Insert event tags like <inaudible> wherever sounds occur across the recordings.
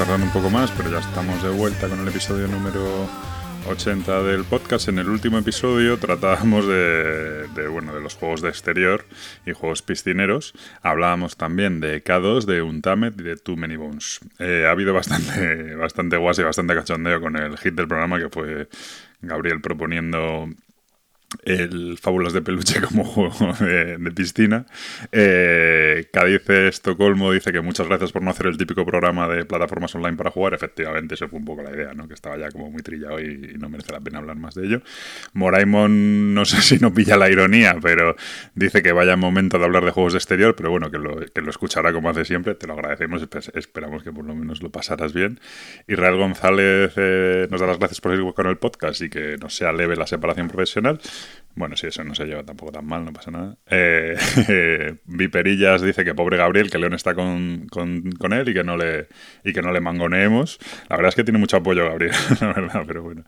Tardado un poco más, pero ya estamos de vuelta con el episodio número 80 del podcast. En el último episodio tratábamos de, bueno, de los juegos de exterior y juegos piscineros. Hablábamos también de K2, de Untamed y de Too Many Bones. Eh, ha habido bastante, bastante guas y bastante cachondeo con el hit del programa que fue Gabriel proponiendo el Fábulas de Peluche <laughs> como juego de, piscina. Eh, Cádiz Estocolmo dice que muchas gracias por no hacer el típico programa de plataformas online para jugar. Efectivamente, eso fue un poco la idea, ¿no? Que estaba ya como muy trillado y, no merece la pena hablar más de ello. Moraimon, no sé si no pilla la ironía, pero dice que vaya momento de hablar de juegos de exterior, pero bueno, que lo, que lo escuchará como hace siempre. Te lo agradecemos, esperamos que por lo menos lo pasaras bien. Israel González eh, nos da las gracias por ir con el podcast y que no sea leve la separación profesional. Bueno, si eso no se lleva tampoco tan mal, no pasa nada. Eh, <laughs> Viperillas dice que pobre Gabriel, que León está con, él y que no le y que no le mangoneemos. La verdad es que tiene mucho apoyo Gabriel, <laughs> la verdad, pero bueno.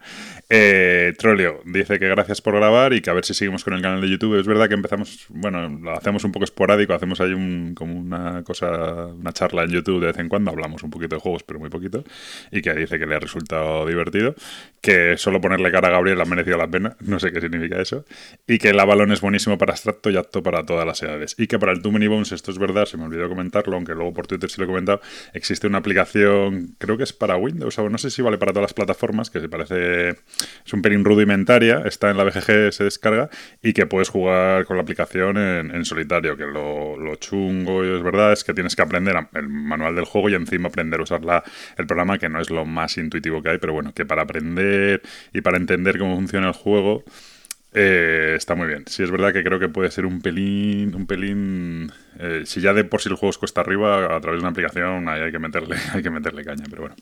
Eh, Trolio dice que gracias por grabar y que a ver si seguimos con el canal de YouTube. Es verdad que empezamos, bueno, lo hacemos un poco esporádico, hacemos ahí un, como una cosa, una charla en YouTube de vez en cuando, hablamos un poquito de juegos, pero muy poquito, y que dice que le ha resultado divertido, que solo ponerle cara a Gabriel ha merecido la pena, no sé qué significa eso y que el Avalon es buenísimo para abstracto y apto para todas las edades. Y que para el Too Many Bones, esto es verdad, se me olvidó comentarlo, aunque luego por Twitter sí lo he comentado, existe una aplicación, creo que es para Windows, o no sé si vale para todas las plataformas, que se parece, es un pelín rudimentaria, está en la BGG, se descarga, y que puedes jugar con la aplicación en, solitario, que lo, lo chungo, es verdad, es que tienes que aprender el manual del juego y encima aprender a usar el programa, que no es lo más intuitivo que hay, pero bueno, que para aprender y para entender cómo funciona el juego, eh, está muy bien. Sí, es verdad que creo que puede ser un pelín, un pelín. Eh, si ya de por sí el juego es cuesta arriba, a través de una aplicación ahí hay que meterle, <laughs> hay que meterle caña, pero bueno.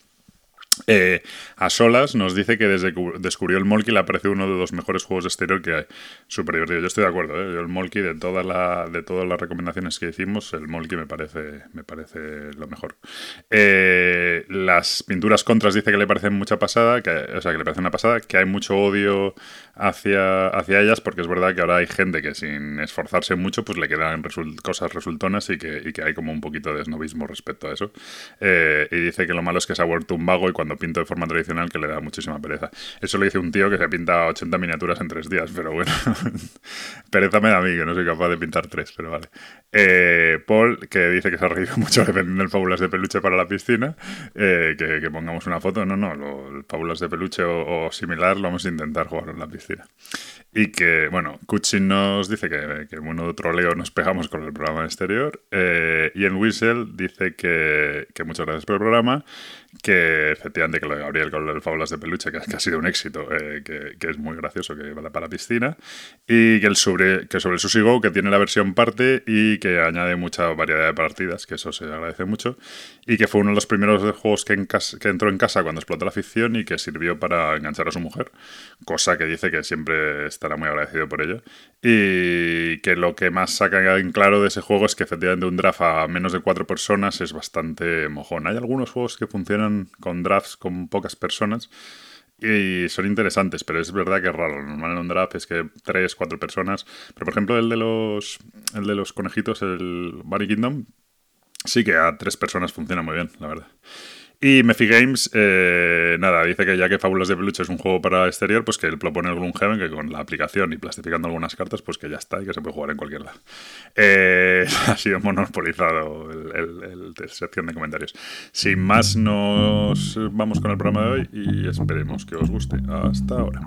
Eh, a solas nos dice que desde que descubrió el Molky le parece uno de los mejores juegos de exterior que hay. Súper divertido. Yo estoy de acuerdo. ¿eh? el Molky, de, de todas las recomendaciones que hicimos, el Molky me parece, me parece lo mejor. Eh, las pinturas contras dice que le parecen mucha pasada, que, o sea, que le parece una pasada, que hay mucho odio hacia, hacia ellas, porque es verdad que ahora hay gente que sin esforzarse mucho, pues le quedan cosas resultonas y que, y que hay como un poquito de snobismo respecto a eso. y dice que lo malo es que se ha vuelto un vago y cuando pinto de forma tradicional que le da muchísima pereza. Eso lo dice un tío que se pinta 80 miniaturas en tres días, pero bueno, <laughs> pereza me da a mí, que no soy capaz de pintar tres, pero vale. Eh, Paul, que dice que se ha reído <laughs> mucho dependiendo del fábulas de peluche para la piscina, eh, que, pongamos una foto, no, no, el fábulas de peluche o, similar lo vamos a intentar jugar en la piscina. Y que, bueno, Kuchin nos dice que, que bueno, troleo nos pegamos con el programa exterior. Eh, y en Whistle dice que, que muchas gracias por el programa que efectivamente que lo de Gabriel con el Fábulas de Peluche, que, ha sido un éxito, eh, que, es muy gracioso, que va para la piscina, y que, el sobre, que sobre Sushi Go, que tiene la versión parte y que añade mucha variedad de partidas, que eso se agradece mucho, y que fue uno de los primeros juegos que, que entró en casa cuando explotó la ficción y que sirvió para enganchar a su mujer, cosa que dice que siempre estará muy agradecido por ello, y que lo que más saca en claro de ese juego es que efectivamente un draft a menos de cuatro personas es bastante mojón. Hay algunos juegos que funcionan con drafts con pocas personas y son interesantes, pero es verdad que es raro. Normal en un draft es que tres, cuatro personas. Pero por ejemplo, el de los, el de los conejitos, el Bunny Kingdom, sí que a tres personas funciona muy bien, la verdad. Y Mefi Games, eh, nada, dice que ya que Fábulas de Peluche es un juego para exterior, pues que él propone el Gloomhaven, que con la aplicación y plastificando algunas cartas, pues que ya está y que se puede jugar en cualquier lado. Eh, <laughs> ha sido monopolizado el, el, sección de comentarios. Sin más, nos vamos con el programa de hoy y esperemos que os guste. Hasta ahora.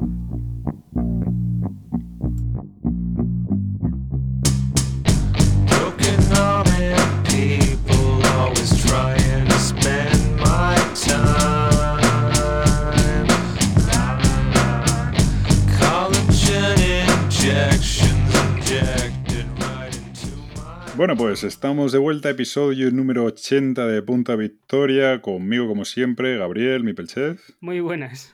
Bueno, pues estamos de vuelta, episodio número 80 de Punta Victoria, conmigo como siempre, Gabriel, mi pelchef. Muy buenas.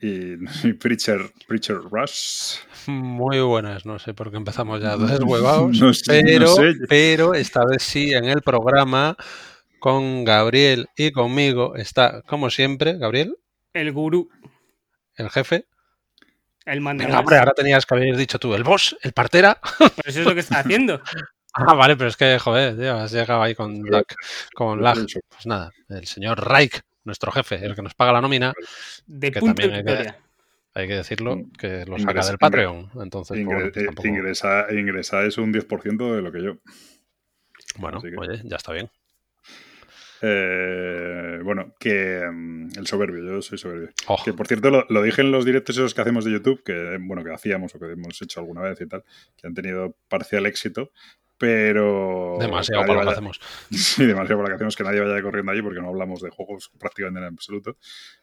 Y mi Preacher, Preacher Rush. Muy buenas, no sé por qué empezamos ya deshuevados, <laughs> no pero, pero esta vez sí en el programa con Gabriel y conmigo está, como siempre, Gabriel. El gurú. El jefe. El hombre, ahora tenías que haber dicho tú, el boss, el partera. Pero eso es lo que está haciendo. <laughs> Ah, vale, pero es que, joder, tío, has llegado ahí con lag. Con lag. Pues nada, el señor Raik, nuestro jefe, el que nos paga la nómina, de que punto también de hay que, hay que decirlo, que lo saca Ingresa- del Patreon. Entonces, pues, Ingre- bueno, pues tampoco- ingresa, ingresa es un 10% de lo que yo. bueno, que- oye, ya está bien. Eh, bueno, que mm, el soberbio, yo soy soberbio. Oh, Que por cierto, lo, lo dije en los directos esos que hacemos de YouTube, que bueno, que hacíamos o que hemos hecho alguna vez y tal, que han tenido parcial éxito, pero. demasiado para lo que hacemos. <laughs> Sí, demasiado para que hacemos que nadie vaya corriendo allí porque no hablamos de juegos prácticamente en absoluto.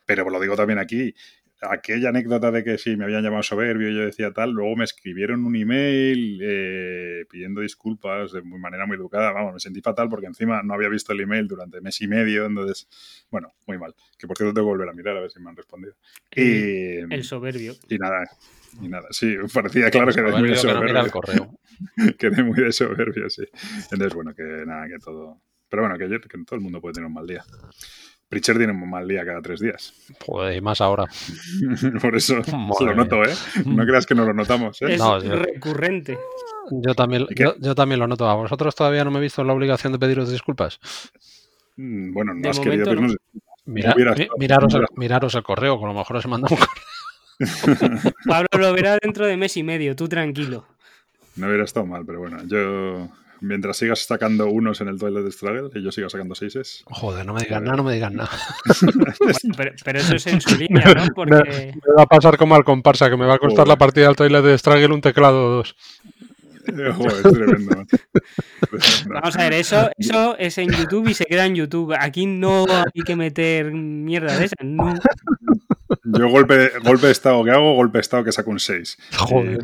Pero lo digo también aquí. Aquella anécdota de que sí, me habían llamado soberbio y yo decía tal, luego me escribieron un email eh, pidiendo disculpas de muy manera muy educada. Vamos, me sentí fatal porque encima no había visto el email durante mes y medio, entonces, bueno, muy mal. Que por cierto tengo que volver a mirar a ver si me han respondido. Y, El soberbio. y nada, y nada, sí, parecía claro que de muy Soberbio de que no soberbio. correo. <laughs> Quedé muy de soberbio, sí. Entonces, bueno, que nada, que todo. Pero bueno, que, ayer- que todo el mundo puede tener un mal día. Pritchard tiene un mal día cada tres días. Joder, y más ahora. <laughs> Por eso <laughs> Madre lo noto, ¿eh? No creas que no lo notamos, ¿eh? Es No, yo- recurrente. Yo también, yo, yo también lo noto. ¿A vosotros todavía no me he visto en la obligación de pediros disculpas? Mm, Bueno, no De has querido pedirnos- Mira- mi- miraros, el, miraros el correo, que a lo mejor os he mandado un correo. Pablo lo verá dentro de mes y medio, tú tranquilo. No hubiera estado mal, pero bueno, yo. Mientras sigas sacando unos en el Toilet Struggle y yo siga sacando seises. Joder, no me digas nada, no me digas nada. Bueno, <laughs> pero, pero eso es en su línea, ¿no? <laughs> Porque Me va a pasar como al comparsa, que me va a costar Joder. la partida del toilet de Struggle un teclado o dos. Eh, Joder, es tremendo. macho. Tremendo. Vamos a ver, eso, eso es en YouTube y se queda en YouTube. Aquí no hay que meter mierda de esa. No. Yo golpe, golpe de estado que hago, golpe de estado que saco un 6. Joder.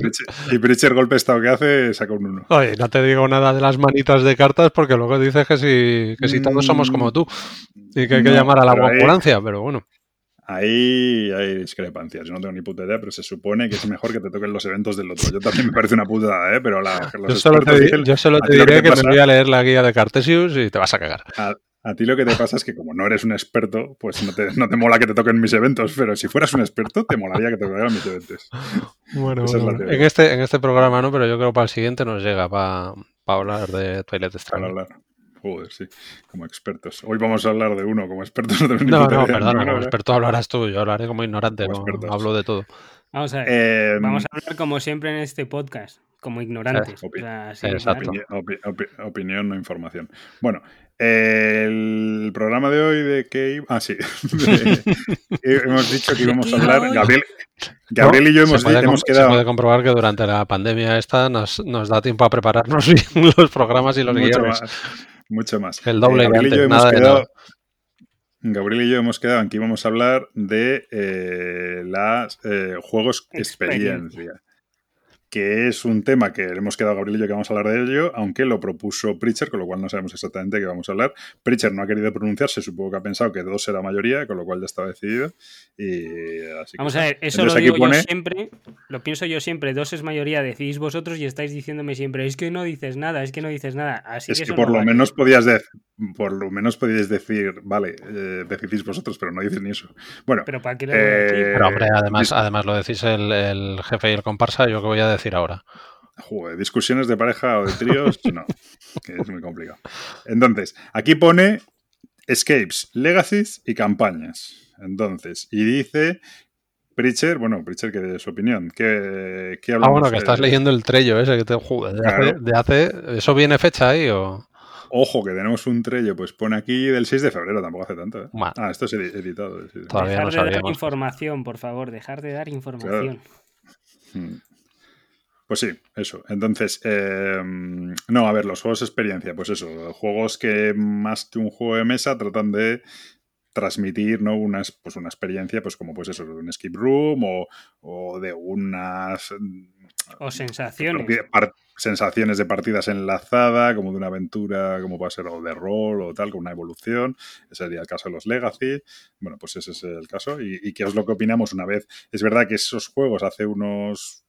Y Pritchard golpe de estado que hace, saca un 1. Oye, no te digo nada de las manitas de cartas porque luego dices que si, que si todos somos como tú y que hay que No, llamar a la pero ahí- pero bueno. Ahí hay discrepancias. Yo no tengo ni puta idea, pero se supone que es mejor que te toquen los eventos del otro. Yo también me parece una putada, ¿eh? Pero la, los Yo solo te, di- dicen, yo solo "A te que diré te que pasa- me voy a leer la guía de Cartesius y te vas a cagar. a, a ti lo que te pasa es que como no eres un experto, pues no te, no te mola que te toquen mis eventos, pero si fueras un experto, te molaría que te tocaran mis eventos. Bueno, es bueno, en, este, en este programa no, pero yo creo que para el siguiente nos llega para hablar de Twilight Para Struggle. hablar. Joder, sí, como expertos. Hoy vamos a hablar de uno como expertos. No, tenemos No, no, perdona, como experto hablarás tú, yo hablaré como ignorante, Como hablo de todo. Vamos a ver. Eh, Vamos a hablar como siempre en este podcast, como ignorantes. Eh, O sea, sí, exacto. opi- opi- opinión, no información. Bueno, el programa de hoy de que... Ah, sí. <laughs> De- hemos dicho que íbamos a hablar... Gabriel, Gabriel y yo Se hemos, puede, hemos com- se quedado... puede comprobar que durante la pandemia esta nos, nos da tiempo a prepararnos <laughs> los programas y los mucho guiones. más, mucho más. El doble Eh, Gabriel y yo hemos nada de quedado... nada. Gabriel y yo hemos quedado en que íbamos a hablar de eh, las eh, juegos Experiencia. experiencia. Que es un tema que hemos quedado Gabriel y yo que vamos a hablar de ello, aunque lo propuso Pritchard, con lo cual no sabemos exactamente de qué vamos a hablar. Pritchard no ha querido pronunciarse, supongo que ha pensado que dos era mayoría, con lo cual ya estaba decidido. Y así que Vamos a ver, eso lo digo pone- yo siempre, lo pienso yo siempre, dos es mayoría, decís vosotros y estáis diciéndome siempre, es que no dices nada, es que no dices nada. Así es que, por no lo menos podías de- por lo menos podíais decir, vale, eh, decidís vosotros, pero no dices ni eso. Bueno, Pero para qué lo eh, Pero hombre, además, además lo decís el, el jefe y el comparsa, yo qué voy a decir ahora. Joder, discusiones de pareja o de tríos, no, que es muy complicado. Entonces, aquí pone escapes, legacies y campañas. Entonces, y dice Pritchard, bueno, Pritchard que de su opinión, ¿qué, qué Ah, hablamos? bueno, que estás leyendo el trello ese que te joder, de, Claro. de hace- ¿Eso viene fecha ahí o...? Ojo, que tenemos un trello, pues pone aquí del 6 de febrero, tampoco hace tanto. ¿eh? Ah, esto es edi- editado. sí, sí. Todavía dejar no de dar información, por favor, dejar de dar información. Mm. Pues sí, eso. Entonces, eh, no, a ver, los juegos de experiencia, pues eso, juegos que más que un juego de mesa tratan de transmitir ¿no? una, pues una experiencia, pues como pues eso, de un escape room o, o de unas O sensaciones. partida- sensaciones de partidas enlazada, como de una aventura, como puede ser o de rol o tal, con una evolución. Ese sería el caso de los Legacy. Bueno, pues ese es el caso. ¿Y, y qué es lo que opinamos una vez? Es verdad que esos juegos hace unos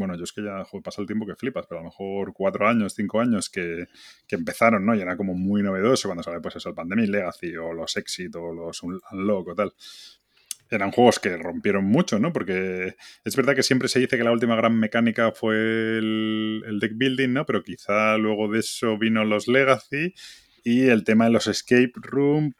bueno, yo es que ya pasa el tiempo que flipas, pero a lo mejor cuatro años, cinco años que, que empezaron, ¿no? Y era como muy novedoso cuando sale pues eso, el Pandemic Legacy o los Exit o los Un- Unlock o tal. Eran juegos que rompieron mucho, ¿no? Porque es verdad que siempre se dice que la última gran mecánica fue el, el deck building, ¿no? Pero quizá luego de eso vino los Legacy y el tema de los escape room,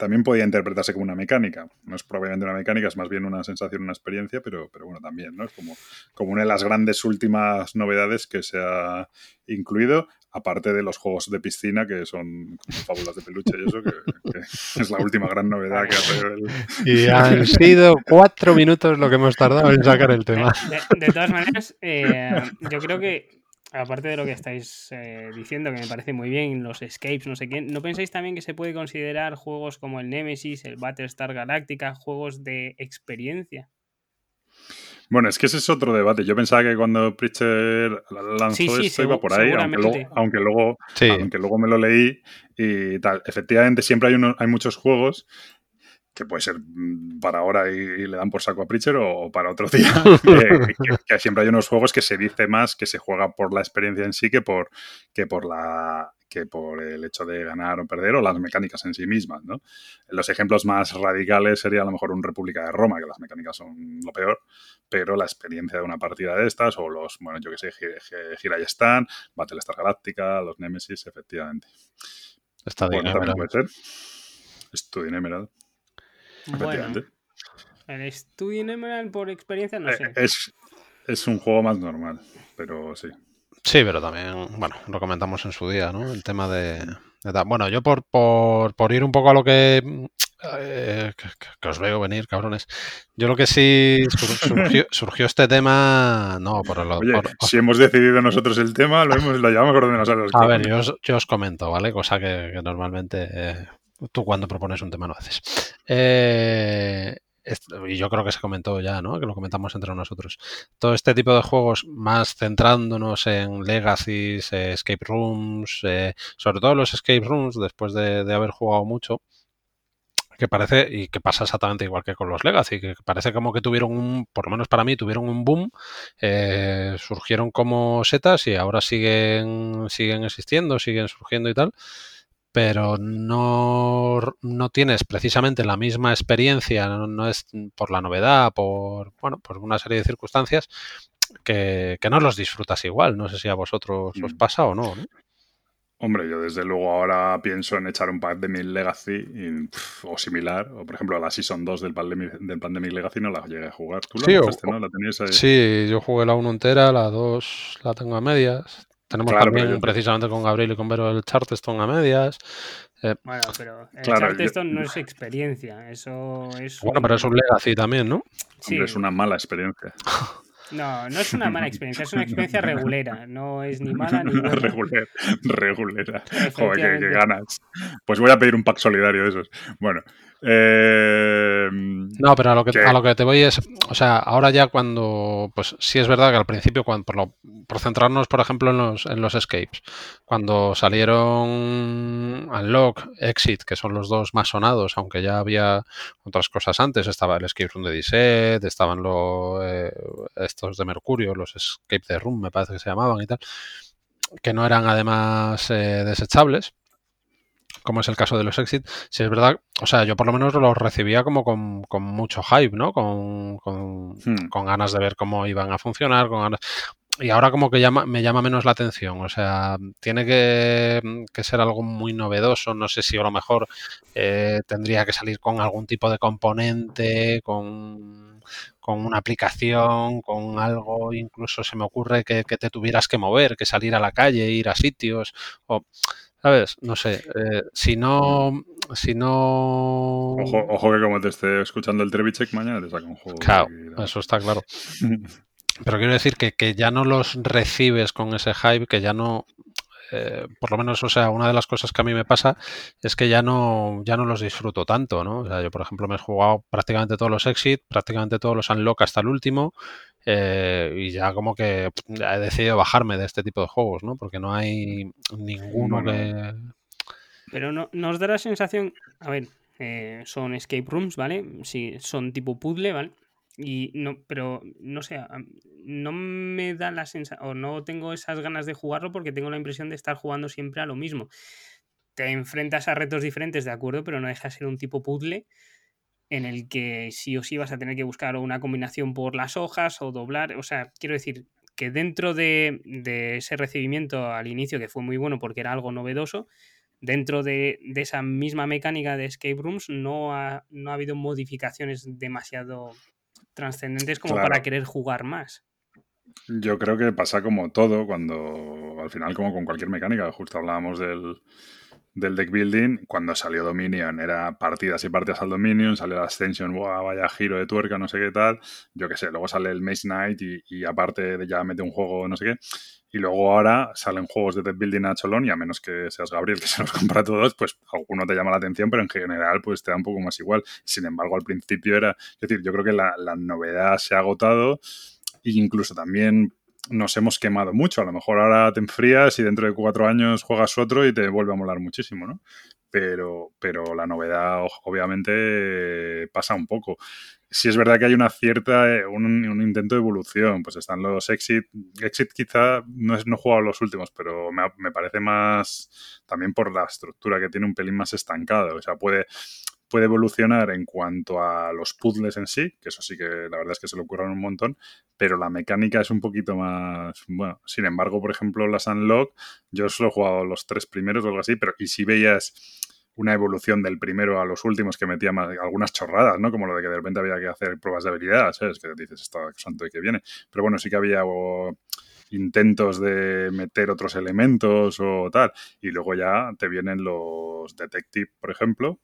también podía interpretarse como una mecánica. No es probablemente una mecánica, es más bien una sensación, una experiencia, pero, pero bueno, también, ¿no? Es como, como una de las grandes últimas novedades que se ha incluido, aparte de los juegos de piscina, que son como fábulas de peluche y eso, que, es la última gran novedad que ha traído el... Y han sido cuatro minutos lo que hemos tardado en sacar el tema. De, todas maneras, eh, yo creo que aparte de lo que estáis eh, diciendo, que me parece muy bien, los escapes, no sé qué, ¿no pensáis también que se puede considerar juegos como el Nemesis, el Battlestar Galactica, juegos de experiencia? Bueno, es que ese es otro debate. Yo pensaba que cuando Preacher lanzó esto iba por ahí, aunque luego, aunque luego, aunque luego me lo leí y tal. Efectivamente, siempre hay, uno, hay muchos juegos que puede ser mm, para ahora y, le dan por saco a Preacher o, para otro <laughs> día, <laughs> que, siempre hay unos juegos que se dice más que se juega por la experiencia en sí que por, que por la que por el hecho de ganar o perder o las mecánicas en sí mismas, ¿no? Los ejemplos más radicales sería a lo mejor un República de Roma, que las mecánicas son lo peor, pero la experiencia de una partida de estas o los, bueno, yo que sé, Gira y Stan, Battlestar Galactica, los Nemesis, efectivamente. Está bien, bueno, puede ser. Emerald. Bueno, el Studio Emerald por experiencia no eh, sé. Es, es un juego más normal, pero sí. Sí, pero también, bueno, lo comentamos en su día, ¿no? El tema de... bueno, yo por, por, por, ir un poco a lo que, eh, que, os veo venir, cabrones. Yo lo que sí <laughs> surgió, este tema, no, por el Oye, si hemos decidido nosotros el tema, lo, hemos, lo llevamos nosotros. A ver, yo os, yo os, comento, ¿vale? Cosa que, normalmente eh, tú cuando propones un tema no haces. Eh, y yo creo que se comentó ya, ¿no? Que lo comentamos entre nosotros. Todo este tipo de juegos, más centrándonos en legacies, eh, escape rooms, eh, sobre todo los escape rooms, después de, haber jugado mucho, que parece, y que pasa exactamente igual que con los Legacy, que parece como que tuvieron un, por lo menos para mí, tuvieron un boom, surgieron como setas y ahora siguen, siguen existiendo, siguen surgiendo y tal pero no, no, tienes precisamente la misma experiencia, no, es por la novedad, por, bueno, por una serie de circunstancias que, no los disfrutas igual. No sé si a vosotros os mm. pasa o no. Hombre, yo desde luego ahora pienso en echar un pack de Mil Legacy o similar, o por ejemplo la Season 2 del Pandemic, del Pandemic Legacy no la llegué a jugar. ¿Tú la sí, ¿no? ¿La tenías ahí? Sí, yo jugué la 1 entera, la 2 la tengo a medias. Tenemos también precisamente con Gabriel y con Vero el Charterstone a medias. Eh, bueno, pero el Charterstone no es <laughs> experiencia, eso es. Bueno, pero es un legacy también, ¿no? Sí. es una mala experiencia. <laughs> No, no es una mala experiencia, es una experiencia regulera. No es ni mala ni <laughs> buena. Regular, regulera. Joder, que, ganas. Pues voy a pedir un pack solidario de esos. Bueno, eh, no, pero a lo, que, a lo que te voy es, o sea, ahora ya cuando, pues sí es verdad que al principio, cuando, por, lo, por centrarnos, por ejemplo, en los, en los escapes, cuando salieron Unlock, Exit, que son los dos más sonados, aunque ya había otras cosas antes, estaba el Escape Room de Disset, estaban los, eh, estos de Mercurio, los Escape de Room, me parece que se llamaban y tal, que no eran además eh, desechables como es el caso de los Exit, si es verdad, o sea, yo por lo menos los recibía como con, mucho hype, ¿no? Con, hmm. con, ganas de ver cómo iban a funcionar, con ganas... Y ahora como que llama, me llama menos la atención, o sea, tiene que, ser algo muy novedoso, no sé si a lo mejor eh, tendría que salir con algún tipo de componente, con, con una aplicación, con algo, incluso se me ocurre que, que, te tuvieras que mover, que salir a la calle, ir a sitios, o ¿Sabes? No sé. Eh, si no. Si no. Ojo, que como te esté escuchando el Trevichek mañana te saca un juego. Claro, eso está claro. <laughs> Pero quiero decir que, que, ya no los recibes con ese hype, que ya no. Eh, por lo menos, o sea, una de las cosas que a mí me pasa es que ya no, ya no los disfruto tanto, ¿no? O sea, yo, por ejemplo, me he jugado prácticamente todos los Exit, prácticamente todos los Unlock hasta el último. Eh, y ya como que he decidido bajarme de este tipo de juegos, ¿no? Porque no hay ninguno que... Pero no, nos da la sensación, a ver, eh, son escape rooms, ¿vale? Sí, son tipo puzzle, ¿vale? Y no, pero no sé, no me da la sensación, o no tengo esas ganas de jugarlo porque tengo la impresión de estar jugando siempre a lo mismo. Te enfrentas a retos diferentes, de acuerdo, pero no deja de ser un tipo puzzle en el que sí o sí vas a tener que buscar una combinación por las hojas o doblar. O sea, quiero decir, que dentro de, ese recibimiento al inicio, que fue muy bueno porque era algo novedoso, dentro de, esa misma mecánica de escape rooms no ha, no ha habido modificaciones demasiado trascendentes como para querer jugar más. Yo creo que pasa como todo, cuando al final, como con cualquier mecánica, justo hablábamos del, del deck building, cuando salió Dominion era partidas y partidas al Dominion, salió la Ascension, vaya giro de tuerca, no sé qué tal, yo qué sé, luego sale el Maze Knight y, aparte de ya mete un juego, no sé qué, y luego ahora salen juegos de deck building a cholón y a menos que seas Gabriel que <laughs> se los compra todos, pues alguno te llama la atención, pero en general pues te da un poco más igual. Sin embargo, al principio era, es decir, yo creo que la, la novedad se ha agotado e incluso también nos hemos quemado mucho. A lo mejor ahora te enfrías y dentro de cuatro años juegas otro y te vuelve a molar muchísimo, ¿no? Pero, pero la novedad obviamente pasa un poco. Si es verdad que hay una cierta, eh, un, intento de evolución, pues están los Exit. Exit quizá no, es, no he jugado los últimos, pero me, me parece más también por la estructura que tiene un pelín más estancado. O sea, puede, puede evolucionar en cuanto a los puzzles en sí, que eso sí que la verdad es que se le ocurran un montón, pero la mecánica es un poquito más, bueno, sin embargo, por ejemplo, las Unlock, yo solo he jugado los tres primeros o algo así, pero y si veías una evolución del primero a los últimos que metía más, algunas chorradas, ¿no? Como lo de que de repente había que hacer pruebas de habilidad, ¿sabes? Que dices, esto santo y que viene. Pero bueno, sí que había intentos de meter otros elementos o tal. Y luego ya te vienen los detective, por ejemplo,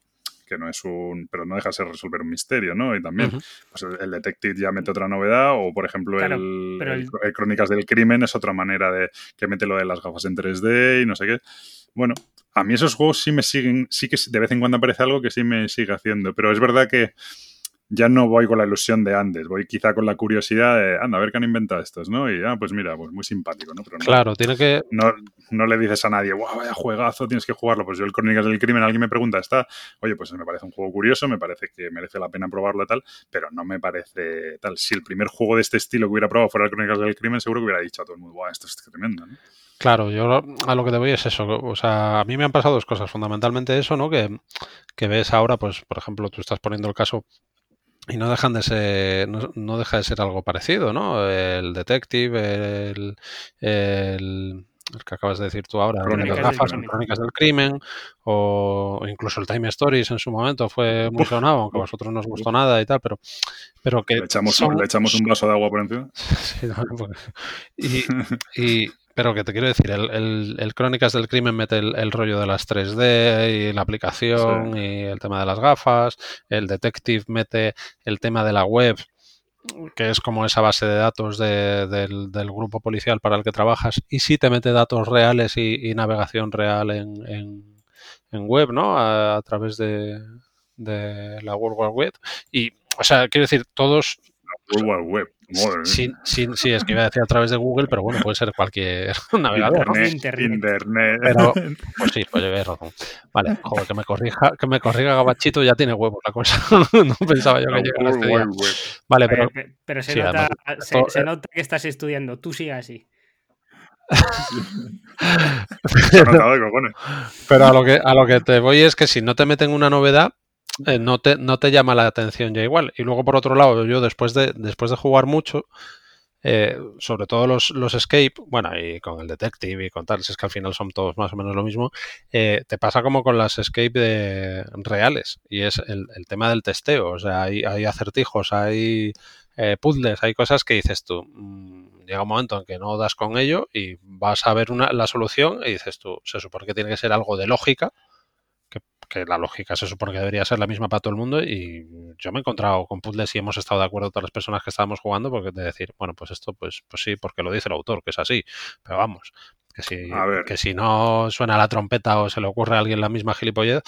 que no es un, pero no deja de ser resolver un misterio, ¿no? Y también, pues el, Detective ya mete otra novedad, o por ejemplo el, el, Crónicas del Crimen es otra manera de que mete lo de las gafas en 3D y no sé qué. Bueno, a mí esos juegos sí me siguen, sí que de vez en cuando aparece algo que sí me sigue haciendo, pero es verdad que ya no voy con la ilusión de antes, voy quizá con la curiosidad de, anda, a ver qué han inventado estos, ¿no? Y, ah, pues mira, pues muy simpático, ¿no? Pero claro, tiene que... No, no le dices a nadie, guau, vaya juegazo, tienes que jugarlo. Pues yo el Crónicas del Crimen, alguien me pregunta, está, oye, pues me parece un juego curioso, me parece que merece la pena probarlo y tal, pero no me parece tal. Si el primer juego de este estilo que hubiera probado fuera el Crónicas del Crimen, seguro que hubiera dicho a todo el mundo, guau, esto es tremendo, ¿no? Claro, yo a lo que te voy es eso. O sea, a mí me han pasado dos cosas. Fundamentalmente eso, ¿no? Que, que ves ahora, pues, por ejemplo, tú estás poniendo el caso y no dejan de ser, no, deja de ser algo parecido, ¿no? El detective, el, el, que acabas de decir tú ahora, las gafas, crónicas del crimen, o incluso el Time Stories en su momento fue muy sonado, aunque a vosotros no os gustó nada y tal, pero, pero que... Le echamos, le echamos un vaso de agua por encima. <laughs> sí, pues, y, y pero que te quiero decir, el, el, Crónicas del Crimen mete el, rollo de las 3D y la aplicación y el tema de las gafas. El Detective mete el tema de la web, que es como esa base de datos del, grupo policial para el que trabajas. Y sí te mete datos reales y, navegación real en, en, web, ¿no? A, través de, de la World Wide Web. Y, o sea, quiero decir, todos World Wide Web. Sí, sí, sí, es que iba a decir a través de Google, pero bueno, puede ser cualquier <laughs> navegador. Internet, Internet. Pero, <laughs> pues sí, pues llevé razón. Vale, joder, que me corrija, que me corrija Gabachito, ya tiene huevos la cosa. <laughs> no pensaba yo que llegara este día. Vale, pero. Pero, se, nota, se, nota que estás estudiando. Tú sigue así. pero a lo que a lo que te voy es que si no te meten una novedad, eh, no, te, no te llama la atención ya igual. Y luego, por otro lado, yo después de, después de jugar mucho, eh, sobre todo los, los, escape, bueno, y con el detective y con tal, si es que al final son todos más o menos lo mismo, eh, te pasa como con las escape de, reales, y es el, tema del testeo, o sea, hay, hay acertijos, hay puzzles, hay cosas que dices tú, mm, llega un momento en que no das con ello y vas a ver una, la solución y dices tú, se supone que tiene que ser algo de lógica, que la lógica se supone que debería ser la misma para todo el mundo y yo me he encontrado con puzzles y hemos estado de acuerdo todas las personas que estábamos jugando porque de decir, bueno, pues esto pues, pues sí, porque lo dice el autor, que es así, pero vamos, que si, que si no suena la trompeta o se le ocurre a alguien la misma gilipollez,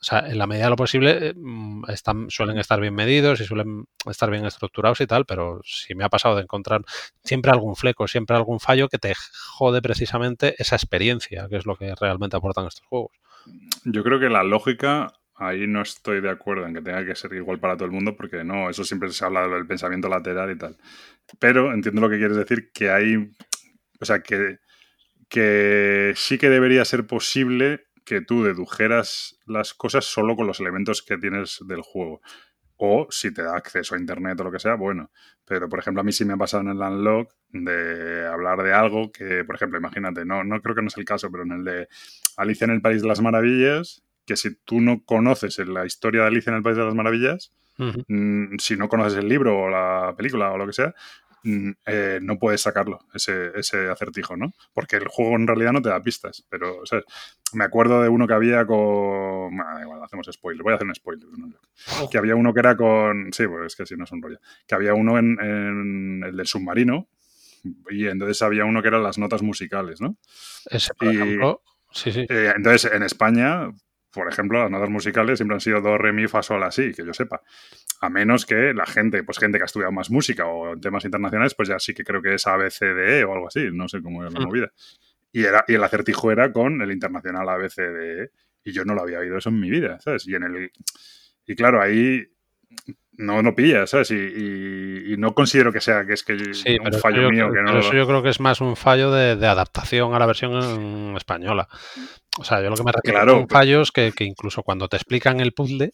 o sea, en la medida de lo posible mm, están, suelen estar bien medidos y suelen estar bien estructurados y tal, pero si me ha pasado de encontrar siempre algún fleco, siempre algún fallo que te jode precisamente esa experiencia, que es lo que realmente aportan estos juegos. Yo creo que la lógica, ahí no estoy de acuerdo en que tenga que ser igual para todo el mundo, porque no, eso siempre se habla del pensamiento lateral y tal. Pero entiendo lo que quieres decir, que hay, o sea, que, que sí que debería ser posible que tú dedujeras las cosas solo con los elementos que tienes del juego. O si te da acceso a internet o lo que sea, bueno. Pero, por ejemplo, a mí sí me ha pasado en el Unlock de hablar de algo que, por ejemplo, imagínate, no, no creo que no es el caso, pero en el de Alicia en el País de las Maravillas, que si tú no conoces la historia de Alicia en el País de las Maravillas, mm, si no conoces el libro o la película o lo que sea, mm, eh, no puedes sacarlo, ese, ese, acertijo, ¿no? Porque el juego en realidad no te da pistas, pero, ¿sabes? Me acuerdo de uno que había con... Ah, igual, hacemos spoiler, voy a hacer un spoiler. Que había uno que era con... Sí, pues es que si no es un rollo. Que había uno en, en el del submarino, y entonces había uno que eran las notas musicales, ¿no? Ese, por ejemplo, sí, sí. Eh, entonces, en España, por ejemplo, las notas musicales siempre han sido do, re, mi, fa, sol, así, que yo sepa. A menos que la gente, pues gente que ha estudiado más música o en temas internacionales, pues ya sí que creo que es A, B, C, D, E o algo así, no sé cómo era la hmm. movida. Y, era, y el acertijo era con el internacional A, B, C, D, E, y yo no lo había oído eso en mi vida, ¿sabes? Y, en el, y claro, ahí no, no pilla, ¿sabes? Y, no considero que sea que es que un fallo mío. que no eso yo creo que es más un fallo de, adaptación a la versión española. O sea, yo lo que me refiero claro, fallos que, que incluso cuando te explican el puzzle,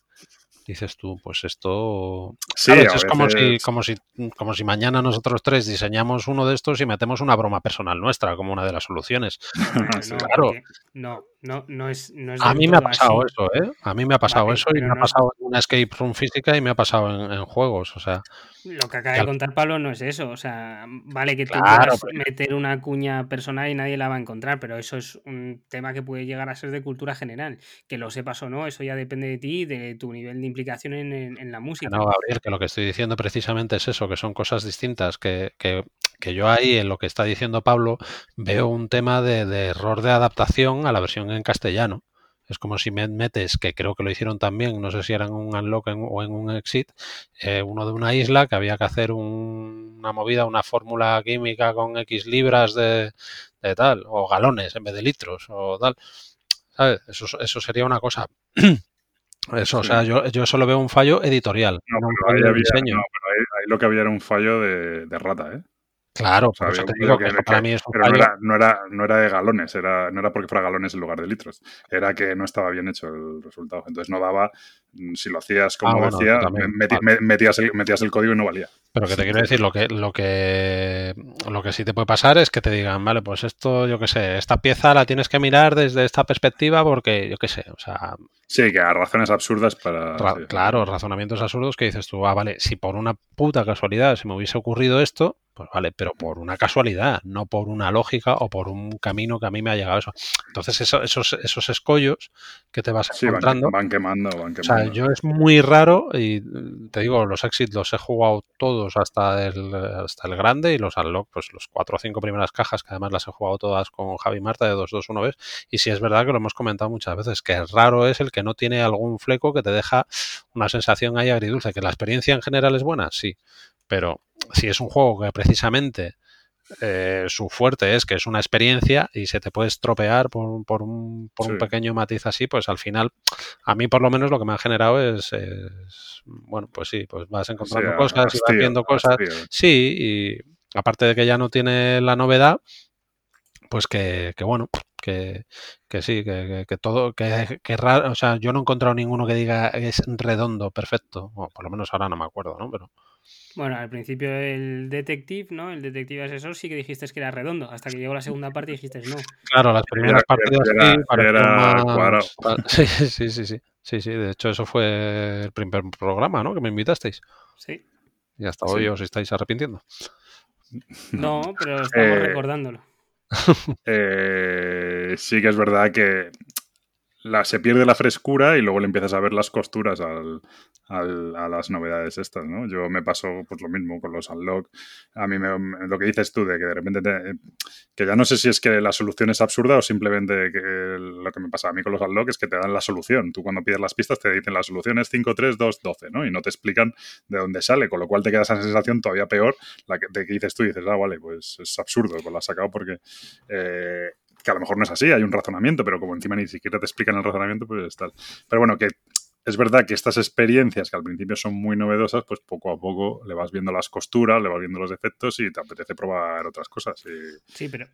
dices tú, pues esto sí, es como si, como si como si mañana nosotros tres diseñamos uno de estos y metemos una broma personal nuestra como una de las soluciones. <laughs> claro. No, no, no es, A mí me ha pasado eso, ¿eh? A mí me ha pasado eso y me ha pasado en una escape room física y me ha pasado en, juegos, o sea. Lo que acaba de contar Pablo no es eso, o sea, vale que tú puedas meter una cuña personal y nadie la va a encontrar, pero eso es un tema que puede llegar a ser de cultura general, que lo sepas o no, eso ya depende de ti, de tu nivel de implicación en, la música. No, Gabriel, que lo que estoy diciendo precisamente es eso, que son cosas distintas, que, que, que yo ahí en lo que está diciendo Pablo veo un tema de, de error de adaptación a la versión en castellano. Es como si me metes, que creo que lo hicieron también, no sé si era en un unlock o en un exit, eh, uno de una isla que había que hacer una movida, una fórmula química con X libras de, tal, o galones en vez de litros, o tal. ¿Sabes? Eso, eso sería una cosa. <clears throat> Eso, o sea, yo, yo solo veo un fallo editorial. No, pero ahí, había, no, pero ahí, lo que había era un fallo de, de rata, ¿eh? Claro, por eso te digo que, para mí es un pero no era, no era, no, era, de galones, era, no era porque fuera galones en lugar de litros, era que no estaba bien hecho el resultado. Entonces no daba, si lo hacías como ah, decía, metías, el, metías, el, código y no valía. Pero que te quiero decir, lo que, lo que lo que sí te puede pasar es que te digan, vale, pues esto, yo qué sé, esta pieza la tienes que mirar desde esta perspectiva porque, yo qué sé, o sea... Sí, que a razones absurdas para... Claro, razonamientos absurdos que dices tú, ah, vale, si por una puta casualidad se me hubiese ocurrido esto, pues vale, pero por una casualidad, no por una lógica o por un camino que a mí me ha llegado eso. Entonces, esos, esos escollos que te vas encontrando. Van, quemando, van quemando. O sea, yo es muy raro, y te digo, los exits los he jugado todos hasta el, hasta el grande y los unlock, pues los cuatro o cinco primeras cajas, que además las he jugado todas con Javi Marta de 221 vez. Y sí es verdad que lo hemos comentado muchas veces, que raro es el que no tiene algún fleco que te deja una sensación ahí agridulce. Que la experiencia en general es buena, sí. Pero si es un juego que precisamente eh, su fuerte es que es una experiencia y se te puede estropear por, por, un, por un, pequeño matiz así, pues al final, a mí por lo menos lo que me ha generado es, bueno, pues sí, pues vas encontrando cosas y vas viendo cosas. Sí, y aparte de que ya no tiene la novedad, pues que, que bueno, que, que sí, que, que, todo, que, que raro, o sea, yo no he encontrado ninguno que diga es redondo, perfecto, o por lo menos ahora no me acuerdo, ¿no? Pero... Bueno, al principio el detective, ¿no? El detective asesor sí que dijiste que era redondo, hasta que llegó la segunda parte y dijiste no. Claro, las primeras partidas era, <laughs> sí, sí, sí, sí, sí, sí, de hecho eso fue el primer programa, ¿no? Que me invitasteis. Sí. Y hasta hoy os estáis arrepintiendo. <laughs> No, pero estamos eh, recordándolo. <laughs> Eh, sí que es verdad que la, se pierde la frescura y luego le empiezas a ver las costuras al, al, a las novedades estas, ¿no? Yo me paso pues lo mismo con los unlock. A mí me, lo que dices tú de que de repente que ya no sé si es que la solución es absurda o simplemente que lo que me pasa a mí con los unlock es que te dan la solución. Tú cuando pides las pistas te dicen la solución es 5, 3, 2, 12, ¿no? Y no te explican de dónde sale, con lo cual te queda esa sensación todavía peor la que, de que dices tú y dices, ah, vale, pues es absurdo, pues lo has sacado porque eh, que a lo mejor no es así, hay un razonamiento, pero como encima ni siquiera te explican el razonamiento, pues tal. Pero bueno, que es verdad que estas experiencias que al principio son muy novedosas, pues poco a poco le vas viendo las costuras, le vas viendo los defectos y te apetece probar otras cosas. sí, pero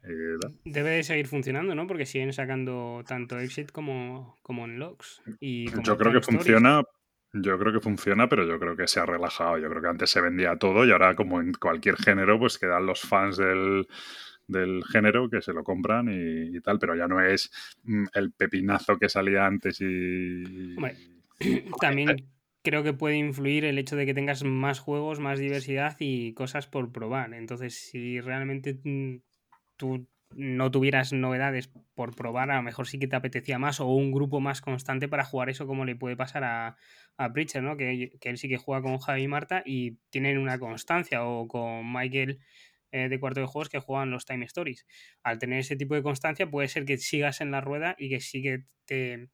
debe de seguir funcionando, ¿no? Porque siguen sacando tanto Exit como, como Unlocks. Y Yo creo que funciona Yo creo que funciona, pero yo creo que se ha relajado. Yo creo que antes se vendía todo y ahora, como en cualquier género, pues quedan los fans del, género que se lo compran y, tal, pero ya no es mm, el pepinazo que salía antes y... también creo que puede influir el hecho de que tengas más juegos, más diversidad y cosas por probar. Entonces, si realmente mm, tú no tuvieras novedades por probar, a lo mejor sí que te apetecía más o un grupo más constante para jugar eso como le puede pasar a, a Preacher, ¿no? Que, él sí que juega con Javi y Marta y tienen una constancia o con Michael eh, de cuarto de juegos que juegan los Time Stories. Al tener ese tipo de constancia puede ser que sigas en la rueda y que sí que te,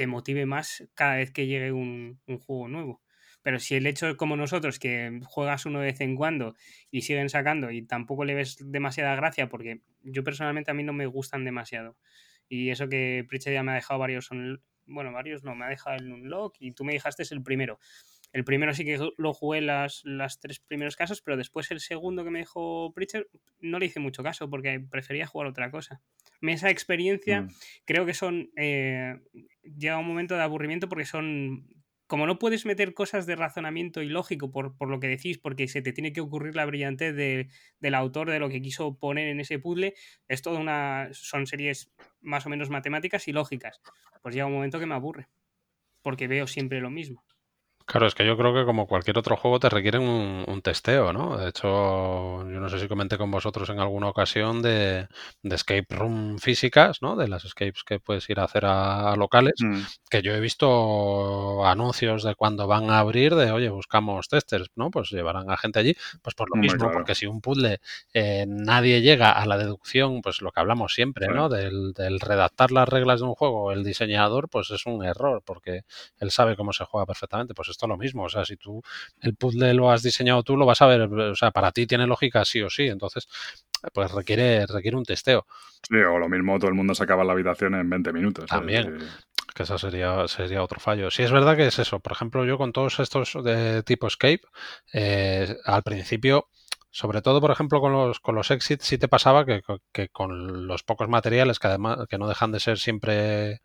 te motive más cada vez que llegue un, juego nuevo. Pero si el hecho como nosotros, que juegas uno de vez en cuando y siguen sacando y tampoco le ves demasiada gracia, porque yo personalmente a mí no me gustan demasiado. Y eso que Pritchard ya me ha dejado varios, bueno, varios no, me ha dejado el Unlock y tú me dejaste es el primero. El primero sí que lo jugué las, las tres primeros casos, pero después el segundo que me dejó Pritchard no le hice mucho caso porque prefería jugar otra cosa. Esa experiencia mm. creo que son... Eh, llega un momento de aburrimiento porque son como no puedes meter cosas de razonamiento ilógico por, por lo que decís, porque se te tiene que ocurrir la brillantez del autor de lo que quiso poner en ese puzzle, es toda una. son series más o menos matemáticas y lógicas. Pues llega un momento que me aburre. Porque veo siempre lo mismo. Claro, es que yo creo que como cualquier otro juego te requieren un, testeo, ¿no? De hecho, yo no sé si comenté con vosotros en alguna ocasión de, escape room físicas, ¿no? De las escapes que puedes ir a hacer a, locales, mm. que yo he visto anuncios de cuando van a abrir de, oye, buscamos testers, ¿no? Pues llevarán a gente allí, pues por lo mismo, porque si un puzzle eh, nadie llega a la deducción, pues lo que hablamos siempre, ¿no? Del, del redactar las reglas de un juego, el diseñador, pues es un error, porque él sabe cómo se juega perfectamente, pues lo mismo. O sea, si tú el puzzle lo has diseñado tú, lo vas a ver. O sea, para ti tiene lógica sí o sí. Entonces, pues requiere, requiere un testeo. Sí, o lo mismo todo el mundo se acaba la habitación en 20 minutos. También. Que eso sería, sería otro fallo. Sí, es verdad que es eso. Por ejemplo, yo con todos estos de tipo escape, eh, al principio sobre todo, por ejemplo, con los, con los exits sí te pasaba que, que, con los pocos materiales que además que no dejan de ser siempre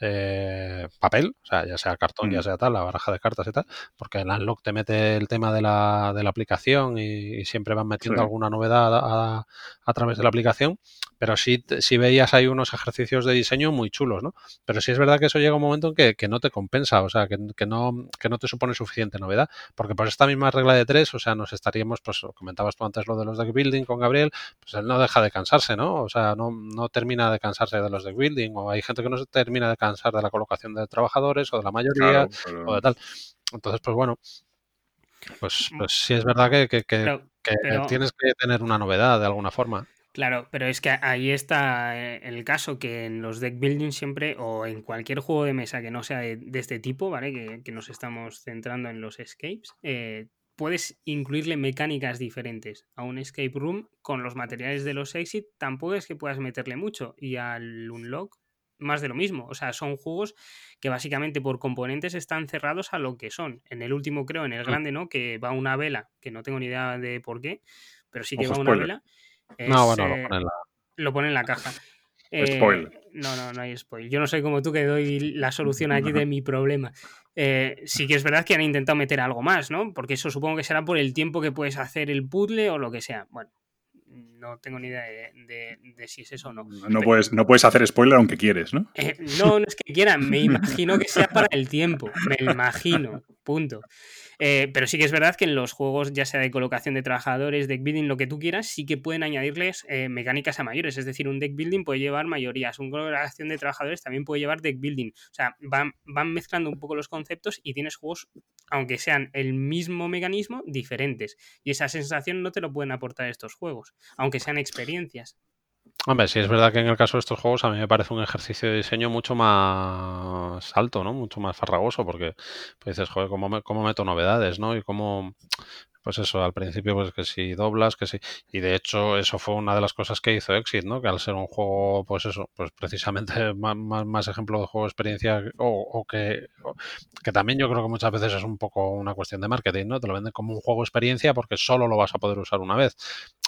eh, papel, o sea, ya sea cartón, ya mm. sea tal, la baraja de cartas y tal, porque el Unlock te mete el tema de la, de la aplicación y, siempre van metiendo alguna novedad a, a, través de la aplicación, pero sí, si veías hay unos ejercicios de diseño muy chulos, ¿no? Pero sí es verdad que eso llega un momento en que, que no te compensa, o sea, que, que, no, que no te supone suficiente novedad, porque por esta misma regla de tres, o sea, nos estaríamos, pues comentabas tú antes lo de los deck building con Gabriel, pues él no deja de cansarse, ¿no? O sea, no, no termina de cansarse de los deck building, o hay gente que no se termina de de la colocación de trabajadores o de la mayoría o de tal. Entonces, pues bueno, pues, mm. pues sí es verdad que, tienes que tener una novedad de alguna forma. Claro, pero es que ahí está eh, el caso que en los deck building siempre, o en cualquier juego de mesa que no sea de, este tipo, ¿vale? Que, nos estamos centrando en los escapes, eh, puedes incluirle mecánicas diferentes a un escape room con los materiales de los exit. Tampoco es que puedas meterle mucho. Y al unlock más de lo mismo. O sea, son juegos que básicamente por componentes están cerrados a lo que son. En el último, creo, en el mm. grande, ¿no? Que va una vela, que no tengo ni idea de por qué, pero sí que va una vela. no, bueno, lo pone en la... Lo pone en la caja. <laughs> Eh, no, no, no hay spoil. Yo no soy como tú que doy la solución aquí de <laughs> mi problema. Eh, sí que es verdad que han intentado meter algo más, ¿no? Porque eso supongo que será por el tiempo que puedes hacer el puzzle o lo que sea. Bueno, no tengo ni idea de, si es eso o no. No puedes, no puedes hacer spoiler aunque quieres, ¿no? Eh, no, no es que quieran, me <laughs> imagino que sea para el tiempo, me imagino, punto. Eh, pero sí que es verdad que en los juegos, ya sea de colocación de trabajadores, deck building, lo que tú quieras, sí que pueden añadirles eh, mecánicas a mayores. Es decir, un deck building puede llevar mayorías, una colocación de trabajadores también puede llevar deck building. O sea, van, van mezclando un poco los conceptos y tienes juegos, aunque sean el mismo mecanismo, diferentes. Y esa sensación no te lo pueden aportar estos juegos, aunque sean experiencias. Hombre, sí es verdad que en el caso de estos juegos a mí me parece un ejercicio de diseño mucho más alto, ¿no? Mucho más farragoso, porque pues dices, joder, ¿cómo, cómo meto novedades, ¿no? Y cómo pues eso, al principio pues que si doblas, que si... Y de hecho eso fue una de las cosas que hizo Exit, ¿no? Que al ser un juego, pues eso, pues precisamente <laughs> más, más, ejemplo de juego de experiencia o, que, que también yo creo que muchas veces es un poco una cuestión de marketing, ¿no? Te lo venden como un juego de experiencia porque solo lo vas a poder usar una vez.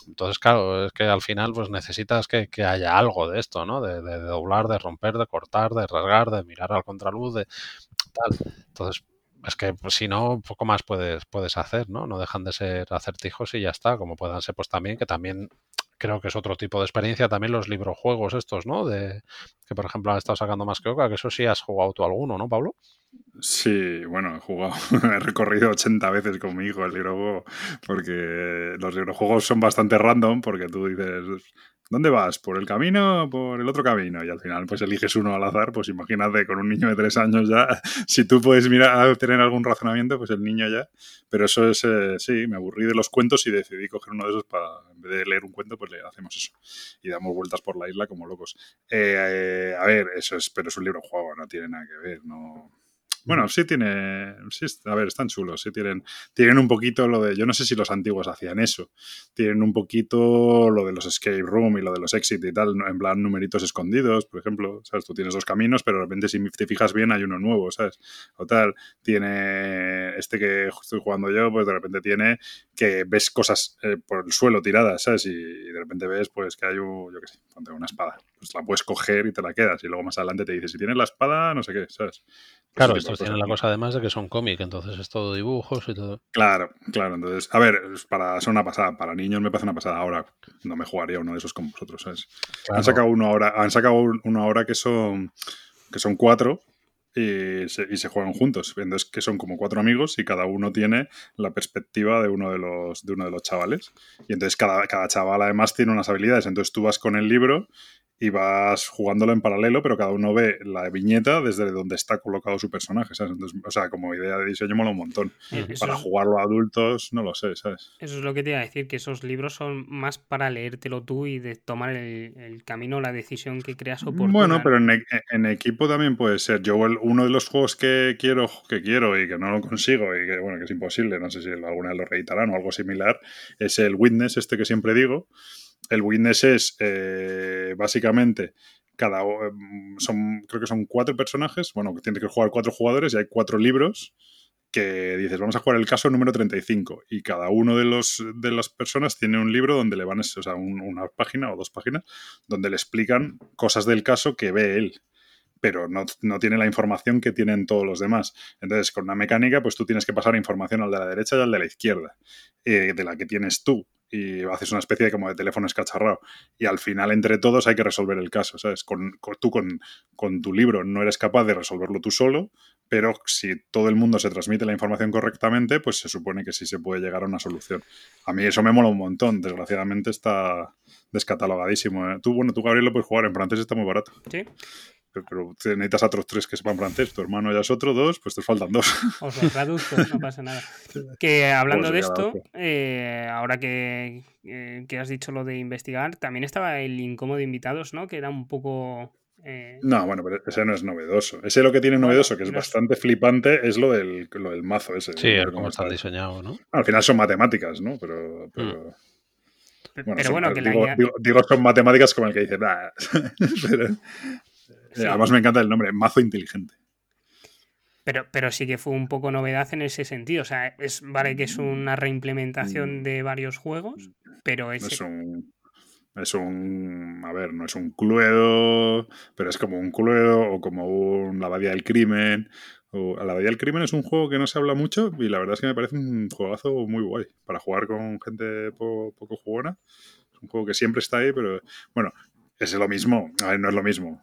Entonces, claro, es que al final pues necesitas que, que haya algo de esto, ¿no? De, de, de, doblar, de romper, de cortar, de rasgar, de mirar al contraluz, de tal. Entonces, es que pues, si no, poco más puedes, puedes hacer, ¿no? No dejan de ser acertijos y ya está, como puedan ser pues también, que también creo que es otro tipo de experiencia, también los librojuegos estos, ¿no? De que por ejemplo han estado sacando más que Oca, que eso sí has jugado tú alguno, ¿no, Pablo? Sí, bueno, he jugado, <laughs> he recorrido 80 veces con mi hijo el librojuego, porque los librojuegos son bastante random, porque tú dices, ¿dónde vas? ¿Por el camino o por el otro camino? Y al final, pues eliges uno al azar, pues imagínate, con un niño de tres años ya, <laughs> si tú puedes mirar, tener algún razonamiento, pues el niño ya. Pero eso es, eh, sí, me aburrí de los cuentos y decidí coger uno de esos para, en vez de leer un cuento, pues le hacemos eso. Y damos vueltas por la isla como locos. Eh, eh, a ver, eso es, pero es un libro juego, no tiene nada que ver, no bueno, sí tiene. Sí, a ver, están chulos. Sí tienen, tienen un poquito lo de. Yo no sé si los antiguos hacían eso. Tienen un poquito lo de los escape room y lo de los exit y tal. En plan, numeritos escondidos, por ejemplo. ¿Sabes? Tú tienes dos caminos, pero de repente, si te fijas bien, hay uno nuevo, ¿sabes? O tal. Tiene. Este que estoy jugando yo, pues de repente tiene que ves cosas eh, por el suelo tiradas, ¿sabes? Y, de repente ves, pues que hay un. Yo qué sé, una espada. Pues la puedes coger y te la quedas. Y luego más adelante te dice, si tienes la espada, no sé qué, ¿sabes? Claro, estos tienen la cosa además de que son cómic, entonces es todo dibujos y todo. Claro, claro. Entonces, a ver, para ser una pasada. Para niños me parece una pasada. Ahora no me jugaría uno de esos con vosotros, ¿sabes? Han sacado uno ahora, han sacado uno ahora que son que son cuatro y se, y se, juegan juntos. Entonces, que son como cuatro amigos y cada uno tiene la perspectiva de uno de los, de uno de los chavales. Y entonces cada, cada chaval además tiene unas habilidades. Entonces tú vas con el libro y vas jugándolo en paralelo, pero cada uno ve la viñeta desde donde está colocado su personaje, ¿sabes? Entonces, o sea, como idea de diseño mola un montón. para jugarlo a adultos, no lo sé, ¿sabes? Eso es lo que te iba a decir, que esos libros son más para leértelo tú y de tomar el, camino, la decisión que creas oportuna. Bueno, pero en, e, en, equipo también puede ser. Yo uno de los juegos que quiero, que quiero y que no lo consigo y que, bueno, que es imposible, no sé si alguna vez lo reeditarán o algo similar, es el Witness, este que siempre digo, el Witness es eh, básicamente cada mm, son creo que son cuatro personajes, bueno, tiene que jugar cuatro jugadores y hay cuatro libros que dices, vamos a jugar el caso número 35 y cada uno de los de las personas tiene un libro donde le van, o sea, una página o dos páginas donde le explican cosas del caso que ve él pero no, no, tiene la información que tienen todos los demás. Entonces, con una mecánica, pues tú tienes que pasar información al de la derecha y al de la izquierda, eh, de la que tienes tú y haces una especie de como de teléfono escacharrado. Y al final, entre todos, hay que resolver el caso, ¿sabes? Con, tú con, con, tu libro no eres capaz de resolverlo tú solo, pero si todo el mundo se transmite la información correctamente, pues se supone que sí se puede llegar a una solución. A mí eso me mola un montón. Desgraciadamente está descatalogadísimo. ¿eh? Tú, bueno, tú, Gabriel, lo puedes jugar. En francés está muy barato. Sí pero necesitas a otros tres que sepan francés, tu hermano ya es otro, dos, pues te faltan dos. O sea, traduzco, no pasa nada. <laughs> Que hablando pues de esto, eh, ahora que, eh, que, has dicho lo de investigar, también estaba el incómodo invitados, ¿no? Que era un poco... Eh, no, bueno, pero ese no es novedoso. Ese lo que tiene novedoso, que es bastante flipante, es lo del, lo del mazo ese. Sí, el cómo está diseñado, ¿no? Al final son matemáticas, ¿no? Pero... Mm. pero... Bueno, bueno, que digo, digo, son matemáticas como el que dice, <laughs> pero, Además me encanta el nombre, mazo inteligente. Pero, pero sí que fue un poco novedad en ese sentido. O sea, es vale que es una reimplementación mm. de varios juegos, pero es. Es un. Es un. A ver, no es un Cluedo, pero es como un Cluedo o como un La Abadía del Crimen. O, la Abadía del Crimen es un juego que no se habla mucho y la verdad es que me parece un juegazo muy guay para jugar con gente poco jugona. Es un juego que siempre está ahí, pero bueno, es lo mismo, no es lo mismo,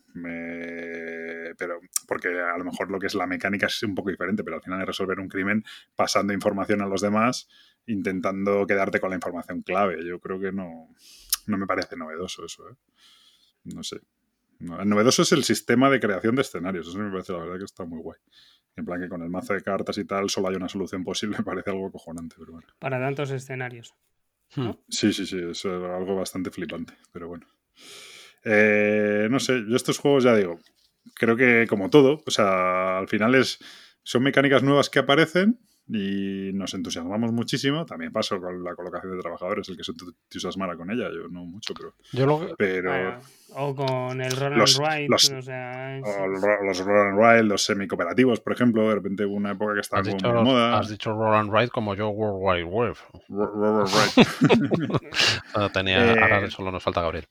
pero porque a lo mejor lo que es la mecánica es un poco diferente, pero al final es resolver un crimen pasando información a los demás, intentando quedarte con la información clave. Yo creo que no, no me parece novedoso eso. ¿eh? No sé. novedoso es el sistema de creación de escenarios, eso me parece la verdad que está muy guay. En plan que con el mazo de cartas y tal solo hay una solución posible, me parece algo cojonante, pero bueno. Para tantos escenarios. Hmm. Sí, sí, sí, es algo bastante flipante, pero bueno. Eh, no sé, yo estos juegos ya digo, creo que como todo, o sea, al final es, son mecánicas nuevas que aparecen y nos entusiasmamos muchísimo. También paso con la colocación de trabajadores, el que se entusiasmara con ella, yo no mucho, pero. Yo lo pero o con el Roll and Ride, los, o sea, los Roll and Ride, los semi-cooperativos, por ejemplo, de repente hubo una época que estaba como de moda. Has dicho Roll and Ride como yo World Wide Web. Roll and Ride. no, tenía, eh, ahora solo nos falta Gabriel.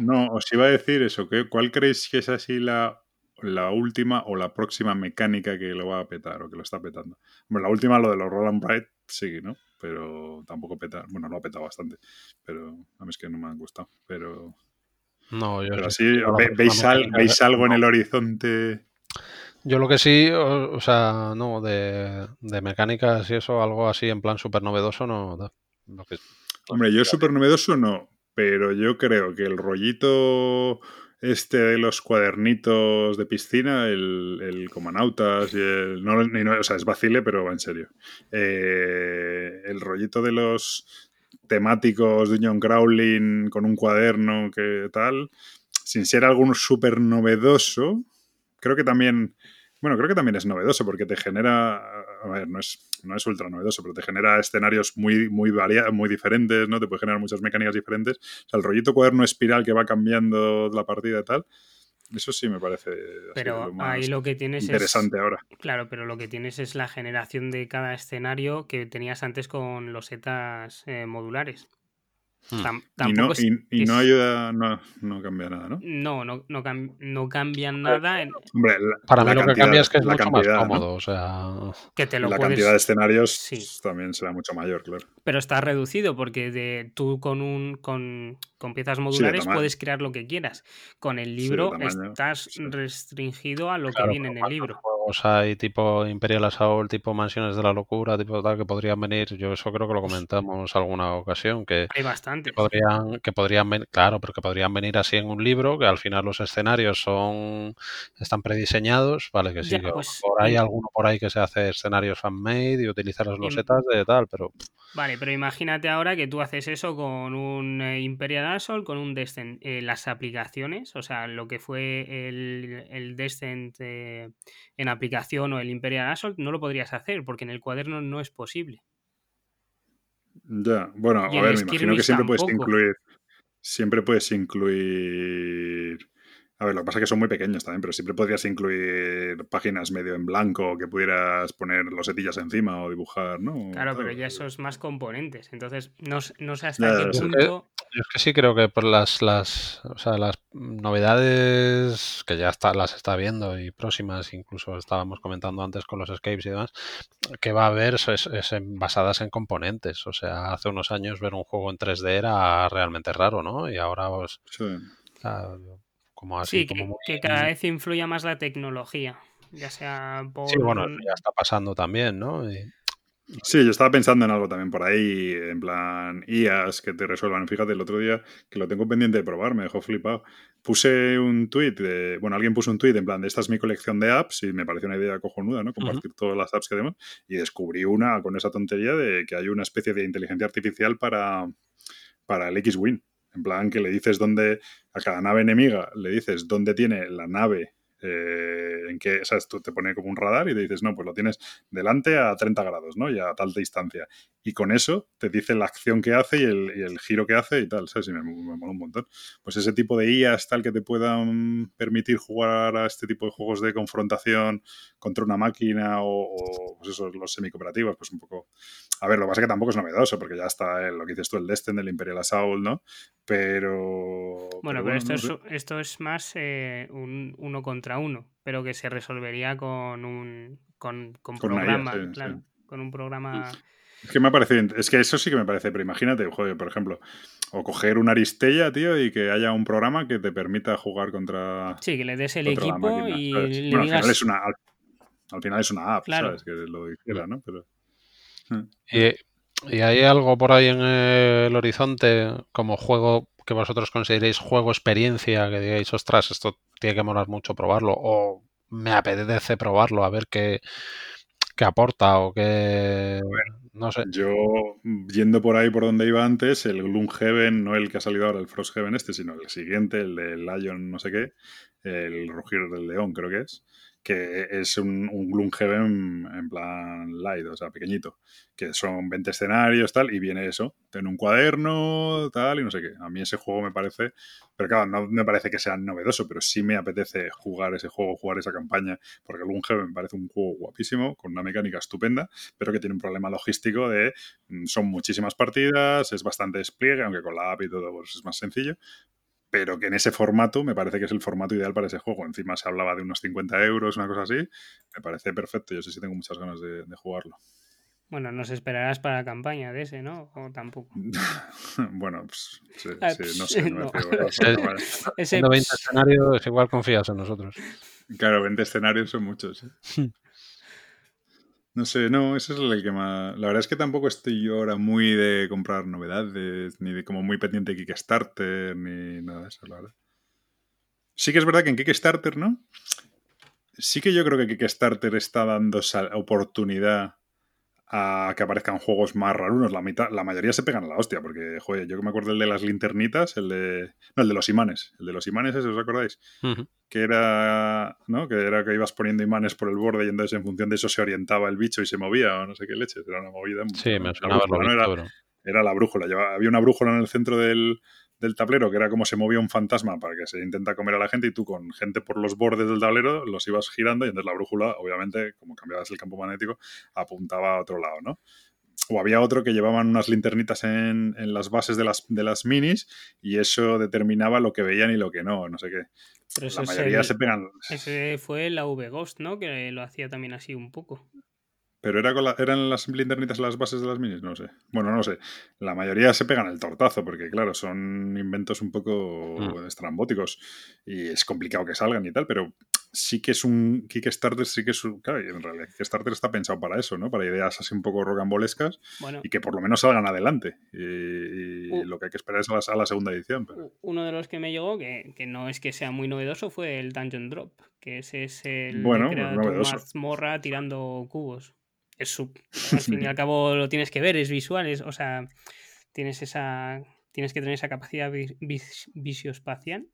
No, os iba a decir eso, ¿qué, ¿cuál creéis que es así la la última o la próxima mecánica que lo va a petar o que lo está petando. Hombre, la última, lo de los Roland Bright, sí, ¿no? Pero tampoco peta. Bueno, lo ha petado bastante. Pero a mí es que no me han gustado. Pero. No, yo pero así, ¿veis, ¿veis algo en el horizonte? Yo lo que sí, o, sea, no, de, de, mecánicas y eso, algo así en plan súper novedoso, no. Hombre, yo súper novedoso no, pero yo creo que el rollito este de los cuadernitos de piscina, el, el Comanautas y el. No, o sea, es vacile, pero va en serio. Eh, el rollito de los temáticos de John Crowling con un cuaderno que tal, sin ser algo súper novedoso, creo que también bueno, creo que también es novedoso porque te genera, a ver, no es, no es ultra novedoso, pero te genera escenarios muy, muy variados, muy diferentes, ¿no? Te puede generar muchas mecánicas diferentes. O sea, el rollito cuaderno espiral que va cambiando la partida y tal, eso sí me parece pero ahí lo que tienes interesante ahora. Claro, pero lo que tienes es la generación de cada escenario que tenías antes con los setas eh, modulares. Hmm. y, no, ayuda, no, no, cambia nada, ¿no? No, no, no, no cambian nada. Hombre, Para mí lo que cambia es que es mucho más cómodo, o sea... Que te lo la cantidad de escenarios también será mucho mayor, claro. Pero está reducido porque de, tú con un con, con piezas modulares puedes crear lo que quieras. Con el libro estás restringido a lo que viene en el libro juegos hay tipo Imperial Assault, tipo Mansiones de la Locura, tipo tal, que podrían venir, yo eso creo que lo comentamos alguna ocasión, que, hay bastante. podrían, que podrían venir, claro, pero que podrían venir así en un libro, que al final los escenarios son están prediseñados, vale, que sí, pues, por ahí alguno por ahí que se hace escenarios fan-made y utiliza las losetas de tal, pero... Vale, pero imagínate ahora que tú haces eso con un eh, Imperial Assault, con un Descent. Eh, las aplicaciones, o sea, lo que fue el, el Descent eh, en aplicación o el Imperial Assault, no lo podrías hacer porque en el cuaderno no es posible. Ya, bueno, a ver, me imagino que siempre puedes incluir. Siempre puedes incluir a ver, lo que pasa es que son muy pequeños también, pero siempre podrías incluir páginas medio en blanco que pudieras poner losetillas encima o dibujar, ¿no? Claro, pero ya esos más componentes. Entonces, no, no sé hasta qué punto. Yo es que sí creo que por las, las, o sea, las novedades que ya está, las está viendo y próximas, incluso estábamos comentando antes con los escapes y demás, que va a haber es, es basadas en componentes. O sea, hace unos años ver un juego en 3D era realmente raro, ¿no? Y ahora pues, sí sí, que, cada vez influya más la tecnología, ya sea por... Sí, bueno, ya está pasando también, ¿no? Sí, yo estaba pensando en algo también por ahí, en plan IAS que te resuelvan. Fíjate, el otro día que lo tengo pendiente de probar, me dejó flipado. Puse un tweet, de, bueno, alguien puso un tweet en plan de esta es mi colección de apps y me pareció una idea cojonuda, ¿no? Compartir todas las apps que tenemos y descubrí una con esa tontería de que hay una especie de inteligencia artificial para, para el X-Wing. En plan, que le dices dónde, a cada nave enemiga, le dices dónde tiene la nave eh, en que, ¿sabes? Tú te pone como un radar y te dices, no, pues lo tienes delante a 30 grados, ¿no? Y a tal distancia. Y con eso te dice la acción que hace y el, giro que hace y tal, ¿sabes? Y me, mola un montón. Pues ese tipo de IAs tal que te puedan permitir jugar a este tipo de juegos de confrontación contra una máquina o, pues eso, los semi-cooperativos, pues un poco... A ver, lo que pasa es que tampoco es novedoso, porque ya está lo que dices tú, el Destin del Imperial Assault, ¿no? Pero... Bueno, pero, esto, es, esto es más eh, un uno contra uno, pero que se resolvería con un con, con, programa, con un programa. Es que me parece, es que eso sí que me parece, pero imagínate, joder, por ejemplo, o coger una Aristella, tío, y que haya un programa que te permita jugar contra. Sí, que le des el equipo y le digas... al, final es una, al, final es una app, ¿sabes? Que lo dijera, ¿no? Pero... Y, y, hay algo por ahí en el horizonte como juego que vosotros consideréis juego experiencia, que digáis, ostras, esto tiene que molar mucho probarlo, o me apetece probarlo, a ver qué, qué aporta o qué... No sé. Yo, yendo por ahí por donde iba antes, el Gloomhaven, no el que ha salido ahora, el Frosthaven este, sino el siguiente, el de Lion no sé qué, el Rugir del León creo que es, que es un, un en plan light, o sea, pequeñito, que son 20 escenarios, tal, y viene eso, tiene un cuaderno, tal, y no sé qué. A mí ese juego me parece, pero claro, no me parece que sea novedoso, pero sí me apetece jugar ese juego, jugar esa campaña, porque Gloomhaven me parece un juego guapísimo, con una mecánica estupenda, pero que tiene un problema logístico de, mm, son muchísimas partidas, es bastante despliegue, aunque con la app y todo pues es más sencillo, pero que en ese formato me parece que es el formato ideal para ese juego. Encima se hablaba de unos 50 euros, una cosa así. Me parece perfecto. Yo sé si tengo muchas ganas de, jugarlo. Bueno, nos esperarás para la campaña de ese, ¿no? O tampoco. <laughs> bueno, pues sí, ah, no sé. No, <laughs> ese, 20 escenarios, igual confías en nosotros. Claro, 20 escenarios son muchos. ¿eh? <laughs> No sé, no, ese es el que más. La verdad es que tampoco estoy yo ahora muy de comprar novedades, ni de como muy pendiente de Kickstarter, ni nada de eso, la verdad. Sí que es verdad que en Kickstarter, ¿no? Sí que yo creo que Kickstarter está dando oportunidad a que aparezcan juegos más rarunos. La, mitad, la mayoría se pegan a la hostia, porque, joder, yo que me acuerdo el de las linternitas, el de. No, el de los imanes. El de los imanes, ¿ese os acordáis? Que era. ¿No? Que era que ibas poniendo imanes por el borde y entonces en función de eso se orientaba el bicho y se movía, o no sé qué leche. Era una movida. Sí, me sonaba era, era, la brújula. había una brújula en el centro del, del tablero, que era como se movía un fantasma para que se intenta comer a la gente y tú con gente por los bordes del tablero los ibas girando y entonces la brújula, obviamente, como cambiabas el campo magnético, apuntaba a otro lado, ¿no? O había otro que llevaban unas linternitas en, las bases de las, de las minis y eso determinaba lo que veían y lo que no, no sé qué. la mayoría se pegan. Ese fue la V-Ghost, ¿no? Que lo hacía también así un poco. ¿Pero era con eran las linternitas las bases de las minis? No sé. Bueno, no sé. La mayoría se pegan el tortazo porque, claro, son inventos un poco mm. estrambóticos y es complicado que salgan y tal, pero sí que es un Kickstarter, sí que es un... Claro, en realidad Kickstarter está pensado para eso, ¿no? Para ideas así un poco rocambolescas y que por lo menos salgan adelante. Y, lo que hay que esperar es a la, segunda edición. Uno de los que me llegó, que, que, no es que sea muy novedoso, fue el Dungeon Drop, que ese es el bueno, mazmorra tirando cubos es al fin y al <laughs> cabo lo tienes que ver, es visual, o sea, tienes esa tienes que tener esa capacidad visioespacial,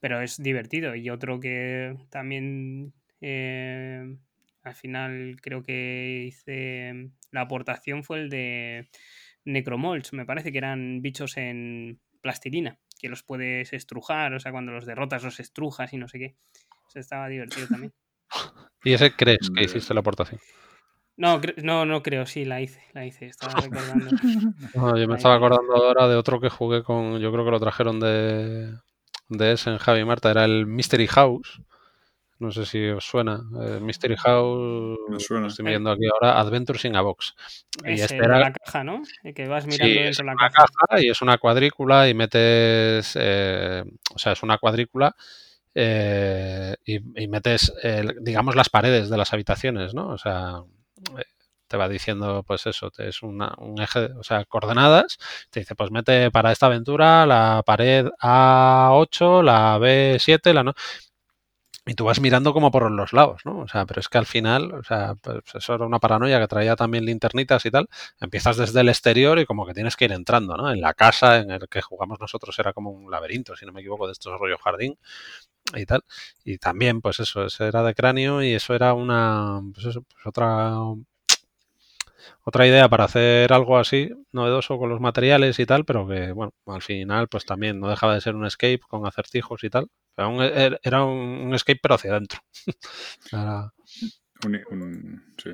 pero es divertido. Y otro que también eh, al final creo que hice la aportación fue el de Necromolds, me parece que eran bichos en plastilina, que los puedes estrujar, o sea, cuando los derrotas los estrujas y no sé qué. Eso estaba divertido también. <laughs> ¿Y ese crees que hiciste la aportación? No, no, no creo, sí, la hice, la hice, estaba <laughs> recordando. yo me estaba acordando ahora de otro que jugué con, yo creo que lo trajeron de, de ese en Javi Marta, era el Mystery House. No sé si os suena. Mystery House. Me suena. Estoy viendo aquí ahora Adventures in a Box. y este era... la caja, ¿no? que vas mirando sí, dentro de la una caja. Y es una cuadrícula y metes. Eh, o sea, es una cuadrícula. Eh, y, y, metes, eh, digamos, las paredes de las habitaciones, ¿no? O sea, te va diciendo, pues eso, te es un eje, o sea, coordenadas, te dice, pues mete para esta aventura la pared A8, la B7, la no. Y tú vas mirando como por los lados, ¿no? O sea, pero es que al final, o sea, pues eso era una paranoia que traía también linternitas y tal. Empiezas desde el exterior y como que tienes que ir entrando, ¿no? En la casa en el que jugamos nosotros era como un laberinto, si no me equivoco, de estos rollos jardín y tal. Y también, pues eso, eso era de cráneo y eso era una, pues eso, pues otra, otra idea para hacer algo así novedoso con los materiales y tal, pero que, bueno, al final, pues también no dejaba de ser un escape con acertijos y tal. Era un, era un escape, pero hacia adentro. <laughs>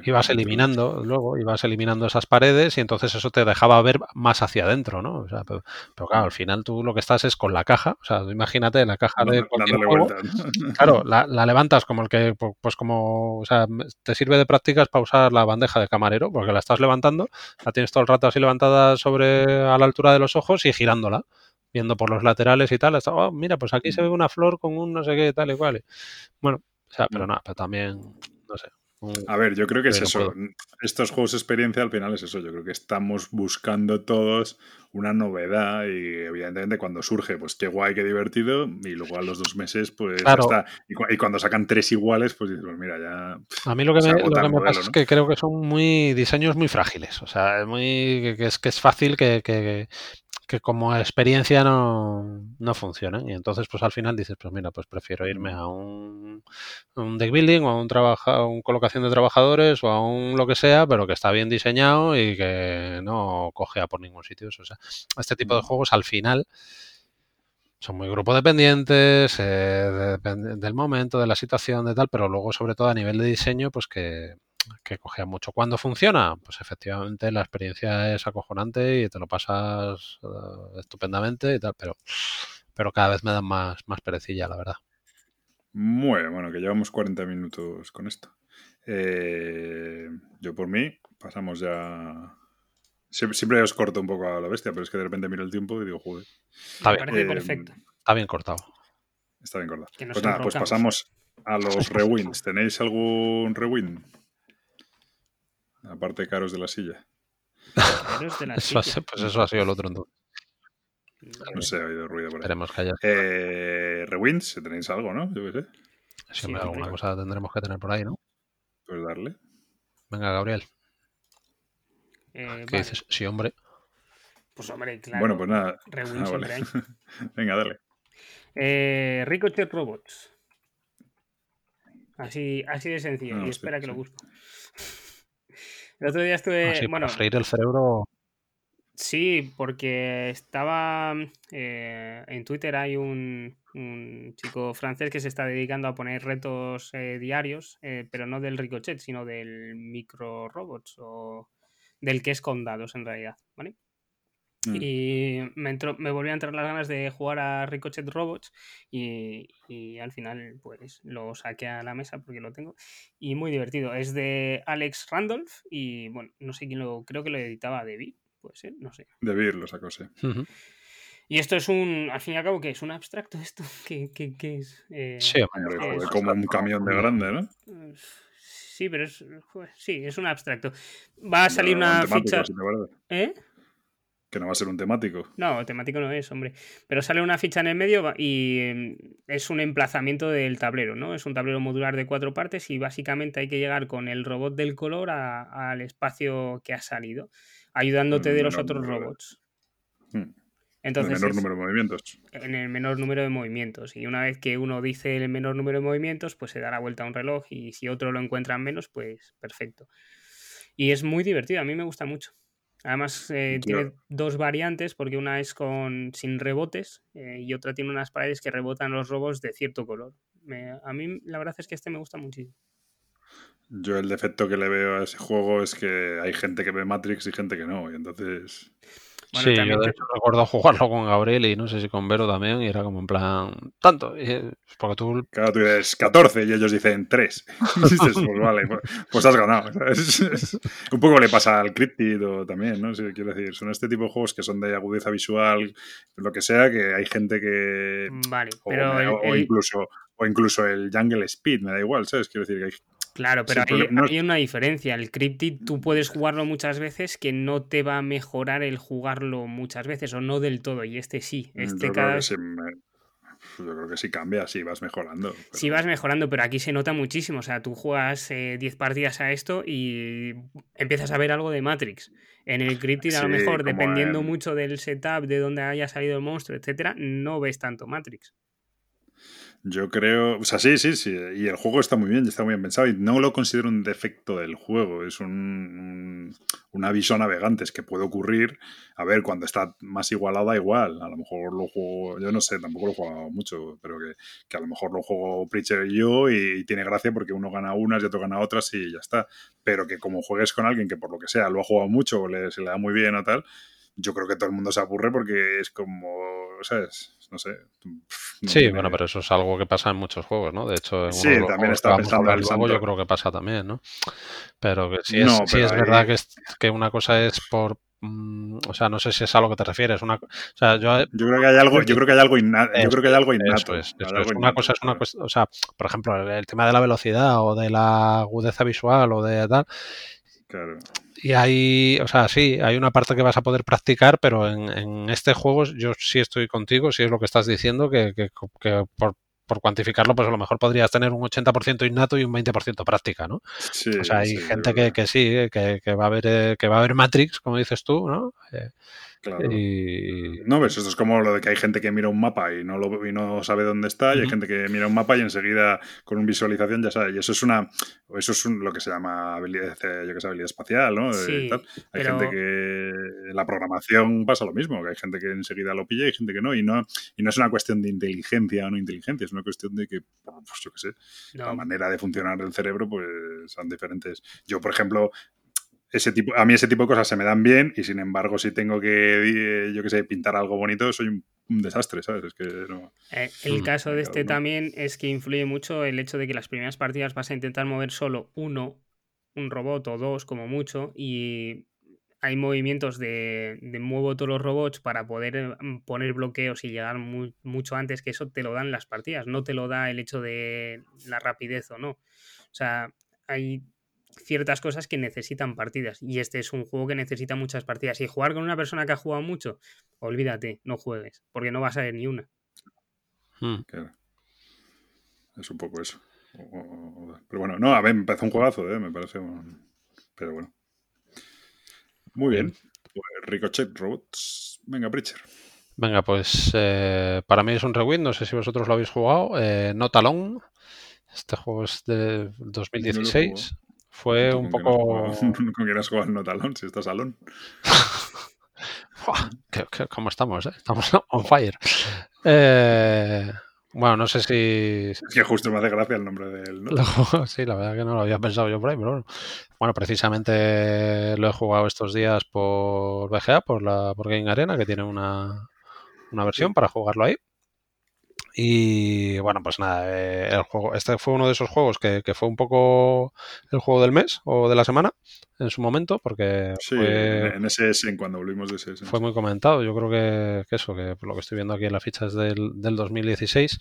ibas eliminando luego, ibas eliminando esas paredes y entonces eso te dejaba ver más hacia adentro, ¿no? O sea, pero, claro, al final tú lo que estás es con la caja, o sea, imagínate la caja de cualquier juego, <laughs> claro, la, levantas como el que, pues como, o sea, te sirve de prácticas para usar la bandeja de camarero, porque la estás levantando, la tienes todo el rato así levantada sobre, a la altura de los ojos y girándola viendo por los laterales y tal, oh, mira, pues aquí se ve una flor con un no sé qué, tal y cual. Bueno, o sea, pero nada, pero también no sé. A ver, yo creo que es eso. Estos juegos de experiencia al final es eso. Yo creo que estamos buscando todos una novedad y evidentemente cuando surge, pues qué guay, qué divertido. Y luego a los dos meses, pues está. Y, cuando sacan tres iguales, pues dices, pues mira, ya. A mí lo que me, pasa es que creo que son muy diseños muy frágiles. O sea, es muy que, es que es fácil que, que como experiencia no, no funcionan. Y entonces, pues al final dices, pues mira, pues prefiero irme a un, un deck building o a un, trabaja, un colocación de trabajadores o a un lo que sea, pero que está bien diseñado y que no cogea por ningún sitio. O sea, este tipo de juegos al final son muy grupo dependientes eh, del momento, de la situación, de tal, pero luego sobre todo a nivel de diseño, pues que, que cogea mucho. ¿Cuándo funciona? Pues efectivamente la experiencia es acojonante y te lo pasas eh, estupendamente y tal, pero, pero cada vez me dan más, más perecilla, la verdad. Muy bueno, que llevamos 40 minutos con esto. Eh, yo por mí, pasamos ya... Siempre, os corto un poco a la bestia, pero es que de repente miro el tiempo y digo, joder. Está bien. Parece perfecto. Está bien cortado. Está bien cortado. Pues nada, pues pasamos a <laughs> los rewinds. ¿Tenéis algún rewind? Aparte caros de la silla. Eres de la <laughs> Eso silla. pues eso ha sido el otro entonces. No sé, ha oído ruido por ahí. Esperemos que haya. Eh, rewinds, si tenéis algo, ¿no? Yo qué sé. Siempre sí, alguna cosa tendremos que tener por ahí, ¿no? Pues darle. Venga, Gabriel. Eh, ¿Qué vale. dices? Sí, hombre. Pues hombre, claro. Bueno, pues nada. Rewind Ah, siempre vale. hay. <laughs> Venga, dale. Eh, Ricochet Robots. Así, así de sencillo. No, y sí, espera que lo busco. El otro día estuve. Así, bueno, para freír el cerebro. sí, porque estaba. eh, en Twitter hay un, un chico francés que se está dedicando a poner retos eh, diarios, eh, pero no del Ricochet, sino del micro robots o del que es con dados en realidad, ¿vale? Mm. Y me, entró, me volvió a entrar las ganas de jugar a Ricochet Robots y, y al final pues lo saqué a la mesa porque lo tengo y muy divertido. Es de Alex Randolph y bueno, no sé quién lo, creo que lo editaba Debbie, puede ser, no sé. Beer lo sacó, sí. Ujú. Y esto es un, al fin y al cabo, que es un abstracto esto? <laughs> ¿Qué, qué- qué es? Eh, Sí, Hombre, es- joder, como un camión de grande, ¿no? Sí, pero es, joder, sí, es un abstracto. Va a salir una ficha... si. ¿Eh? Que no va a ser un temático. No, temático no es, hombre. Pero sale una ficha en el medio y em, es un emplazamiento del tablero, ¿no? Es un tablero modular de cuatro partes y básicamente hay que llegar con el robot del color a- al espacio que ha salido, ayudándote de los otros número robots. Hmm. Entonces, el menor número de movimientos. en el menor número de movimientos. Y una vez que uno dice el menor número de movimientos, pues se da la vuelta a un reloj y si otro lo encuentra en menos, pues perfecto. Y es muy divertido, a mí me gusta mucho. Además, eh, tiene dos variantes, porque una es con sin rebotes eh, y otra tiene unas paredes que rebotan los robos de cierto color. Me- a mí la verdad es que este me gusta muchísimo. Yo el defecto que le veo a ese juego es que hay gente que ve Matrix y gente que no. Y entonces. Bueno, sí, también yo de te- hecho recuerdo <laughs> jugarlo con Gabriel y no sé si con Vero también, y era como en plan, tanto, y, porque tú Claro, tú dices 14 y ellos dicen 3. <laughs> dices, pues vale, pues, pues has ganado. <laughs> Un poco le pasa al Cryptid también, ¿no? Sí, quiero decir, son este tipo de juegos que son de agudeza visual, lo que sea, que hay gente que. Vale, O, pero me- el- o el- incluso, o incluso el Jungle Speed, me da igual, ¿sabes? Quiero decir que hay Claro, pero Sí, hay, pero no- hay una diferencia. El Cryptid tú puedes jugarlo muchas veces que no te va a mejorar el jugarlo muchas veces o no del todo. Y este sí. Este yo, cada vez yo creo que sí cambia, sí vas mejorando. pero- sí vas mejorando, pero aquí se nota muchísimo. O sea, tú juegas eh, 10 partidas a esto y empiezas a ver algo de Matrix. En el Cryptid, a lo mejor, dependiendo en- mucho del setup, de dónde haya salido el monstruo, etcétera, no ves tanto Matrix. Yo creo, o sea, sí, sí, sí, y el juego está muy bien, está muy bien pensado y no lo considero un defecto del juego, es un, un, aviso a navegantes que puede ocurrir, a ver, cuando está más igualado da igual, a lo mejor lo juego, yo no sé, tampoco lo he jugado mucho, pero que, que a lo mejor lo juego Preacher y yo y, tiene gracia porque uno gana unas y otro gana otras y ya está, pero que como juegues con alguien que por lo que sea lo ha jugado mucho o le, se le da muy bien o tal, yo creo que todo el mundo se aburre porque es como, ¿sabes? No sé. no Sí, tiene- bueno, pero eso es algo que pasa en muchos juegos, ¿no? De hecho, en Sí, uno también el luego, yo creo que pasa también, ¿no? Pero que sí es, No, sí pero es ahí- verdad que, es, que una cosa es por... mm, o sea, no sé si es a lo que te refieres. Una, o sea, yo Yo creo que hay algo, yo creo que hay algo innato. Yo creo que hay algo Eso innato. es, eso algo es. Una innato, cosa es una cuestión, o sea, por ejemplo, el, el tema de la velocidad o de la agudeza visual o de tal, Claro. Y hay, o sea, sí, hay una parte que vas a poder practicar, pero en, en este juego yo sí estoy contigo, si es lo que estás diciendo, que, que- que por, por cuantificarlo, pues a lo mejor podrías tener un 80% innato y un 20% práctica, ¿no? Sí, O sea, hay sí, gente que, que sí, que, que va a ver eh, que va a ver Matrix, como dices tú, ¿no? Eh, claro. y No, ves, esto es como lo de que hay gente que mira un mapa y no, lo, y no sabe dónde está, y hay gente que mira un mapa y enseguida con una visualización ya sabe. Y eso es una, eso es un- lo que se llama habilidad, eh, yo que sé, habilidad espacial, ¿no? Eh, Sí, tal. Hay pero- gente que en la programación pasa lo mismo, que hay gente que enseguida lo pilla y hay gente que no. Y no, y no es una cuestión de inteligencia o no inteligencia, es una cuestión de que, pues yo qué sé, la manera de funcionar el cerebro pues son diferentes. Yo, por ejemplo, ese tipo, a mí ese tipo de cosas se me dan bien y sin embargo si tengo que, eh, yo qué sé, pintar algo bonito, soy un un desastre, ¿sabes? Es que no... Eh, el Mm. caso de este también es que influye mucho el hecho de que las primeras partidas vas a intentar mover solo uno, un robot o dos como mucho, y hay movimientos de, de muevo todos los robots para poder eh, poner bloqueos y llegar mu- mucho antes, que eso te lo dan las partidas, no te lo da el hecho de la rapidez o no. O sea, hay ciertas cosas que necesitan partidas y este es un juego que necesita muchas partidas y jugar con una persona que ha jugado mucho, olvídate, no juegues, porque no vas a ver ni una. Claro. Es un poco eso. Pero bueno, no, a ver, me parece un juegazo, ¿eh? Me parece un... Pero bueno. Muy bien. Pues Ricochet Robots. Venga, Preacher. Venga, pues eh, para mí es un rewind, no sé si vosotros lo habéis jugado. Eh, Not Alone. Este juego es de 2016. Fue ¿Tú un poco. jugado- <laughs> ¿Con quién has jugado en Notalón? Si estás salón. Buah, ¿qué- qué- ¿Cómo estamos? eh? Estamos <laughs> on fire. Eh, bueno, no sé si. Es que justo me hace gracia el nombre del. ¿no? <laughs> sí, la verdad que no lo había pensado yo por ahí, pero bueno. Bueno, precisamente lo he jugado estos días por VGA, por la por Game Arena, que tiene una, una versión para jugarlo ahí. Y bueno, pues nada, eh, el juego, este fue uno de esos juegos que, que fue un poco el juego del mes o de la semana en su momento, porque Sí, fue, en SS, en cuando volvimos de SS. fue muy comentado. Yo creo que, que eso, que por lo que estoy viendo aquí en las fichas del, del 2016.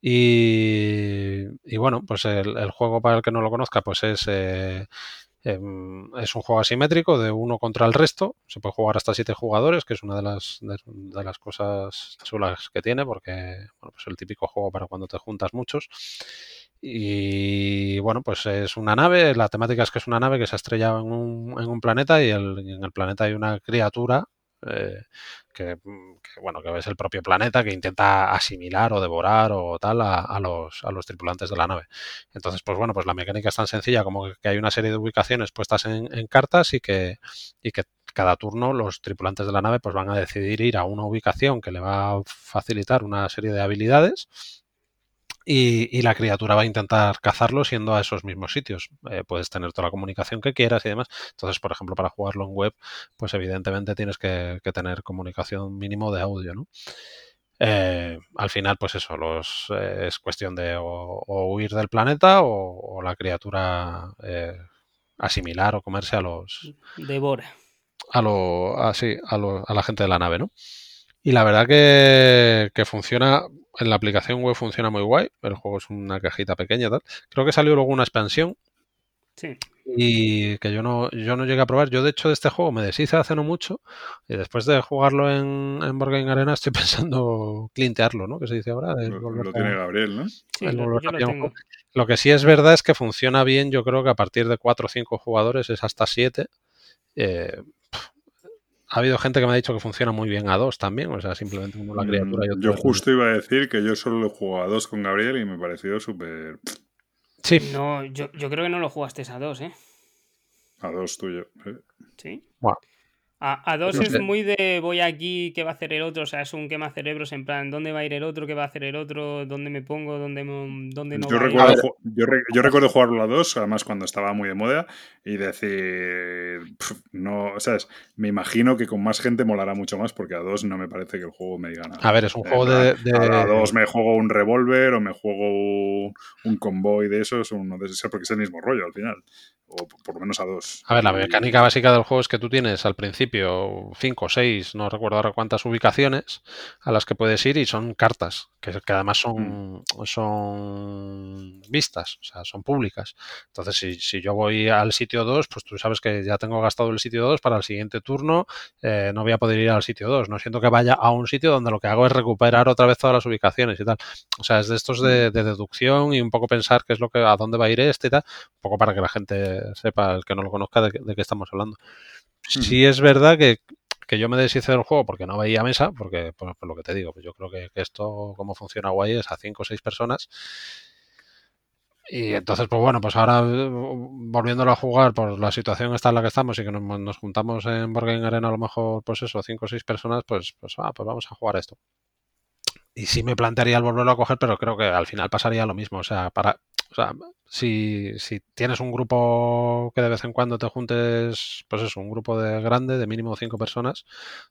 Y, y bueno, pues el, el juego, para el que no lo conozca, pues es, eh, em, es un juego asimétrico de uno contra el resto. Se puede jugar hasta siete jugadores, que es una de las, de, las cosas chulas que tiene, porque bueno, pues el típico juego para cuando te juntas muchos. Y bueno, pues es una nave, la temática es que es una nave que se ha estrellado en un, en un planeta y en el planeta hay una criatura eh, que, que, bueno, que es el propio planeta que intenta asimilar o devorar o tal a, a los, a los tripulantes de la nave. Entonces, pues bueno, pues la mecánica es tan sencilla como que hay una serie de ubicaciones puestas en, en cartas y que, y que cada turno los tripulantes de la nave pues van a decidir ir a una ubicación que le va a facilitar una serie de habilidades y, y la criatura va a intentar cazarlo siendo a esos mismos sitios. Eh, puedes tener toda la comunicación que quieras y demás. Entonces, por ejemplo, para jugarlo en web, pues evidentemente tienes que, que tener comunicación mínimo de audio, ¿no? Eh, al final, pues eso, los, eh, es cuestión de o, o huir del planeta o, o la criatura eh, asimilar o comerse a los, Devora. a lo así a, lo, a la gente de la nave, ¿no? Y la verdad que, que funciona, en la aplicación web funciona muy guay, el juego es una cajita pequeña y tal. Creo que salió luego una expansión Sí. y que yo no, yo no llegué a probar. Yo de hecho de este juego me deshice hace no mucho y después de jugarlo en, en Arena estoy <laughs> pensando clintearlo, ¿no? Que se dice ahora. Lo, volver lo a- tiene Gabriel, ¿no? Sí. Lo que sí es verdad es que funciona bien, yo creo que a partir de 4 o 5 jugadores es hasta 7. Eh, ha habido gente que me ha dicho que funciona muy bien a 2 también, o sea, simplemente uno la criatura y otro Mm, Yo justo iba a decir que yo solo lo he jugado a dos con Gabriel y me pareció súper Sí, No, yo, yo creo que no lo jugaste a dos, ¿eh? a dos tuyo. ¿eh? Sí. Buah. A, a dos No es sé. muy de voy aquí, ¿qué va a hacer el otro? O sea, es un quema cerebros en plan, ¿dónde va a ir el otro? ¿Qué va a hacer el otro? ¿Dónde me pongo? ¿Dónde, me- dónde no yo, va recuerdo, A yo, re- yo recuerdo jugarlo a dos, además cuando estaba muy de moda, y decir, "Pf, no, ¿sabes? Me imagino que con más gente molará mucho más, porque a dos no me parece que el juego me diga nada. a ver, es un juego de... A dos me juego un revólver o me juego un, un convoy de esos, uno de esos, porque es el mismo rollo al final. O por lo menos a dos. A ver, la mecánica básica del juego es que tú tienes al principio 5 o 6, no recuerdo ahora cuántas ubicaciones a las que puedes ir y son cartas, que, que además son, son vistas, o sea, son públicas. Entonces, si, si yo voy al sitio 2, pues tú sabes que ya tengo gastado el sitio 2 para el siguiente turno, eh, no voy a poder ir al sitio 2. No siento que vaya a un sitio donde lo que hago es recuperar otra vez todas las ubicaciones y tal. O sea, es de estos de, de deducción y un poco pensar qué es lo que, a dónde va a ir este y tal, un poco para que la gente sepa, el que no lo conozca, de, qué- de qué estamos hablando. Sí es verdad que, que yo me deshice del juego porque no veía mesa, porque por, por lo que te digo, pues yo creo que, que esto, como funciona guay, es a 5 o 6 personas. Y entonces, pues bueno, pues ahora eh, volviéndolo a jugar, por la situación está en la que estamos y que nos, nos juntamos en Game Arena a lo mejor, pues eso, 5 o 6 personas, pues, pues, ah, pues vamos a jugar esto. Y sí me plantearía el volverlo a coger, pero creo que al final pasaría lo mismo. O sea, para, sea, si, si, tienes un grupo que de vez en cuando te juntes, pues eso, un grupo de grande, de mínimo cinco personas,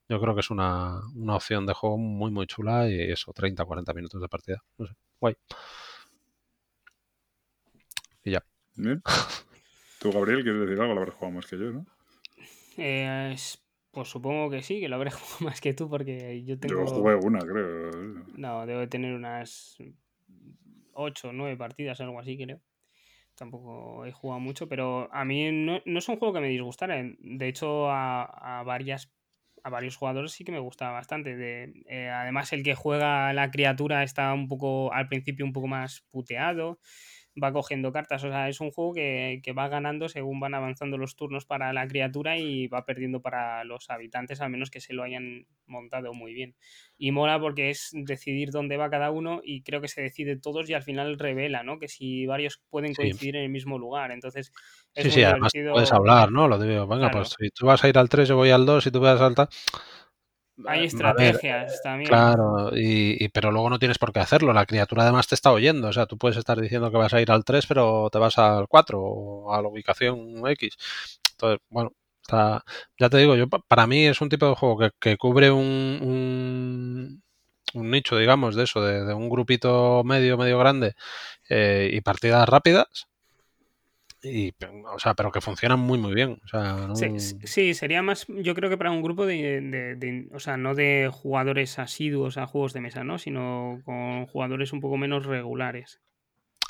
yo creo que es una, una opción de juego muy, muy chula y eso, 30, 40 minutos de partida. No sé, guay. Y ya. Bien. Tú, Gabriel, quieres decir algo, lo habrás jugado más que yo, ¿no? Eh, pues supongo que sí, que lo habré <laughs> jugado más que tú, porque yo tengo. Yo jugué una, creo. No, debo de tener unas 8 o 9 partidas, algo así, creo. Tampoco he jugado mucho, pero a mí no, no es un juego que me disgustara. De hecho, a, a varias a varios jugadores sí que me gustaba bastante. De, eh, además, el que juega la criatura está un poco, al principio, un poco más puteado va cogiendo cartas. O sea, es un juego que, va ganando según van avanzando los turnos para la criatura y va perdiendo para los habitantes, al menos que se lo hayan montado muy bien. Y mola porque es decidir dónde va cada uno y creo que se decide todos y al final revela, ¿no? Que si varios pueden coincidir en el mismo lugar. Entonces, sí, sí, además puedes hablar, ¿no? Lo digo, venga, pues si tú vas a ir al 3, yo voy al 2, si tú vas a saltar hay estrategias también. Claro, y, pero luego no tienes por qué hacerlo. La criatura además te está oyendo. O sea, tú puedes estar diciendo que vas a ir al 3, pero te vas al 4 o a la ubicación X. Entonces, bueno, está, ya te digo, yo para mí es un tipo de juego que, cubre un, un, nicho, digamos, de eso, de, un grupito medio, medio grande eh, y partidas rápidas y, o sea, pero que funcionan muy muy bien. sí, sería más, yo creo que para un grupo de, o sea, no de jugadores asiduos a juegos de mesa, ¿no? Sino con jugadores un poco menos regulares.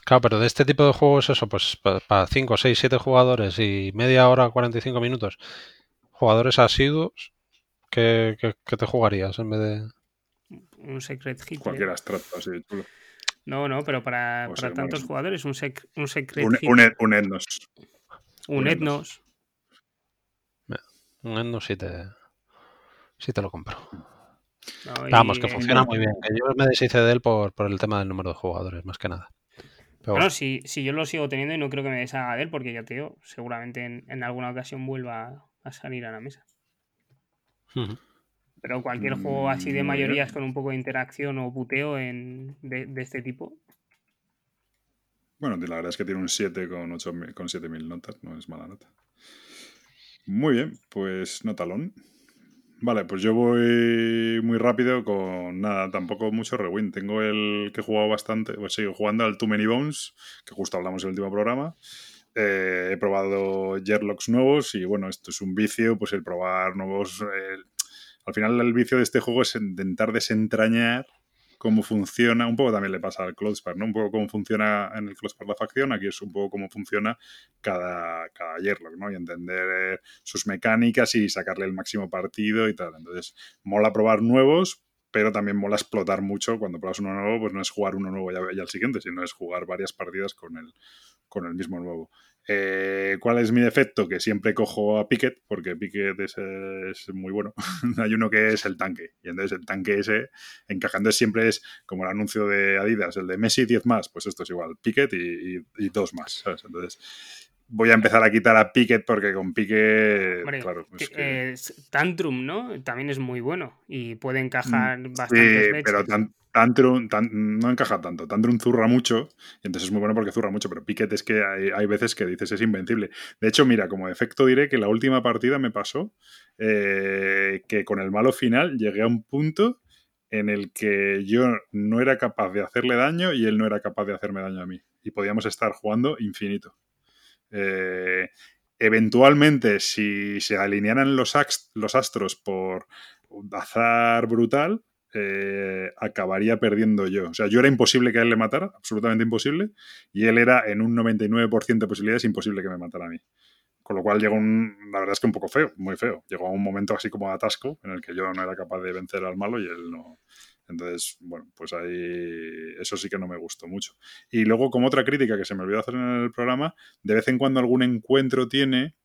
Claro, pero de este tipo de juegos, eso, pues para 5, 6, 7 jugadores y media hora, 45 minutos, jugadores asiduos, ¿qué, te jugarías en vez de...? Un Secret Hit. Cualquier abstracto así, no, no, pero para, tantos jugadores, un, sec, un secret. Un, un, un, etnos. Un, etnos. Un etnos sí te, sí te lo compro. Vamos, que funciona muy bien. Que yo me deshice de él por, por, el tema del número de jugadores, más que nada. bueno, si, si, yo lo sigo teniendo y no creo que me deshaga de él, porque ya te digo, seguramente en, en alguna ocasión vuelva a salir a la mesa. Pero cualquier juego así de mm, mayorías con un poco de interacción o puteo en, de, este tipo. Bueno, la verdad es que tiene un 7 con, 8, con 7000 notas, no es mala nota. Muy bien, pues notalón. Vale, pues yo voy muy rápido con nada, tampoco mucho rewind. Tengo el que he jugado bastante, pues sigo jugando al Too Many Bones, que justo hablamos en el último programa. Eh, he probado Jerlocks nuevos y bueno, esto es un vicio, pues el probar nuevos, al final el vicio de este juego es intentar desentrañar cómo funciona, un poco también le pasa al Cloudspar, ¿no? Un poco cómo funciona en el Cloudspar la facción, aquí es un poco cómo funciona cada, cada Yerlock, ¿no? Y entender sus mecánicas y sacarle el máximo partido y tal. Entonces, mola probar nuevos, pero también mola explotar mucho cuando pruebas uno nuevo, pues no es jugar uno nuevo ya el siguiente, sino es jugar varias partidas con el, con el mismo nuevo. Eh, ¿Cuál es mi defecto? Que siempre cojo a Piquet, porque Piquet es, muy bueno. <laughs> Hay uno que es el tanque, y entonces el tanque ese encajando siempre es como el anuncio de Adidas, el de Messi 10 más, pues esto es igual, Piquet y, y, dos más, Entonces voy a empezar a quitar a Piquet porque con Piquet, claro. Tantrum, ¿no? También es muy bueno y puede encajar mm, bastante. Sí, pero Tantrum no encaja tanto. Tantrum zurra mucho, y entonces es muy bueno porque zurra mucho, pero Piquet es que hay, veces que dices es invencible. De hecho, mira, como efecto diré que la última partida me pasó eh, que con el malo final llegué a un punto en el que yo no era capaz de hacerle daño y él no era capaz de hacerme daño a mí. Y podíamos estar jugando infinito. Eh, eventualmente, si se alinearan los, los astros por azar brutal, eh, acabaría perdiendo yo. O sea, yo era imposible que a él le matara, absolutamente imposible, y él era en un 99% de posibilidades imposible que me matara a mí. Con lo cual llegó un, la verdad es que un poco feo, muy feo. Llegó a un momento así como de atasco en el que yo no era capaz de vencer al malo y él no. Entonces, bueno, pues ahí eso sí que no me gustó mucho. Y luego, como otra crítica que se me olvidó hacer en el programa, de vez en cuando algún encuentro tiene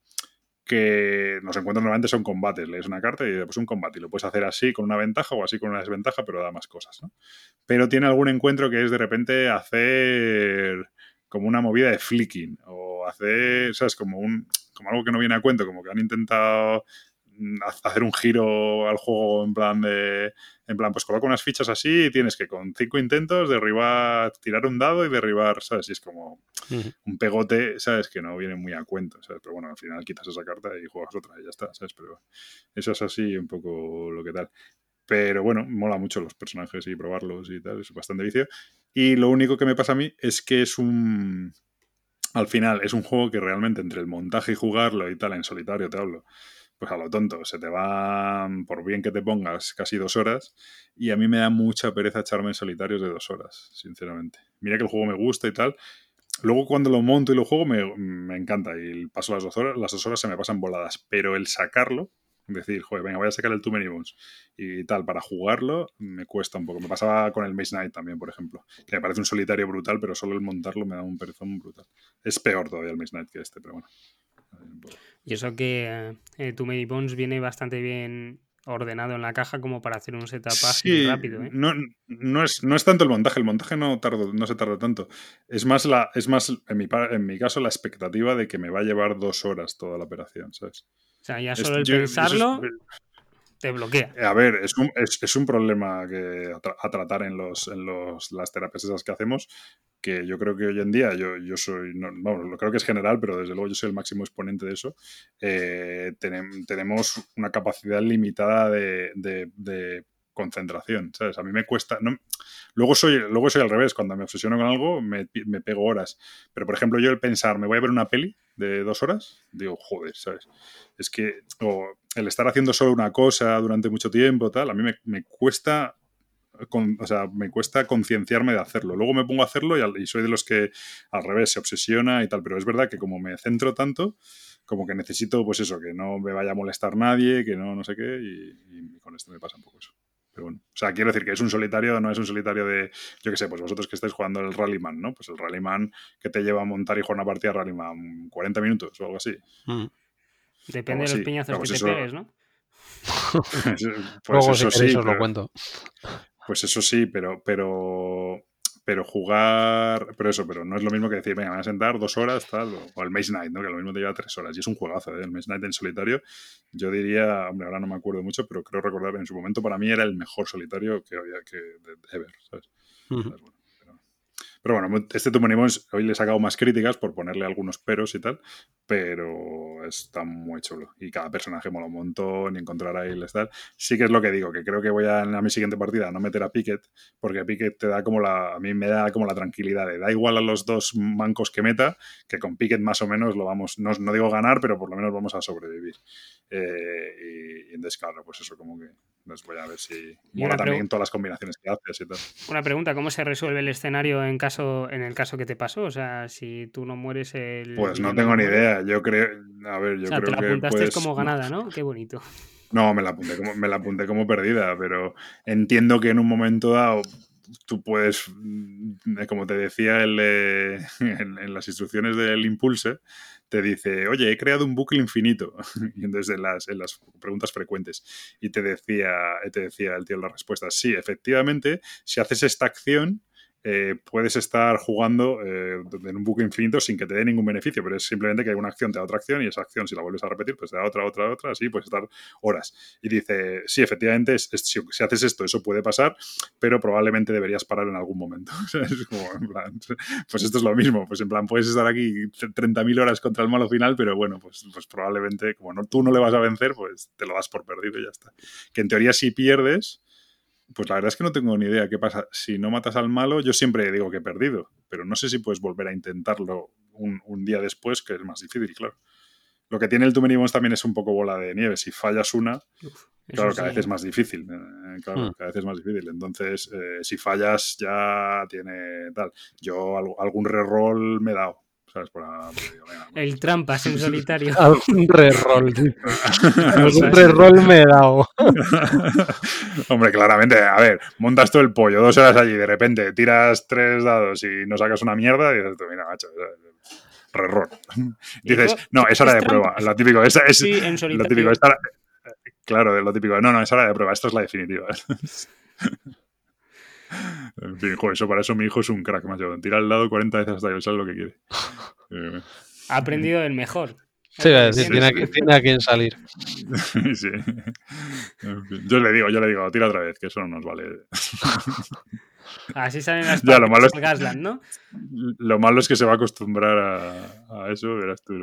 que los encuentros normalmente son combates. Lees una carta y después un combate. Y lo puedes hacer así con una ventaja o así con una desventaja, pero da más cosas, ¿no? Pero tiene algún encuentro que es de repente hacer como una movida de flicking o hacer, ¿sabes? Como, un, como algo que no viene a cuento, como que han intentado hacer un giro al juego en plan de. En plan, pues coloca unas fichas así y tienes que con cinco intentos derribar, tirar un dado y derribar, ¿sabes? Y es como un pegote, ¿sabes? Que no viene muy a cuento, ¿sabes? Pero bueno, al final quitas esa carta y juegas otra y ya está, ¿sabes? Pero eso es así un poco lo que tal. Pero bueno, mola mucho los personajes y probarlos y tal, es bastante vicio. Y lo único que me pasa a mí es que es un al final es un juego que realmente entre el montaje y jugarlo y tal, en solitario te hablo, pues a lo tonto, se te va, por bien que te pongas, casi dos horas, y a mí me da mucha pereza echarme en solitarios de dos horas, sinceramente. Mira que el juego me gusta y tal. Luego cuando lo monto y lo juego me, me encanta y paso las dos horas, las dos horas se me pasan voladas, pero el sacarlo, decir, joder, venga, voy a sacar el Too Many Bones y tal, para jugarlo me cuesta un poco. Me pasaba con el Maze Knight también, por ejemplo, que me parece un solitario brutal, pero solo el montarlo me da un perezón brutal. Es peor todavía el Maze Knight que este, pero bueno. Y eso que eh, Too Many Bones viene bastante bien ordenado en la caja como para hacer un setup sí, rápido. ¿eh? No, no, es, no es tanto el montaje, el montaje no, tardo, no se tarda tanto. Es más, la, es más en, mi, en mi caso, la expectativa de que me va a llevar dos horas toda la operación, ¿sabes? O sea, ya solo el pensarlo te bloquea. A ver, es un, es, un problema que a, tratar en, los, en los, las terapias esas que hacemos, que yo creo que hoy en día, yo, yo soy, no, bueno, lo creo que es general, pero desde luego yo soy el máximo exponente de eso, eh, tenemos una capacidad limitada de, concentración, ¿sabes? A mí me cuesta... No, luego, soy, luego soy al revés, cuando me obsesiono con algo me, me pego horas, pero por ejemplo yo el pensar, me voy a ver una peli de dos horas, digo, joder, ¿sabes? Es que el estar haciendo solo una cosa durante mucho tiempo, tal, a mí me, cuesta o sea, me cuesta concienciarme de hacerlo. Luego me pongo a hacerlo y, soy de los que al revés se obsesiona y tal, pero es verdad que como me centro tanto, como que necesito, pues eso, que no me vaya a molestar nadie, que no, no sé qué, y, con esto me pasa un poco eso. Pero bueno, o sea, quiero decir que es un solitario, no es un solitario de, yo qué sé, pues vosotros que estáis jugando el Rallyman, ¿no? Pues el Rallyman que te lleva a montar y jugar una partida de Rallyman 40 minutos o algo así. Mm. Depende de los piñazos que te pegues, ¿no? <laughs> pues eso sí, os lo cuento. Pues eso sí, pero, pero, pero jugar, pero eso, pero no es lo mismo que decir, venga, me voy a sentar dos horas, tal, o, el Maze Night, ¿no? Que lo mismo te lleva tres horas. Y es un juegazo, ¿eh? El Maze Night en solitario. Yo diría, hombre, ahora no me acuerdo mucho, pero creo recordar en su momento para mí era el mejor solitario que había que de, ever, ¿sabes? Pero bueno, este Too hoy le he sacado más críticas por ponerle algunos peros y tal, pero está muy chulo. Y cada personaje mola un montón y encontrar ahí el tal. Sí que es lo que digo, que creo que voy a, en mi siguiente partida no meter a Piquet, porque Piquet te da como la, a mí me da como la tranquilidad de da igual a los dos mancos que meta, que con Piquet más o menos lo vamos, no, no digo ganar, pero por lo menos vamos a sobrevivir. Eh, y, y entonces, claro, pues eso como que les voy a ver si mola también todas las combinaciones que haces y tal. Una pregunta, ¿cómo se resuelve el escenario en caso en el caso que te pasó? O sea, si tú no mueres el... Pues no tengo ni idea, yo creo... A ver, yo creo te la apuntaste como ganada, ¿no? Qué bonito. No, me la apunté como, me la apunté como perdida, pero entiendo que en un momento dado tú puedes, mm, como te decía <laughs> en, en, las instrucciones del Impulse, te dice, oye, he creado un bucle infinito. <laughs> y entonces en las, en las preguntas frecuentes. Y te decía, te decía el tío la respuesta, sí, efectivamente, si haces esta acción, eh, puedes estar jugando eh, en un bucle infinito sin que te dé ningún beneficio, pero es simplemente que una acción te da otra acción y esa acción, si la vuelves a repetir, pues te da otra, otra, otra, así puedes estar horas. Y dice, sí, efectivamente, si, haces esto, eso puede pasar, pero probablemente deberías parar en algún momento. <laughs> pues esto es lo mismo, pues en plan, puedes estar aquí 30.000 horas contra el malo final, pero bueno, pues, pues probablemente, como no, tú no le vas a vencer, pues te lo das por perdido y ya está. Que en teoría si pierdes pues la verdad es que no tengo ni idea qué pasa. Si no matas al malo, yo siempre digo que he perdido, pero no sé si puedes volver a intentarlo un, día después, que es más difícil, claro. Lo que tiene el Too Many también es un poco bola de nieve. Si fallas una, claro, cada vez es más difícil. Eh, claro, hmm. cada vez es más difícil. Entonces, eh, si fallas, ya tiene tal. Yo algún reroll me he dado. El trampas en solitario. <laughs> Algún reroll. <laughs> Algún reroll me he dado. <laughs> Hombre, claramente, a ver, montas todo el pollo, dos horas allí, de repente tiras tres dados y no sacas una mierda, y dices, mira, macho, reroll. Dices, no, es hora de prueba. Lo típico, es, es lo típico, claro, lo típico, no, no, es hora de prueba, esto es la definitiva. En fin, eso para eso mi hijo es un crack, macho. Tira al lado 40 veces hasta que él sabe lo que quiere. <laughs> ha aprendido del mejor. Sí, tiene, a, quien salir. <laughs> sí. Yo le digo, yo le digo, tira otra vez, que eso no nos vale. Así salen las <laughs> ya, lo malo es, Gasland, ¿no? Lo malo es que se va a acostumbrar a, a eso, verás tú.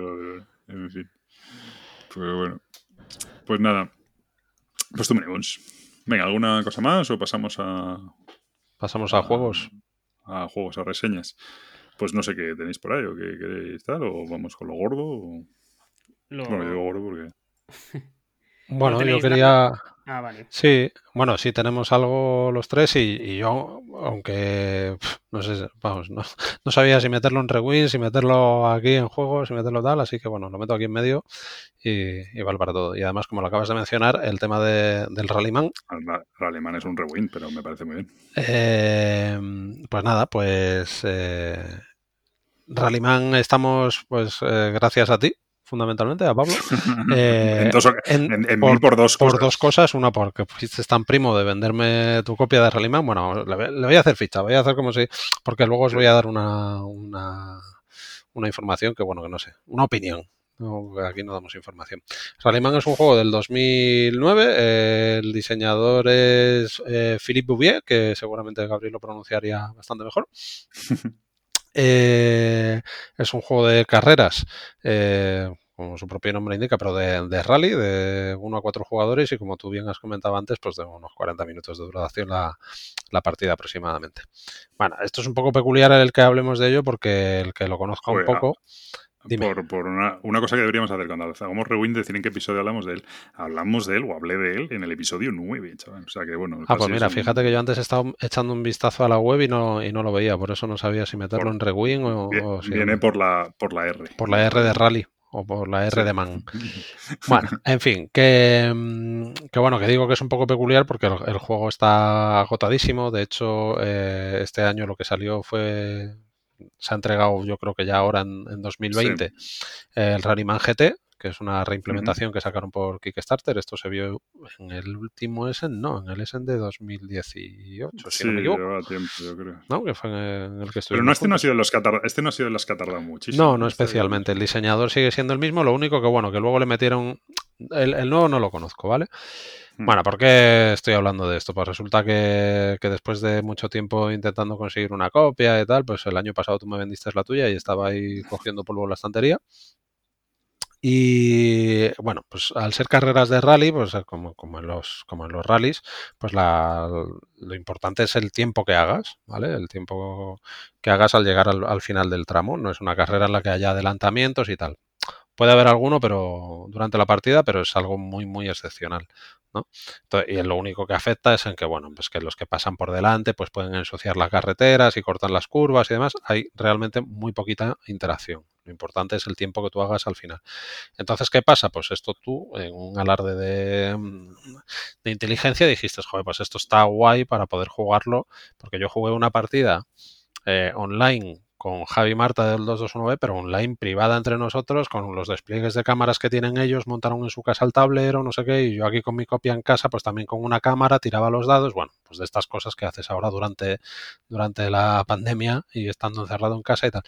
En fin. Pero bueno. Pues nada. Pues tú me Venga, ¿alguna cosa más o pasamos a. Pasamos a, juegos? A juegos, a reseñas. Pues no sé qué tenéis por ahí o qué queréis tal, o vamos con lo gordo. O... Bueno, yo digo gordo porque. <laughs> bueno, yo quería. Ah, vale. Sí, bueno, sí tenemos algo los tres y, yo, aunque no sé, vamos, no, <laughs> no, sabía si meterlo en Rewind, si meterlo aquí en juegos, si meterlo tal, así que bueno, lo meto aquí en medio y, y vale para todo. Y además, como lo acabas de mencionar, el tema de, del Rallyman. El Rallyman es un Rewind, pero me parece muy bien. Eh, pues nada, pues eh, Rallyman estamos, pues eh, gracias a ti, fundamentalmente, a Pablo. <laughs> Eh, en, por, dos cosas. Por dos cosas. Una, porque fuiste tan primo de venderme tu copia de Rallyman. Bueno, le, voy a hacer ficha, voy a hacer como si. Porque luego os voy a dar una, una, una información que, bueno, que no sé, una opinión. aquí no damos información. Rallyman es un juego del 2009. el diseñador es eh, Philippe Bouvier, que seguramente Gabriel lo pronunciaría bastante mejor. <laughs> Eh, es un juego de carreras, eh, como su propio nombre indica, pero de, rally, de 1 a 4 jugadores y como tú bien has comentado antes, pues de unos 40 minutos de duración la, partida aproximadamente. Bueno, esto es un poco peculiar el que hablemos de ello porque el que lo conozca un poco... Por, por una, una, cosa que deberíamos hacer cuando hagamos rewind, decir en qué episodio hablamos de él. Hablamos de él o hablé de él en el episodio 9, chaval. O sea que bueno. Ah, pues mira, fíjate que yo antes he estado echando un vistazo a la web y no, y no lo veía, por eso no sabía si meterlo en rewind o, viene, si. Viene por la, por la R. Por la R de rally o por la R de man. Bueno, en fin, que, mm, que, bueno, que digo que es un poco peculiar porque el, juego está agotadísimo. De hecho, eh, este año lo que salió fue se ha entregado yo creo que ya ahora en, 2020 el Rallyman GT, que es una reimplementación que sacaron por Kickstarter. Esto se vio en el último Essen, no, en el Essen de 2018, si no me equivoco. tiempo, yo creo. No, que fue en el que Pero no, este no, ha sido los que este no ha sido de los que ha tardado muchísimo. No, no este especialmente. El diseñador sigue siendo el mismo, lo único que, bueno, que luego le metieron... El, el nuevo no lo conozco, ¿vale? Hmm. Bueno, ¿por qué estoy hablando de esto? Pues resulta que, después de mucho tiempo intentando conseguir una copia y tal, pues el año pasado tú me vendiste la tuya y estaba ahí cogiendo polvo en la estantería. Y bueno, pues al ser carreras de rally, pues como, como, en, los, como en los rallies, pues lo importante es el tiempo que hagas, ¿vale? El tiempo que hagas al llegar al final del tramo. No es una carrera en la que haya adelantamientos y tal. Puede haber alguno, pero durante la partida, pero es algo muy, muy excepcional. ¿no? y lo único que afecta es en que, bueno, pues que los que pasan por delante pues pueden ensuciar las carreteras y cortar las curvas y demás. Hay realmente muy poquita interacción. Lo importante es el tiempo que tú hagas al final. Entonces, ¿qué pasa? Pues esto tú, en un alarde de, mm, de inteligencia, dijiste, joder, pues esto está guay para poder jugarlo, porque yo jugué una partida eh, online con Javi Marta del 221B, pero online, privada entre nosotros, con los despliegues de cámaras que tienen ellos, montaron en su casa el tablero, no sé qué, y yo aquí con mi copia en casa, pues también con una cámara, tiraba los dados, bueno, pues de estas cosas que haces ahora durante, durante la pandemia y estando encerrado en casa y tal.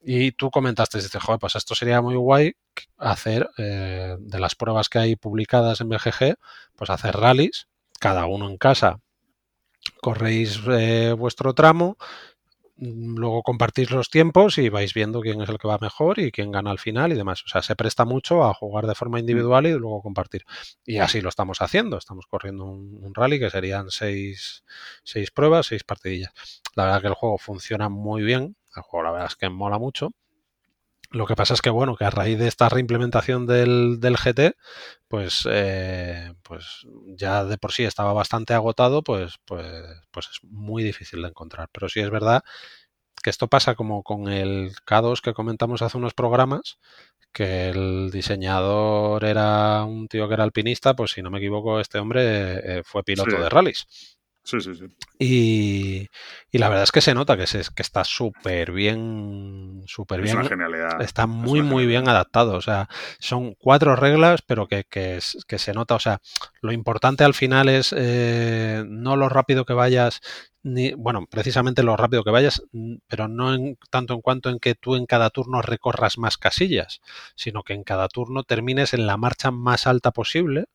Y tú comentaste, dices, joder, pues esto sería muy guay hacer eh, de las pruebas que hay publicadas en BGG, pues hacer rallies, cada uno en casa, corréis eh, vuestro tramo, luego compartís los tiempos y vais viendo quién es el que va mejor y quién gana al final y demás. O sea, se presta mucho a jugar de forma individual y luego compartir. Y así lo estamos haciendo. Estamos corriendo un, rally que serían seis, seis, pruebas, seis partidillas. La verdad que el juego funciona muy bien. El juego la verdad es que mola mucho. Lo que pasa es que, bueno, que a raíz de esta reimplementación del, del GT, pues, eh, pues ya de por sí estaba bastante agotado, pues, pues, pues es muy difícil de encontrar. Pero sí es verdad que esto pasa como con el K2 que comentamos hace unos programas, que el diseñador era un tío que era alpinista, pues si no me equivoco, este hombre eh, fue piloto de rallies. Sí, sí, sí. Y, la verdad es que se nota que, se, que está súper bien, súper bien. Está muy, muy bien adaptado. O sea, son cuatro reglas, pero que, que, se nota. O sea, lo importante al final es eh, no lo rápido que vayas, ni, bueno, precisamente lo rápido que vayas, pero no en, tanto en cuanto en que tú en cada turno recorras más casillas, sino que en cada turno termines en la marcha más alta posible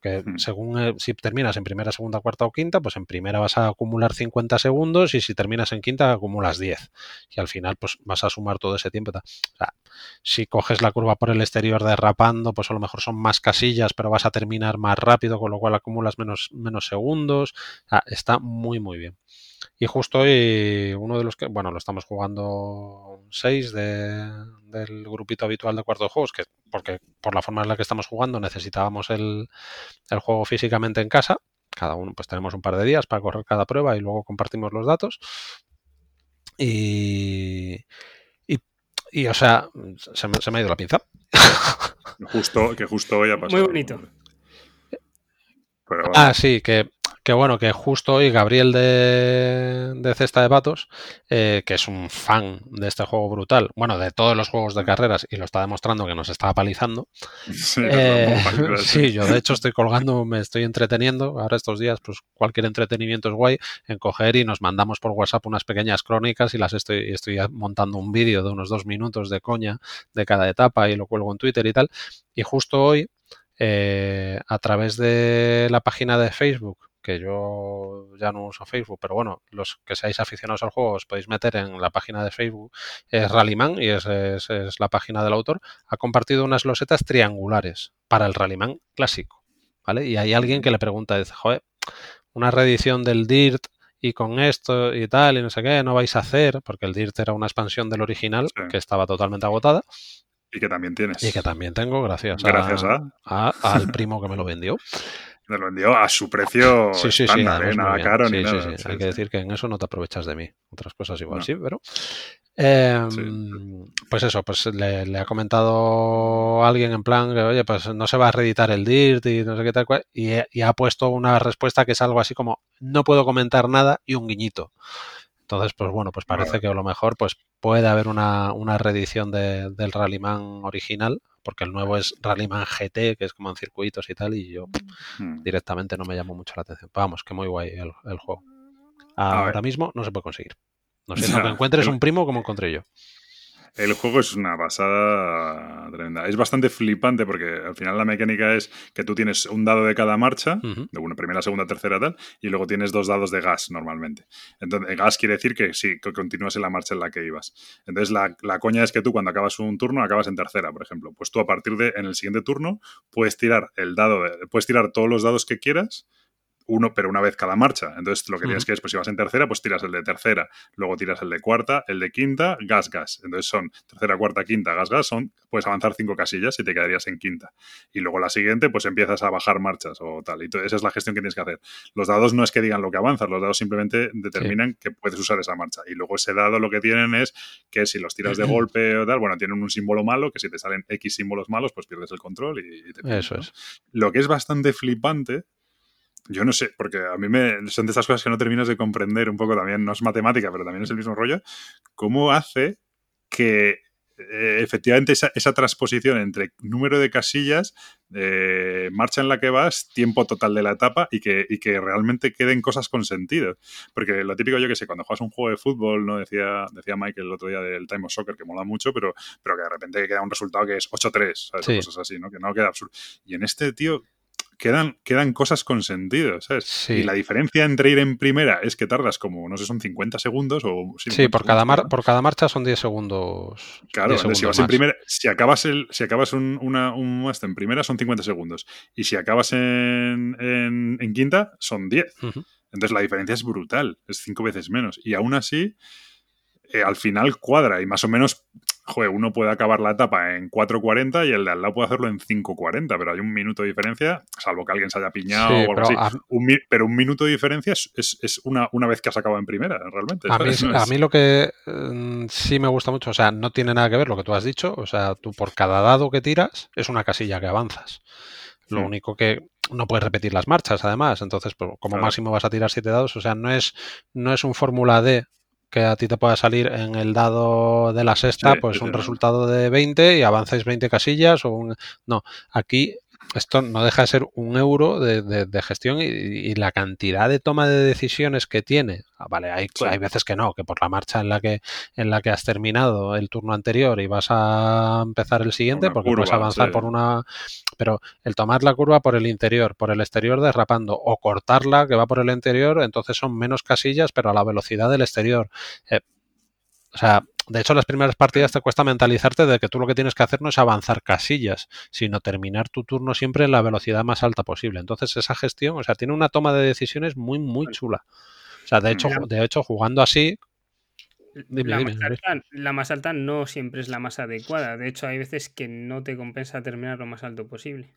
porque según eh, si terminas en primera, segunda, cuarta o quinta, pues en primera vas a acumular 50 segundos y si terminas en quinta acumulas 10. Y al final pues vas a sumar todo ese tiempo. O sea, si coges la curva por el exterior derrapando, pues a lo mejor son más casillas, pero vas a terminar más rápido, con lo cual acumulas menos, menos segundos. está muy, muy bien. Y justo hoy uno de los que, bueno, lo estamos jugando 6 de, del grupito habitual de cuarto de juegos, que porque por la forma en la que estamos jugando necesitábamos el, el juego físicamente en casa. Cada uno, pues tenemos un par de días para correr cada prueba y luego compartimos los datos. Y, y, o sea, se me, se me, ha ido la pinza. Justo, que justo hoy ha pasado. Muy bonito. Ah, sí, que que bueno, que justo hoy Gabriel de, Cesta de Patos, eh, que es un fan de este juego brutal, bueno, de todos los juegos de carreras, y lo está demostrando que nos está palizando. Eh, <laughs> <laughs> sí, yo de hecho estoy colgando, me estoy entreteniendo. Ahora estos días, pues cualquier entretenimiento es guay en coger y nos mandamos por WhatsApp unas pequeñas crónicas y las estoy, estoy montando un vídeo de unos dos minutos de coña de cada etapa y lo cuelgo en Twitter y tal. Y justo hoy, eh, a través de la página de Facebook que yo ya no uso Facebook, pero bueno, los que seáis aficionados al juego os podéis meter en la página de Facebook, es Rallyman y es, es, la página del autor, ha compartido unas losetas triangulares para el Rallyman clásico, ¿vale? Y hay alguien que le pregunta, dice, joder, una reedición del DIRT y con esto y tal y no sé qué, no vais a hacer, porque el DIRT era una expansión del original que estaba totalmente agotada. Y que también tienes. Y que también tengo, gracias, gracias a al primo que me lo vendió. <laughs> Me lo vendió a su precio sí, sí, estándar, sí, ¿eh? nada caro ni nada. Hay que decir que en eso no te aprovechas de mí. Otras cosas igual sí, pero... Em, pues eso, pues le, ha comentado alguien en plan que, oye, pues no se va a reeditar el DIRT y no sé qué tal cual, y, y ha puesto una respuesta que es algo así como, no puedo comentar nada y un guiñito. Entonces, pues bueno, pues parece que a lo mejor pues puede haber una, una reedición de, del Rallyman original, porque el nuevo es Rallyman GT, que es como en circuitos y tal, y yo hmm. directamente no me llamo mucho la atención. Vamos, que muy guay el, el juego. Ahora mismo no se puede conseguir. No sé, no, que encuentres un primo como encontré yo. El juego es una pasada tremenda. Es bastante flipante porque al final la mecánica es que tú tienes un dado de cada marcha, de una primera, segunda, tercera, tal, y luego tienes dos dados de gas normalmente. Entonces, gas quiere decir que sí, que continúas en la marcha en la que ibas. Entonces, la, la, coña es que tú cuando acabas un turno, acabas en tercera, por ejemplo. Pues tú a partir de, en el siguiente turno, puedes tirar el dado, puedes tirar todos los dados que quieras uno, pero una vez cada marcha. Entonces, lo que tienes que es, pues si vas en tercera, pues tiras el de tercera, luego tiras el de cuarta, el de quinta, gas, gas. Entonces son tercera, cuarta, quinta, gas, gas, son, puedes avanzar cinco casillas y te quedarías en quinta. Y luego la siguiente, pues empiezas a bajar marchas o tal. Y esa es la gestión que tienes que hacer. Los dados no es que digan lo que avanzas, los dados simplemente determinan que puedes usar esa marcha. Y luego ese dado lo que tienen es que si los tiras de golpe o tal, bueno, tienen un símbolo malo, que si te salen X símbolos malos, pues pierdes el control y, te Eso es. Lo que es bastante flipante yo no sé, porque a mí me, son de estas cosas que no terminas de comprender un poco también, no es matemática, pero también es el mismo rollo, cómo hace que eh, efectivamente esa, esa, transposición entre número de casillas, eh, marcha en la que vas, tiempo total de la etapa y que, y que, realmente queden cosas con sentido. Porque lo típico yo que sé, cuando juegas un juego de fútbol, no decía, decía Michael el otro día del Time of Soccer, que mola mucho, pero, pero que de repente queda un resultado que es 8-3, cosas así, ¿no? Que no queda absurdo. Y en este, tío, quedan, quedan cosas con sentido, ¿sabes? Y la diferencia entre ir en primera es que tardas como, no sé, son 50 segundos o... Sí, por, cada mar, por cada marcha son 10 segundos. Claro, si vas en primera, si acabas, el, si acabas un, una, un en primera son 50 segundos y si acabas en, en, quinta son 10. Entonces la diferencia es brutal, es cinco veces menos. Y aún así, eh, al final cuadra y más o menos joder, uno puede acabar la etapa en 4.40 y el de al lado puede hacerlo en 5.40, pero hay un minuto de diferencia, salvo que alguien se haya piñado o algo así. pero un minuto de diferencia es, una, una, vez que has acabado en primera, realmente. A mí, lo que mm, sí me gusta mucho, o sea, no tiene nada que ver lo que tú has dicho, o sea, tú por cada dado que tiras es una casilla que avanzas. Lo único que no puedes repetir las marchas, además. Entonces, como máximo vas a tirar siete dados. O sea, no es, no es un fórmula D que a ti te pueda salir en el dado de la sexta, pues un resultado de 20 y avanzáis 20 casillas o un... No, aquí esto no deja de ser un euro de, gestión y, la cantidad de toma de decisiones que tiene. Ah, vale, hay, hay veces que no, que por la marcha en la que en la que has terminado el turno anterior y vas a empezar el siguiente, porque vas a avanzar por una. Pero el tomar la curva por el interior, por el exterior derrapando, o cortarla que va por el interior, entonces son menos casillas, pero a la velocidad del exterior. Eh, o sea, de hecho, las primeras partidas te cuesta mentalizarte de que tú lo que tienes que hacer no es avanzar casillas, sino terminar tu turno siempre en la velocidad más alta posible. Entonces, esa gestión, o sea, tiene una toma de decisiones muy, muy chula. O sea, de hecho, de hecho jugando así, la, más alta, no siempre es la más adecuada. De hecho, hay veces que no te compensa terminar lo más alto posible.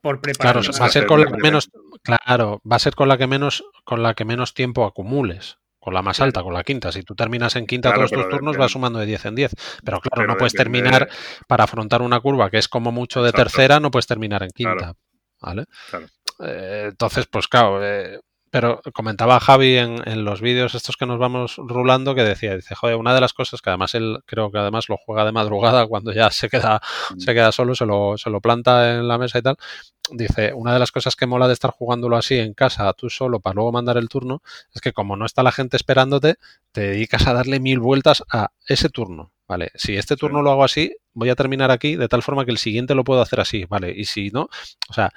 Por preparar. Claro, va a ser con la que menos, claro, va a ser con la que menos, con la que menos tiempo acumules con la más alta, con la quinta. Si tú terminas en quinta todos tus turnos, vas sumando de 10 en 10. Pero claro, no puedes terminar para afrontar una curva que es como mucho de tercera, no puedes terminar en quinta. ¿Vale? Eh, entonces, pues claro, eh, pero comentaba Javi en, los vídeos estos que nos vamos rulando que decía, dice, joder, una de las cosas que además él creo que además lo juega de madrugada <laughs> cuando ya se queda, mm. se queda solo, se lo, se lo planta en la mesa y tal. Dice, una de las cosas que mola de estar jugándolo así en casa, tú solo, para luego mandar el turno, es que como no está la gente esperándote, te dedicas a darle mil vueltas a ese turno. Vale, si este turno lo hago así, voy a terminar aquí de tal forma que el siguiente lo puedo hacer así, ¿vale? Y si no, o sea,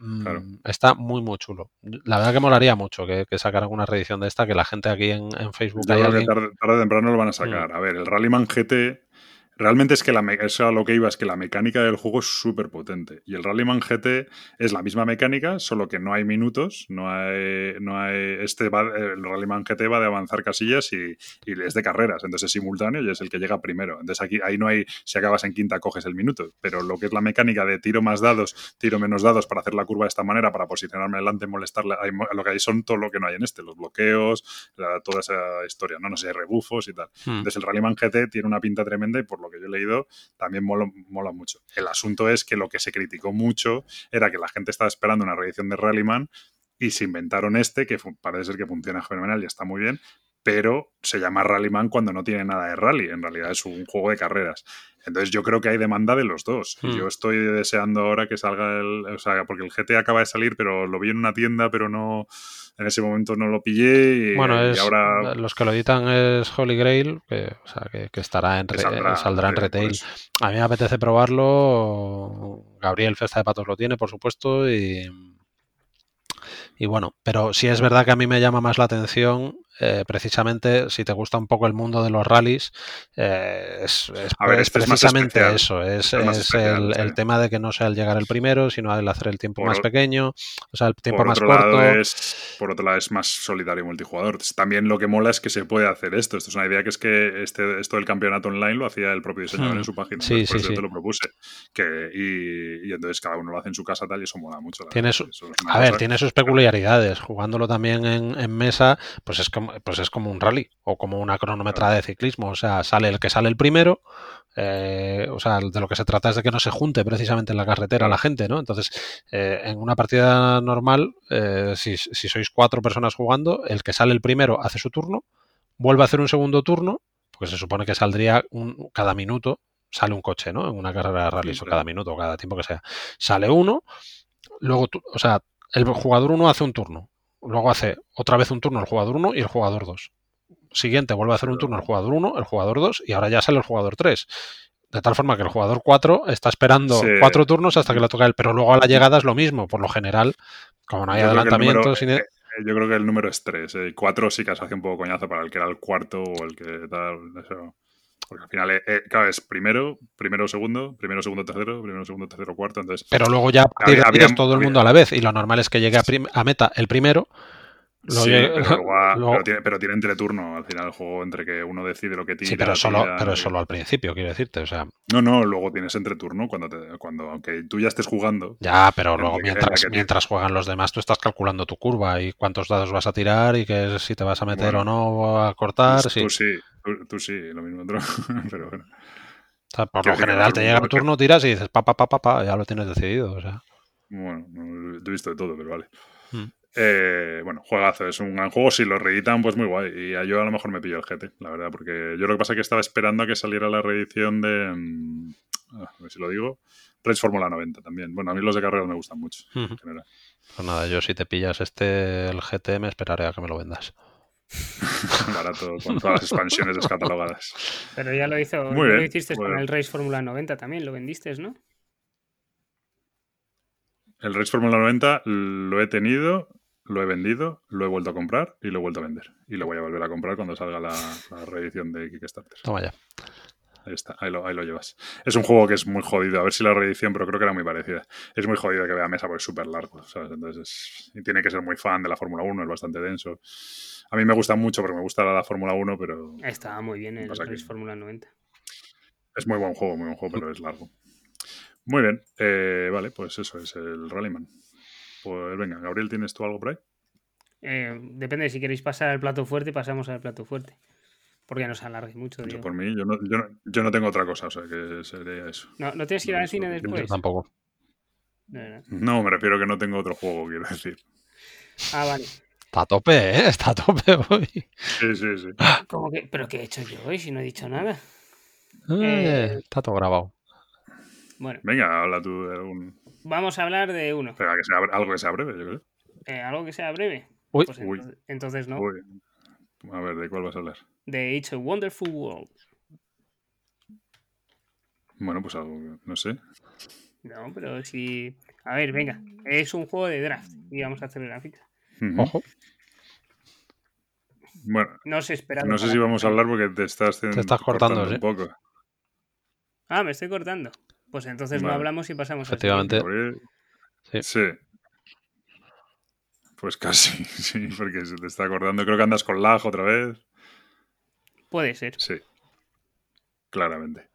Mm, está muy, muy chulo. La verdad que molaría mucho que, que sacaran una reedición de esta, que la gente aquí en, Facebook... Yo creo que tarde, o temprano lo van a sacar. Mm. A ver, el Rallyman GT Realmente es que la lo que iba es que la mecánica del juego es súper potente. Y el Rallyman GT es la misma mecánica, solo que no hay minutos, no hay. No hay este va, el Rallyman GT va de avanzar casillas y, y, es de carreras. Entonces es simultáneo y es el que llega primero. Entonces aquí ahí no hay. Si acabas en quinta, coges el minuto. Pero lo que es la mecánica de tiro más dados, tiro menos dados para hacer la curva de esta manera, para posicionarme adelante, molestarle. lo que hay son todo lo que no hay en este, los bloqueos, toda esa historia, ¿no? No sé, rebufos y tal. Hmm. Entonces el Rallyman GT tiene una pinta tremenda y por lo que yo he leído, también mola, mucho. El asunto es que lo que se criticó mucho era que la gente estaba esperando una reedición de Rallyman y se inventaron este, que parece ser que funciona fenomenal y está muy bien, pero se llama Rallyman cuando no tiene nada de rally, en realidad es un juego de carreras. Entonces yo creo que hay demanda de los dos. Hmm. Yo estoy deseando ahora que salga el... O sea, porque el GT acaba de salir, pero lo vi en una tienda, pero no... En ese momento no lo pillé y, bueno, ahora... Los que lo editan es Holy Grail, que, o sea, que, estará en saldrá, en retail. A mí me apetece probarlo. Gabriel Festa de Patos lo tiene, por supuesto, y... Y bueno, pero sí es verdad que a mí me llama más la atención eh, precisamente si te gusta un poco el mundo de los rallies, eh, es, este precisamente eso, es, el, tema de que no sea el llegar el primero, sino el hacer el tiempo más pequeño, o sea, el tiempo más corto. por otro lado es más solidario multijugador. También lo que mola es que se puede hacer esto. Esto es una idea que es que este, esto del campeonato online lo hacía el propio diseñador en hmm. su página. Sí, sí, sí. te lo propuse. Que, y, entonces cada uno lo hace en su casa tal y eso mola mucho. Tiene a ver, tiene sus peculiaridades. Jugándolo también en, en mesa, pues es como pues es como un rally o como una cronometrada de ciclismo. O sea, sale el que sale el primero. Eh, o sea, de lo que se trata es de que no se junte precisamente en la carretera la gente, ¿no? Entonces, eh, en una partida normal, eh, si, sois cuatro personas jugando, el que sale el primero hace su turno, vuelve a hacer un segundo turno, porque se supone que saldría un, cada minuto, sale un coche, ¿no? En una carrera de rally, o cada minuto, o cada tiempo que sea. Sale uno, luego, o sea, el jugador uno hace un turno, luego hace otra vez un turno el jugador 1 y el jugador 2. Siguiente, vuelve a hacer un turno el jugador 1, el jugador 2 y ahora ya sale el jugador 3. De tal forma que el jugador 4 está esperando cuatro turnos hasta que le toca él, pero luego a la llegada es lo mismo. Por lo general, como no hay adelantamientos... Eh, yo creo que el número es 3. 4 eh, sí que se hace un poco coñazo para el que era el cuarto o el que tal. Eso. Porque al final, eh, eh, claro, es primero, primero, segundo, primero, segundo, tercero, primero, segundo, tercero, cuarto. Entonces, pero luego ya todo el mundo a la vez. Y lo normal es que llegue a, meta el primero. <laughs> pero, tiene, pero, tiene, entreturno al final el juego entre que uno decide lo que tira. Sí, pero solo, pero solo al principio, quiero decirte. O sea... No, no, luego tienes entreturno cuando, cuando aunque tú ya estés jugando. Ya, pero luego mientras, mientras juegan los demás, tú estás calculando tu curva y cuántos dados vas a tirar y que si te vas a meter o no a cortar. Pues tú sí. Tú, sí, lo mismo, <laughs> pero bueno. por lo general te llega el turno, tiras y dices pa, pa, pa, pa, pa, ya lo tienes decidido. O sea. Bueno, no, he visto de todo, pero vale. Hmm. Eh, bueno, juegazo, es un gran juego. Si lo reeditan, pues muy guay. Y yo a lo mejor me pillo el GT, la verdad, porque yo lo que pasa es que estaba esperando a que saliera la reedición de, a ver si lo digo. Race Fórmula 90 también. Bueno, a mí los de carreras me gustan mucho. en general. Pues nada, yo si te pillas este, el GT, me esperaré a que me lo vendas. <laughs> Barato, con todas las expansiones descatalogadas. Pero ya lo hizo, Muy lo hiciste con bueno. el Race Fórmula 90 también, lo vendiste, ¿no? El Race Fórmula 90 lo he tenido, lo he vendido, lo he vuelto a comprar y lo he vuelto a vender. Y lo voy a volver a comprar cuando salga la, la reedición de Kickstarter. Toma ya. Ahí está, ahí lo, ahí lo llevas. Es un juego que es muy jodido. A ver si la reedición, pero creo que era muy parecida. Es muy jodido que vea mesa porque es súper largo, ¿sabes? Entonces, es- y tiene que ser muy fan de la Fórmula 1, es bastante denso. A mí me gusta mucho porque me gusta la, la Fórmula 1, pero Estaba muy bien el Race Fórmula 90. es muy buen juego, muy buen juego, pero es largo. Muy bien, eh, vale, pues eso es el Rallyman. Pues venga, Gabriel, ¿tienes tú algo por ahí? Eh, depende de si queréis pasar al plato fuerte, pasamos al plato fuerte. Porque no se alargue mucho, Yo por mí, yo no, yo, no, yo no tengo otra cosa, o sea que sería eso. No, ¿no tienes que ir al cine Yo después? tampoco. No, me refiero que no tengo otro juego, quiero decir. Ah, vale. Está a tope, ¿eh? Está a tope hoy. Sí, sí, sí. ¿Cómo que? ¿Pero qué he hecho yo hoy si no he dicho nada? Eh, está todo grabado. Bueno, Venga, habla tú de algún. Vamos a hablar de uno. Espera, que sea, bre- algo que sea breve, yo creo. Eh, ¿Algo que sea breve? Uy. Pues Uy. entonces, entonces no. Uy. A ver, ¿de cuál vas a hablar? De It's a Wonderful World. Bueno, pues algo, no sé. No, pero si... A ver, venga. Es un juego de draft. Y vamos a hacer la ficha. Ujú. Ojo. Bueno, No espera. no sé si vamos a hablar porque te estás, Te estás cortando, sí. un poco. Ah, me estoy cortando. Pues entonces no hablamos y pasamos Efectivamente. Gabriel. Sí. Sí. Pues casi, <laughs> sí, porque se te está acordando. Creo que andas con lag otra vez. Puede ser. Sí. Claramente.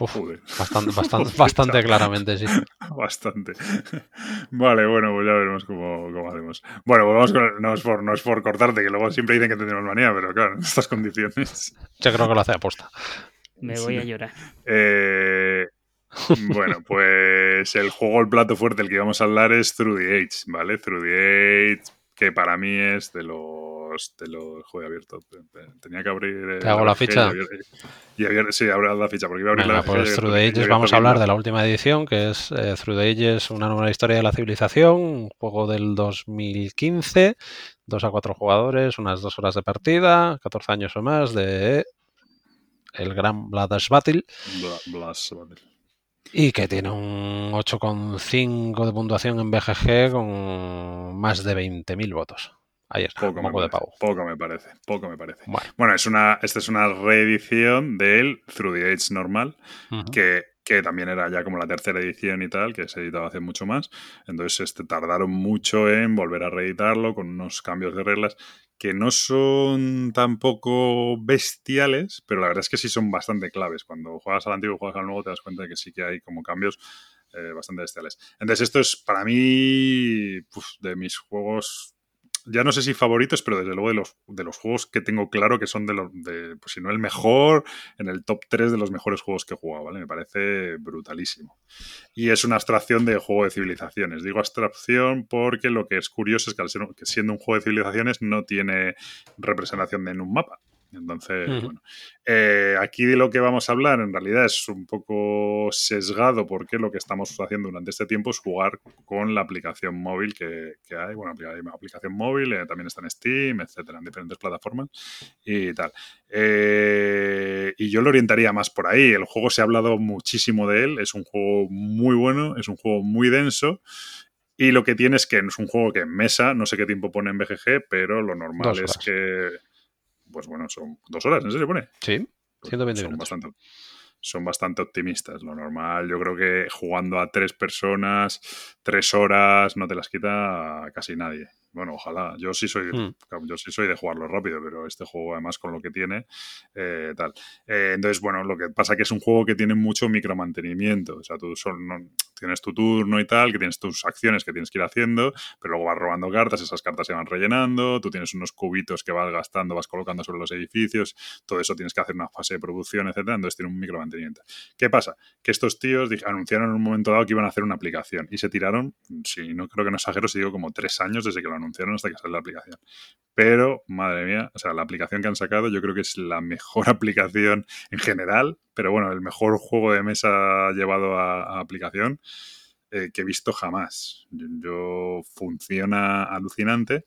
Uf, <laughs> bastante, bastante, bastante claramente, sí. <laughs> Bastante. Vale, bueno, pues ya veremos cómo, cómo hacemos. Bueno, pues vamos con. No es, por, no es por cortarte, que luego siempre dicen que tenemos manía, pero claro, en estas condiciones. Yo creo que lo hace aposta. Me voy Sí. a llorar. Eh, bueno, pues el juego, el plato fuerte del que vamos a hablar es Through the Age, ¿vale? Through the Age, que para mí es de los. De los. Joder, abierto. Tenía que abrir. ¿Te hago la ficha? Y abrir, y sí, abrir la ficha, porque iba a abrir Venga, la BGG pues Through the Ages abierto vamos a hablar de la última edición, que es eh, Through the Ages, una nueva historia de la civilización, un juego del 2015, dos a cuatro jugadores, unas dos horas de partida, 14 años o más de el gran Bloods Battle Bla- Blas, vale. Y que tiene un 8,5 de puntuación en BGG con más de 20.000 votos. Ahí está, Poco, poco de pavo. poco me parece, poco me parece. Bueno, Bueno, es una, esta es una reedición del Through the Age normal, que, que también era ya como la tercera edición y tal, que se editaba hace mucho más. Entonces este, tardaron mucho en volver a reeditarlo con unos cambios de reglas que no son tampoco bestiales, pero la verdad es que sí son bastante claves. Cuando juegas al antiguo y juegas al nuevo te das cuenta de que sí que hay como cambios eh, bastante bestiales. Entonces esto es para mí de mis juegos ya no sé si favoritos, pero desde luego de los, de los juegos que tengo claro que son de los, de, pues si no el mejor, en el top 3 de los mejores juegos que he jugado, ¿vale? Me parece brutalísimo. Y es una abstracción de juego de civilizaciones. Digo abstracción porque lo que es curioso es que, que siendo un juego de civilizaciones no tiene representación en un mapa. Entonces, bueno. Eh, aquí de lo que vamos a hablar en realidad es un poco sesgado porque lo que estamos haciendo durante este tiempo es jugar con la aplicación móvil que, que hay. Bueno, hay aplicación móvil, eh, también está en Steam, etcétera, en diferentes plataformas y tal. Eh, y yo lo orientaría más por ahí. El juego se ha hablado muchísimo de él. Es un juego muy bueno, es un juego muy denso. Y lo que tiene es que es un juego que en mesa, no sé qué tiempo pone en BGG, pero lo normal Dos es horas. que. Pues bueno, son dos horas, ¿en serio pone? sí, Pues 120 son minutos. bastante, son bastante optimistas. Lo normal, yo creo que jugando a tres personas, tres horas, no te las quita casi nadie. Bueno, ojalá. Yo sí soy, Mm. yo sí soy de jugarlo rápido, pero este juego, además, con lo que tiene, eh, tal. Eh, entonces, bueno, lo que pasa que es un juego que tiene mucho micromantenimiento. O sea, tú no- tienes tu turno y tal, que tienes tus acciones que tienes que ir haciendo, pero luego vas robando cartas, esas cartas se van rellenando, tú tienes unos cubitos que vas gastando, vas colocando sobre los edificios, todo eso tienes que hacer una fase de producción, etcétera, entonces tiene un micromantenimiento. ¿Qué pasa? Que estos tíos anunciaron en un momento dado que iban a hacer una aplicación y se tiraron, si no creo que no exagero, si digo como tres años desde que lo anunciaron hasta que sale la aplicación. Pero, madre mía, o sea, la aplicación que han sacado yo creo que es la mejor <laughs> aplicación en general, pero bueno, el mejor juego de mesa llevado a, aplicación eh, que he visto jamás. yo, funciona alucinante.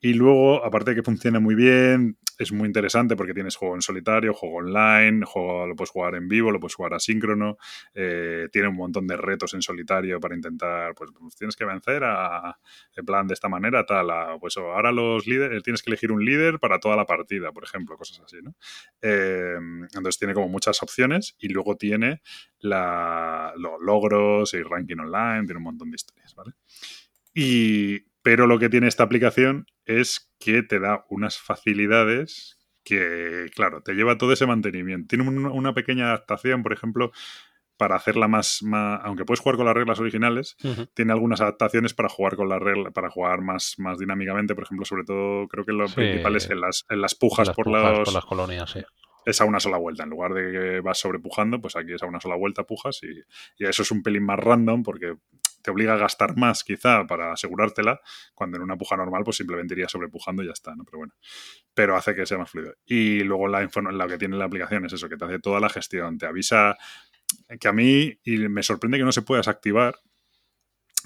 Y luego, aparte de que funciona muy bien, es muy interesante porque tienes juego en solitario, juego online, juego lo puedes jugar en vivo, lo puedes jugar asíncrono, eh, tiene un montón de retos en solitario para intentar, pues, pues tienes que vencer a, en plan de esta manera, tal, pues ahora los líderes, tienes que elegir un líder para toda la partida, por ejemplo, cosas así, ¿no? Eh, entonces tiene como muchas opciones y luego tiene la, los logros y ranking online, tiene un montón de historias, ¿vale? Y, pero lo que tiene esta aplicación es que te da unas facilidades que, claro, te lleva todo ese mantenimiento. Tiene una pequeña adaptación, por ejemplo, para hacerla más, aunque puedes jugar con las reglas originales, tiene algunas adaptaciones para jugar con las reglas, para jugar más, más dinámicamente, por ejemplo, sobre todo creo que lo principal es en las, en las pujas, por, por las colonias, sí es a una sola vuelta. En lugar de que vas sobrepujando, pues aquí es a una sola vuelta, pujas y, y, eso es un pelín más random porque obliga a gastar más quizá para asegurártela, cuando en una puja normal pues simplemente iría sobrepujando y ya está, ¿no? Pero bueno, pero hace que sea más fluido. Y luego la, la que tiene la aplicación es eso, que te hace toda la gestión, te avisa que a mí y me sorprende que no se pueda desactivar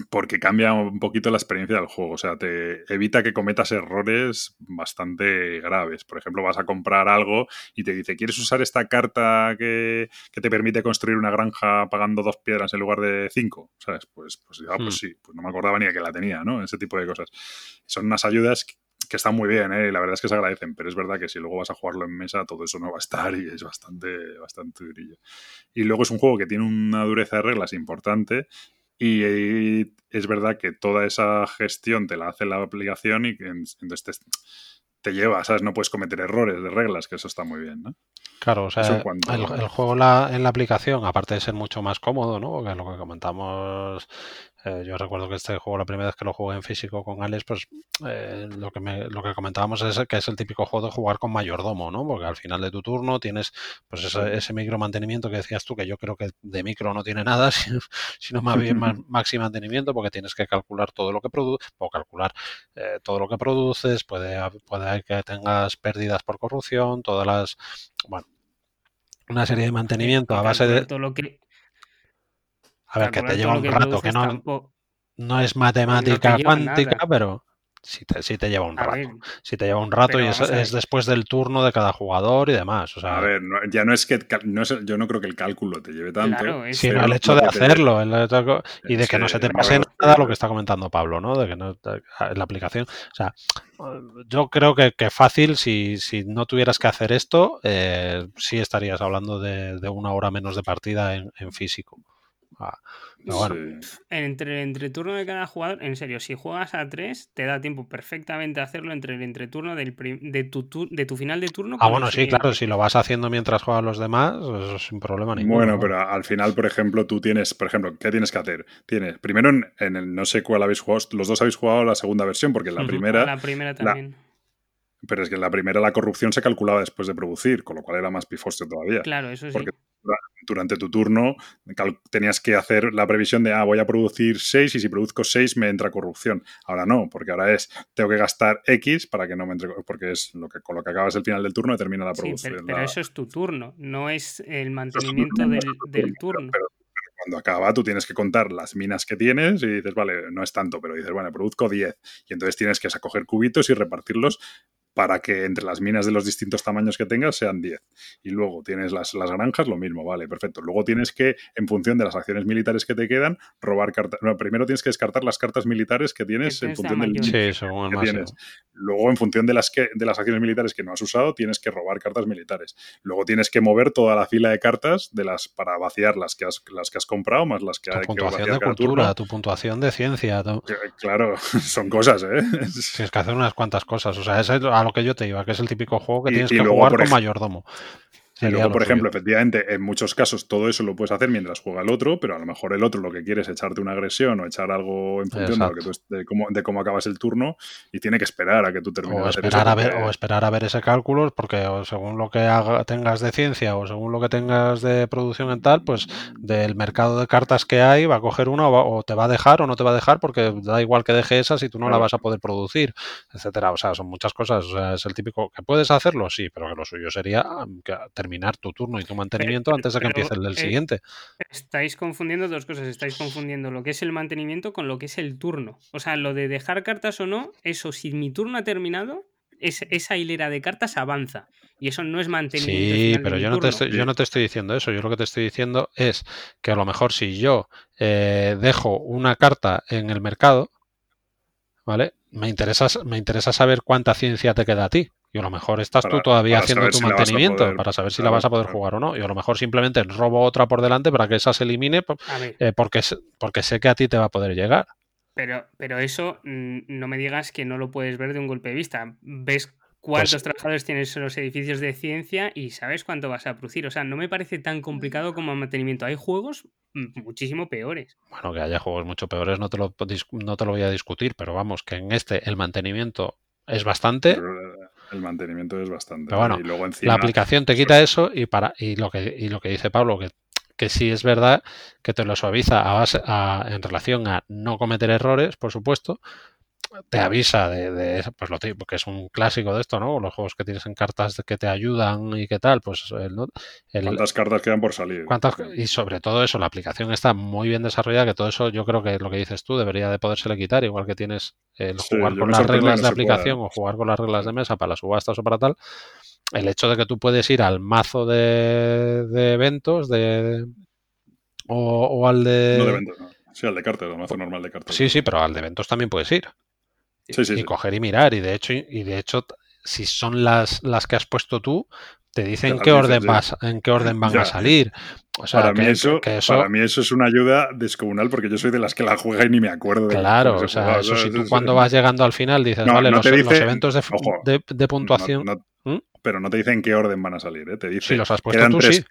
porque cambia un poquito la experiencia del juego. O sea, te evita que cometas errores bastante graves. Por ejemplo, vas a comprar algo y te dice, ¿quieres usar esta carta que, te permite construir una granja pagando dos piedras en lugar de cinco? ¿Sabes? Pues, pues, pues hmm. sí, pues no me acordaba ni que la tenía, ¿no? Ese tipo de cosas. Son unas ayudas que están muy bien, ¿eh? la verdad es que se agradecen, pero es verdad que si luego vas a jugarlo en mesa, todo eso no va a estar <laughs> y es bastante, bastante durillo. Y luego es un juego que tiene una dureza de reglas importante y es verdad que toda esa gestión te la hace la aplicación y entonces te, te lleva, ¿sabes? No puedes cometer errores de reglas, que eso está muy bien, ¿no? Claro, o sea, el, juego la, en la aplicación, aparte de ser mucho más cómodo, ¿no? Porque lo que comentamos, eh, yo recuerdo que este juego, la primera vez que lo jugué en físico con Alex, pues eh, lo, que me, lo que comentábamos es que es el típico juego de jugar con mayordomo, ¿no? Porque al final de tu turno tienes pues ese, ese micro mantenimiento que decías tú, que yo creo que de micro no tiene nada, sino, más bien maxi mantenimiento, porque tienes que calcular todo lo que produce, o calcular eh, todo lo que produces, puede, puede que tengas pérdidas por corrupción, todas las, bueno, una serie de mantenimiento a base de... A ver, que te lleva un rato, que no, no es matemática cuántica, pero si te, te lleva un rato. si te lleva un rato y es, después del turno de cada jugador y demás. O sea, a ver, ya no es que no yo no creo que el cálculo te lleve tanto. sino el hecho de hacerlo y de que no se te pase nada lo que está comentando Pablo, ¿no? De que no la aplicación. O sea, yo creo que, que fácil, si, si, no tuvieras que hacer esto, eh, sí estarías hablando de, una hora menos de partida en, en físico. Ah, entre el entreturno de cada jugador, en serio, si juegas a tres, te da tiempo perfectamente a hacerlo entre el entreturno del de, tu, de tu final de turno. Ah, bueno, sí, claro, si lo vas haciendo mientras juegan los demás, eso sin problema ninguno. Bueno, pero al final, por ejemplo, tú tienes, por ejemplo, ¿qué tienes que hacer? Tienes, primero en, el, no sé cuál habéis jugado, los dos habéis jugado la segunda versión, porque en la primera... La primera también. pero es que en la primera la corrupción se calculaba después de producir, con lo cual era más pifostio todavía. Claro, eso sí durante tu turno tenías que hacer la previsión de, ah, voy a producir 6 y si produzco 6 me entra corrupción. Ahora no, porque ahora es, tengo que gastar X para que no me entre, porque es lo que con lo que acabas el final del turno termina la producción. pero, eso es tu turno, no es el mantenimiento del, turno. Pero, cuando acaba, tú tienes que contar las minas que tienes y dices, vale, no es tanto, pero dices, bueno, produzco 10. Y entonces tienes que coger cubitos y repartirlos para que entre las minas de los distintos tamaños que tengas sean 10. Y luego tienes las, las, granjas, lo mismo, vale, perfecto. Luego tienes que, en función de las acciones militares que te quedan, robar cartas. No, primero tienes que descartar las cartas militares que tienes en función del sí, que tienes. Luego, en función de las, que, de las acciones militares que no has usado, tienes que robar cartas militares. Luego tienes que mover toda la fila de cartas de las para vaciar las que has, las que has comprado, más las que tu hay puntuación de cultura, tu puntuación de ciencia. Claro, <laughs> son cosas, ¿eh? Tienes que hacer unas cuantas cosas. O sea, lo que yo te iba, que es el típico juego que tienes que jugar con mayordomo. Y luego, por ejemplo, efectivamente, en muchos casos todo eso lo puedes hacer mientras juega el otro, pero a lo mejor el otro lo que quiere es echarte una agresión o echar algo en función de, cómo, de, cómo, acabas el turno y tiene que esperar a que tú termines o esperar a ver O esperar a ver ese cálculo, porque según lo que tengas de ciencia o según lo que tengas de producción en tal, pues del mercado de cartas que hay va a coger una o, te va a dejar o no te va a dejar porque da igual que deje esa si tú no la vas a poder producir, etcétera. O sea, son muchas cosas. O sea, es el típico que puedes hacerlo, sí, pero que lo suyo sería mm, terminar tu turno y tu mantenimiento antes de que empiece el del eh, siguiente. Estáis confundiendo dos cosas. Estáis confundiendo lo que es el mantenimiento con lo que es el turno. O sea, lo de dejar cartas o no, eso, si mi turno ha terminado, esa hilera de cartas avanza. Y eso no es mantenimiento. Sí, pero yo no, te estoy, yo no te estoy diciendo eso. Yo lo que te estoy diciendo es que a lo mejor si yo eh, dejo una carta en el mercado, ¿vale? Me interesa, me interesa saber cuánta ciencia te queda a ti. Y a lo mejor estás tú todavía haciendo tu mantenimiento para saber si la vas a poder jugar o no. Y a lo mejor simplemente robo otra por delante para que esa se elimine eh, porque, porque sé que a ti te va a poder llegar. Pero, pero eso mm, no me digas que no lo puedes ver de un golpe de vista. Ves cuántos pues trabajadores tienes en los edificios de ciencia y sabes cuánto vas a producir. O sea, no me parece tan complicado como mantenimiento. Hay juegos mm, muchísimo peores. Bueno, que haya juegos mucho peores no te lo, no te lo voy a discutir, pero vamos, que en este el mantenimiento es bastante. El mantenimiento es bastante. Pero bueno, y luego la aplicación te quita eso y para y lo que y lo que dice Pablo que que sí es verdad que te lo suaviza a base, en relación a no cometer errores, por supuesto, te avisa de, de, pues lo que es un clásico de esto, ¿no? Los juegos que tienes en cartas que te ayudan y qué tal, pues el, ¿Cuántas cartas quedan por salir? y sobre todo eso, la aplicación está muy bien desarrollada, que todo eso yo creo que lo que dices tú debería de podérsele quitar, igual que tienes el jugar con las reglas de aplicación o jugar con las reglas de mesa para las subastas o para tal, el hecho de que tú puedes ir al mazo de, eventos de o, al de... No de eventos, no. Sí, al de cartas, al mazo normal de cartas. Sí, sí, pero al de eventos también puedes ir. Sí, sí, y coger y mirar. Y de hecho, y de hecho, si son las, las que has puesto tú, te dicen qué orden vas, en qué orden van a salir. O sea, para, mí eso, para mí eso es una ayuda descomunal porque yo soy de las que la juega y ni me acuerdo. De claro, o sea, eso si tú cuando vas llegando al final dices, vale, los, eventos de, de, puntuación... ¿Mm? Pero no te dicen qué orden van a salir, ¿eh? Te dice, si los has puesto tú, sí.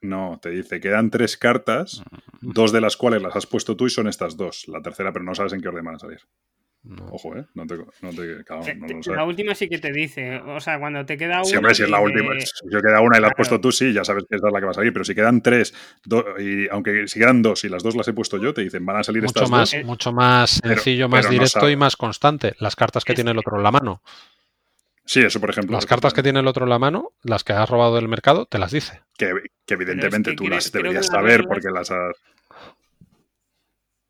No, te dice, quedan tres cartas, mm. dos de las cuales las has puesto tú y son estas dos. La tercera, pero no sabes en qué orden van a salir. Ojo, ¿eh? No te, no te no La última sí que te dice. O sea, cuando te queda una. Sí, hombre, si es la última. Si te queda una y la has puesto tú, sí, ya sabes que esa es la que va a salir. Pero si quedan tres, y aunque si quedan dos y las dos las he puesto yo, te dicen, van a salir mucho estas más, dos. Mucho más sencillo, más directo y más constante. Las cartas que tiene el otro en la mano. Sí, eso por ejemplo. Las cartas que tiene el otro en la mano, las que has robado del mercado, te las dice. Que, evidentemente tú las deberías saber porque las has.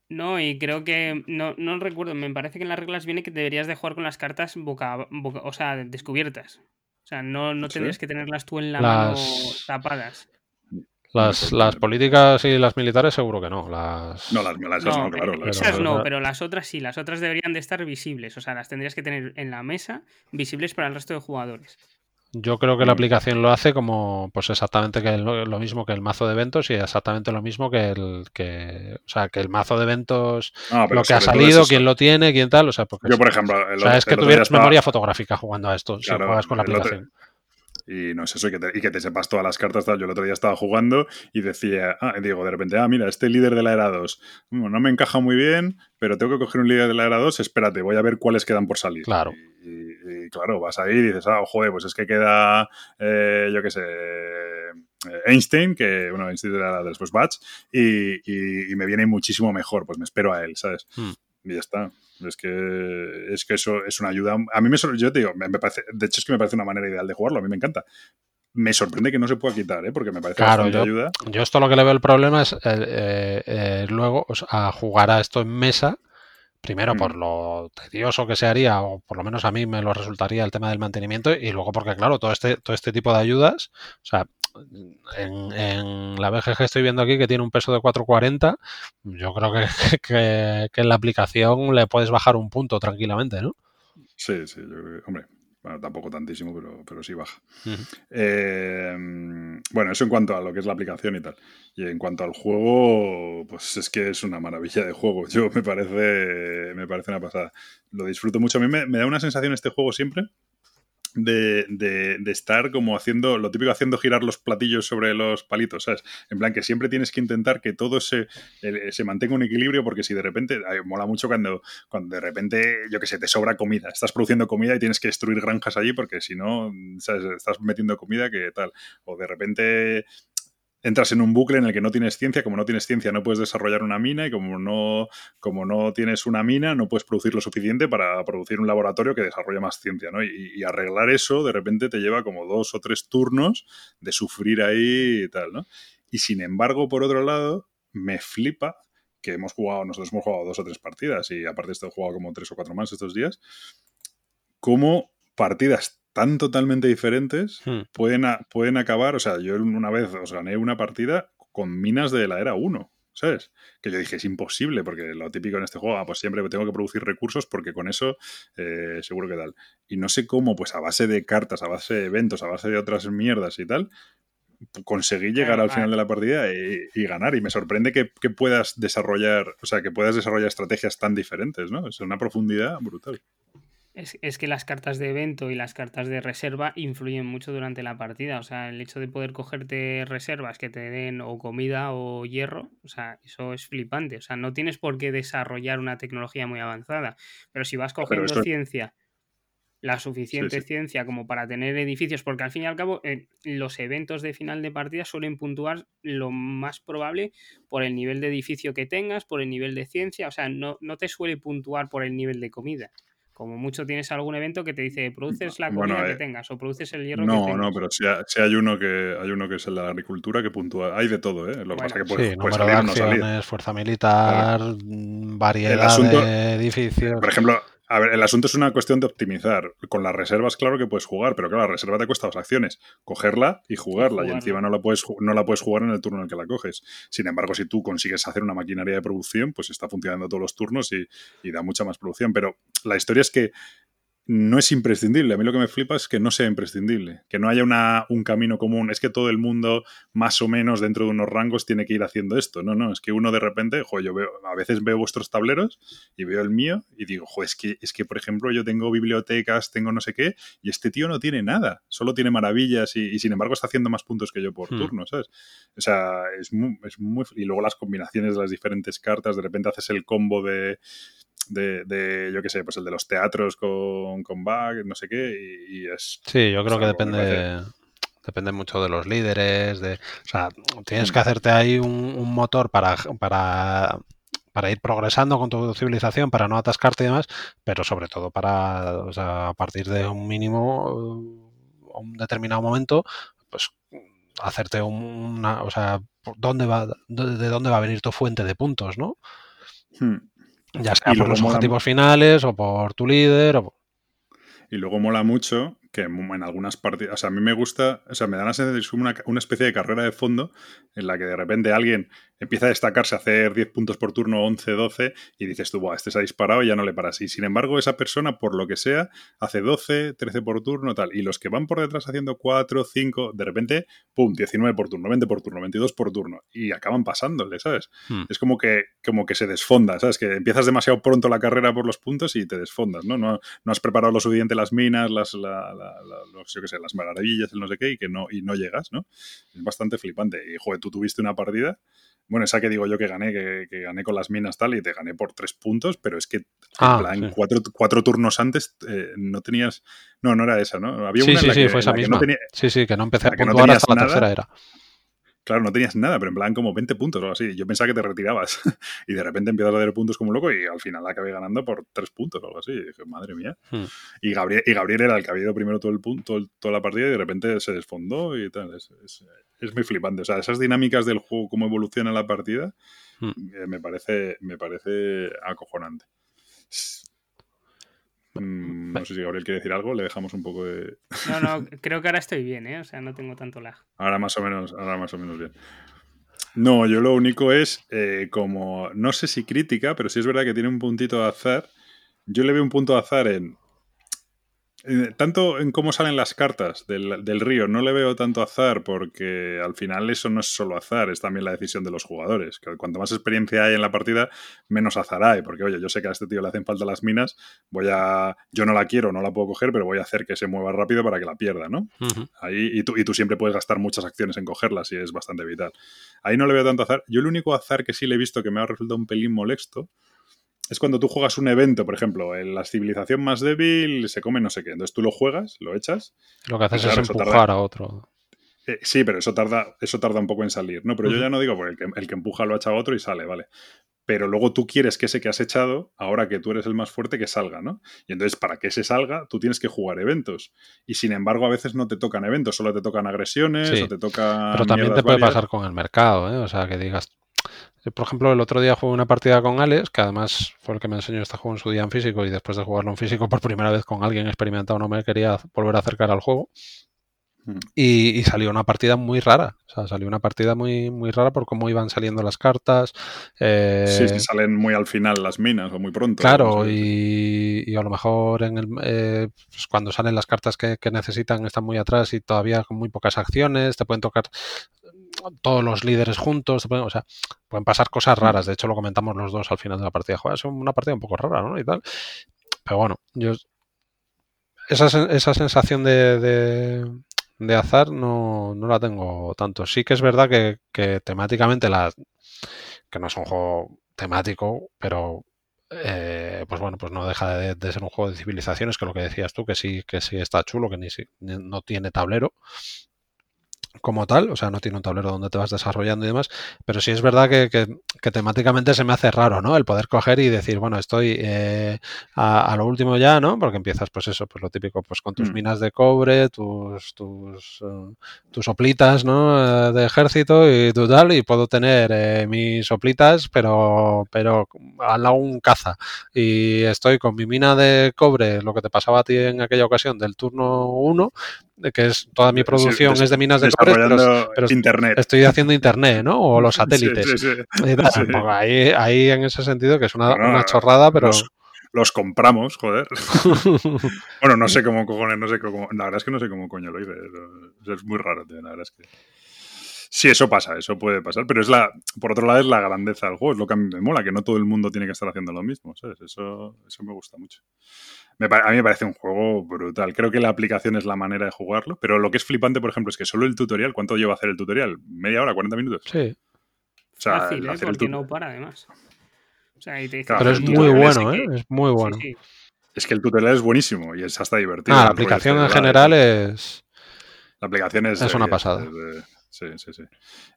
No, y creo que. No, no recuerdo, me parece que en las reglas viene que deberías de jugar con las cartas boca, o sea, descubiertas. O sea, no, no tendrías que tenerlas tú en la mano tapadas. Las, las, políticas y las militares seguro que no. Las... No, las, las no, claro. esas no, pero las otras sí. Las otras deberían de estar visibles. O sea, las tendrías que tener en la mesa visibles para el resto de jugadores. Yo creo que la mm. aplicación lo hace como, pues exactamente que lo, mismo que el mazo de eventos y exactamente lo mismo que el, que, o sea, que el mazo de eventos, lo que ha salido, quién lo tiene, quién tal, o sea, porque yo por ejemplo, o sea, es que tuvieras memoria fotográfica jugando a esto, si juegas con la aplicación. Y no es eso, y que, te, y que te sepas todas las cartas. Yo el otro día estaba jugando y decía, ah, digo, de repente, ah, mira, este líder de la era 2 mm, no me encaja muy bien, pero tengo que coger un líder de la era 2, espérate, voy a ver cuáles quedan por salir. Claro. Y, claro, vas ahí y dices, ah, joder, pues es que queda, eh, yo qué sé, eh, Einstein, que, bueno, Einstein era después Batch, y, y, me viene muchísimo mejor, pues me espero a él, ¿sabes? Hmm. Y ya está. Es que, es que eso es una ayuda. A mí me yo te digo, me, parece, de hecho es que me parece una manera ideal de jugarlo, a mí me encanta. Me sorprende que no se pueda quitar, ¿eh? porque me parece claro, bastante ayuda. Yo esto lo que le veo el problema es eh, eh, eh, luego a jugar a esto en mesa, primero por mm. lo tedioso que se haría, o por lo menos a mí me lo resultaría el tema del mantenimiento, y luego porque, claro, todo este, todo este tipo de ayudas, o sea, en, la BGG estoy viendo aquí que tiene un peso de 440. Yo creo <laughs> que, en la aplicación le puedes bajar un punto tranquilamente, ¿no? Sí, sí, hombre, tampoco tantísimo, pero, pero sí baja. Eh, bueno, eso en cuanto a lo que es la aplicación y tal. Y en cuanto al juego, pues es que es una maravilla de juego. Yo me parece, me parece una pasada. Lo disfruto mucho. A mí me da una sensación este juego siempre de, de, estar como haciendo, lo típico, haciendo girar los platillos sobre los palitos, ¿sabes? En plan, que siempre tienes que intentar que todo se, se mantenga un equilibrio, porque si de repente, mola mucho cuando, cuando de repente, yo que sé, te sobra comida, estás produciendo comida y tienes que destruir granjas allí, porque si no, ¿sabes? Estás metiendo comida que tal. O de repente entras en un bucle en el que no tienes ciencia, como no tienes ciencia no puedes desarrollar una mina y como no, como no tienes una mina no puedes producir lo suficiente para producir un laboratorio que desarrolle más ciencia, ¿no? Y, arreglar eso de repente te lleva como dos o tres turnos de sufrir ahí y tal, ¿no? Y sin embargo, por otro lado, me flipa que hemos jugado, nosotros hemos jugado dos o tres partidas y aparte esto he jugado como tres o cuatro más estos días, como partidas tan totalmente diferentes hmm. pueden, pueden acabar. O sea, yo una vez os gané una partida con minas de la era 1. ¿sabes? Que yo dije, es imposible, porque lo típico en este juego, ah, pues siempre tengo que producir recursos porque con eso eh, seguro que tal. Y no sé cómo, pues a base de cartas, a base de eventos, a base de otras mierdas y tal, conseguí llegar al final de la partida y, ganar. Y me sorprende que, que, puedas desarrollar, o sea, que puedas desarrollar estrategias tan diferentes, ¿no? Es una profundidad brutal. Es, que las cartas de evento y las cartas de reserva influyen mucho durante la partida. O sea, el hecho de poder cogerte reservas que te den o comida o hierro, o sea, eso es flipante. O sea, no tienes por qué desarrollar una tecnología muy avanzada. Pero si vas cogiendo ciencia, la suficiente ciencia como para tener edificios, porque al fin y al cabo eh, los eventos de final de partida suelen puntuar lo más probable por el nivel de edificio que tengas, por el nivel de ciencia. O sea, no, no te suele puntuar por el nivel de comida. Como mucho tienes algún evento que te dice produces la comida que eh, tengas o produces el hierro no, que tengas. No, pero si, hay uno que hay uno que es la agricultura que puntúa. Hay de todo, ¿eh? Lo que pasa que puede, sí, número de acciones, fuerza militar, mm, variedad de edificios. Por ejemplo, a ver, el asunto es una cuestión de optimizar. Con las reservas, claro que puedes jugar, pero claro, la reserva te cuesta dos acciones. Cogerla y jugarla. Y, encima no la, puedes, no la puedes jugar en el turno en el que la coges. Sin embargo, si tú consigues hacer una maquinaria de producción, pues está funcionando todos los turnos y, y da mucha más producción. Pero la historia es que no es imprescindible. A mí lo que me flipa es que no sea imprescindible, que no haya una, un camino común. Es que todo el mundo, más o menos dentro de unos rangos, tiene que ir haciendo esto. No, no, es que uno de repente, jo, yo veo, a veces veo vuestros tableros y veo el mío y digo, jo, es que, es que, por ejemplo, yo tengo bibliotecas, tengo no sé qué, y este tío no tiene nada, solo tiene maravillas y, sin embargo está haciendo más puntos que yo por hmm. turno, ¿sabes? O sea, es muy, es muy. Y luego las combinaciones de las diferentes cartas, de repente haces el combo de de, yo qué sé, pues el de los teatros con, con Bach, no sé qué, y, es... Sí, yo creo que depende depende mucho de los líderes, de, o sea, tienes que mm. hacerte ahí un, motor para, para, para, ir progresando con tu civilización, para no atascarte y demás, pero sobre todo para, o sea, a partir de un mínimo, un determinado momento, pues hacerte una, o sea, ¿dónde va, de dónde va a venir tu fuente de puntos, ¿no? Hmm. Ya sea por los objetivos finales o por tu líder. O... Y luego mola mucho que en algunas partidas, o sea, a mí me gusta, o sea, me da la sensación de una, una especie de carrera de fondo en la que de repente alguien empieza a destacarse, a hacer 10 puntos por turno, 11, 12, y dices tú, Buah, este se ha disparado y ya no le paras. Y sin embargo, esa persona, por lo que sea, hace 12, 13 por turno, tal. Y los que van por detrás haciendo 4, 5, de repente, pum, 19 por turno, 20 por turno, 22 por turno, y acaban pasándole, ¿sabes? Hmm. Es como que, como que se desfonda, ¿sabes? Que empiezas demasiado pronto la carrera por los puntos y te desfondas, ¿no? No, no has preparado lo suficiente las minas, las, la, yo qué sé, las maravillas, el no sé qué, y que no, y no llegas, ¿no? Es bastante flipante. Y, joder, tú tuviste una partida bueno, esa que digo yo que gané, que, gané con las minas tal, y te gané por tres puntos, pero es que ah, en cuatro, cuatro, turnos antes eh, no tenías. No, no era esa, ¿no? Había sí, una sí, sí, fue esa misma. sí, sí, que no empecé a puntuar hasta la tercera era. Claro, no tenías nada, pero en plan como 20 puntos o algo así. Yo pensaba que te retirabas <laughs> y de repente empiezas a dar puntos como loco y al final acabé ganando por 3 puntos o algo así. Y dije, madre mía. Hmm. Y, Gabriel, y Gabriel era el que había ido primero todo el punto, toda la partida y de repente se desfondó y tal. Es, es, muy flipante. O sea, esas dinámicas del juego, cómo evoluciona la partida, hmm. eh, me, parece, me parece acojonante. Mm, no sé si Gabriel quiere decir algo, le dejamos un poco de. No, no, <laughs> creo que ahora estoy bien, ¿eh? O sea, no tengo tanto lag. Ahora más o menos, ahora más o menos bien. No, yo lo único es eh, como, no sé si crítica, pero sí es verdad que tiene un puntito de azar. Yo le veo un punto de azar en, tanto en cómo salen las cartas del, río, no le veo tanto azar porque al final eso no es solo azar, es también la decisión de los jugadores. Que cuanto más experiencia hay en la partida, menos azar hay. Porque, oye, yo sé que a este tío le hacen falta las minas, voy a. Yo no la quiero, no la puedo coger, pero voy a hacer que se mueva rápido para que la pierda, ¿no? Ahí, y, tú, y tú siempre puedes gastar muchas acciones en cogerlas y es bastante vital. Ahí no le veo tanto azar. Yo el único azar que sí le he visto que me ha resultado un pelín molesto es cuando tú juegas un evento, por ejemplo, en la civilización más débil se come no sé qué. Entonces tú lo juegas, lo echas. Lo que haces es empujar a otro. Eh, sí, pero eso tarda, eso tarda un poco en salir, ¿no? Pero yo ya no digo porque el que, empuja lo echa a otro y sale, vale. Pero luego tú quieres que ese que has echado, ahora que tú eres el más fuerte, que salga, ¿no? Y entonces, para que ese salga, tú tienes que jugar eventos. Y sin embargo, a veces no te tocan eventos, solo te tocan agresiones o te toca. Pero también te puede pasar con el mercado, ¿eh? O sea, que digas, por ejemplo, el otro día jugué una partida con Alex, que además fue el que me enseñó este juego en su día en físico y después de jugarlo en físico por primera vez con alguien experimentado no me quería volver a acercar al juego. Hmm. Y, salió una partida muy rara. O sea, salió una partida muy, muy rara por cómo iban saliendo las cartas. Eh, sí, sí, salen muy al final las minas o muy pronto. Claro, y, a lo mejor en el, eh, pues cuando salen las cartas que, que, necesitan están muy atrás y todavía con muy pocas acciones. Te pueden tocar todos los líderes juntos, pueden, o sea, pueden pasar cosas raras. De hecho, lo comentamos los dos al final de la partida. Joder, es una partida un poco rara, ¿no? Y tal. Pero bueno, yo. Esa, esa sensación de, de, azar no, no, la tengo tanto. Sí que es verdad que, que temáticamente la. que no es un juego temático, pero eh, pues bueno, pues no deja de, ser un juego de civilizaciones, que lo que decías tú, que sí, que sí está chulo, que ni, no tiene tablero, como tal, o sea, no tiene un tablero donde te vas desarrollando y demás, pero sí es verdad que, que, temáticamente se me hace raro, ¿no? El poder coger y decir, bueno, estoy eh, a, lo último ya, ¿no? Porque empiezas, pues eso, pues lo típico, pues con tus mm. minas de cobre, tus, tus, uh, tus soplitas, ¿no? Eh, de ejército y tu tal, y puedo tener eh, mis soplitas, pero, pero al lado un caza. Y estoy con mi mina de cobre, lo que te pasaba a ti en aquella ocasión del turno 1, que es toda mi producción es de minas de cobre, pero, internet. estoy haciendo internet, ¿no? O los satélites. ahí, ahí en ese sentido que es una, chorrada, pero... Los, compramos, joder. <laughs> bueno, no sé cómo cojones, no sé cómo... La verdad es que no sé cómo coño lo hice. Es muy raro, tío, la verdad es que... Sí, eso pasa, eso puede pasar, pero es la, por otro lado es la grandeza del juego, es lo que a mí me mola, que no todo el mundo tiene que estar haciendo lo mismo, ¿sabes? Eso, eso me gusta mucho a mí me parece un juego brutal. Creo que la aplicación es la manera de jugarlo, pero lo que es flipante, por ejemplo, es que solo el tutorial, ¿cuánto lleva a hacer el tutorial? ¿Media hora, 40 minutos? Sí. O sea, Fácil, ¿eh? porque no para, además. O sea, te pero es muy bueno, ¿eh? Es muy bueno. Es que el tutorial es buenísimo y es hasta divertido. Ah, la aplicación en general es... La aplicación es... Es una pasada. Sí, sí, sí.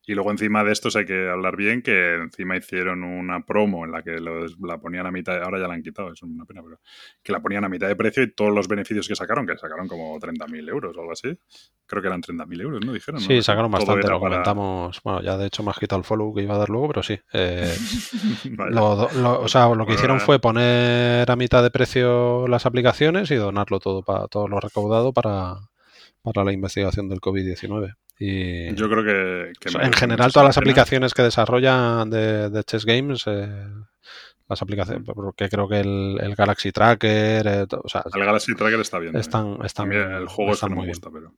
Y luego encima de estos hay que hablar bien que encima hicieron una promo en la que la ponían a mitad, ahora ya la han quitado, es una pena, pero que la ponían a mitad de precio y todos los beneficios que sacaron, que sacaron como 30.000 euros o algo así, creo que eran 30.000 euros, ¿no? Dijeron. Sí, sacaron bastante, lo comentamos, bueno, ya de hecho me has quitado el follow que iba a dar luego, pero sí. Eh, <laughs> o sea, lo que hicieron fue poner a mitad de precio las aplicaciones y donarlo todo, para todo lo recaudado para, para la investigación del COVID-19. Y Yo creo que... en general todas las aplicaciones que desarrollan de, Chess Games... Eh, las aplicaciones, porque creo que el, Galaxy Tracker, eh, o sea, el Galaxy Tracker está bien. Están, están bien, el juego está muy me gusta, pero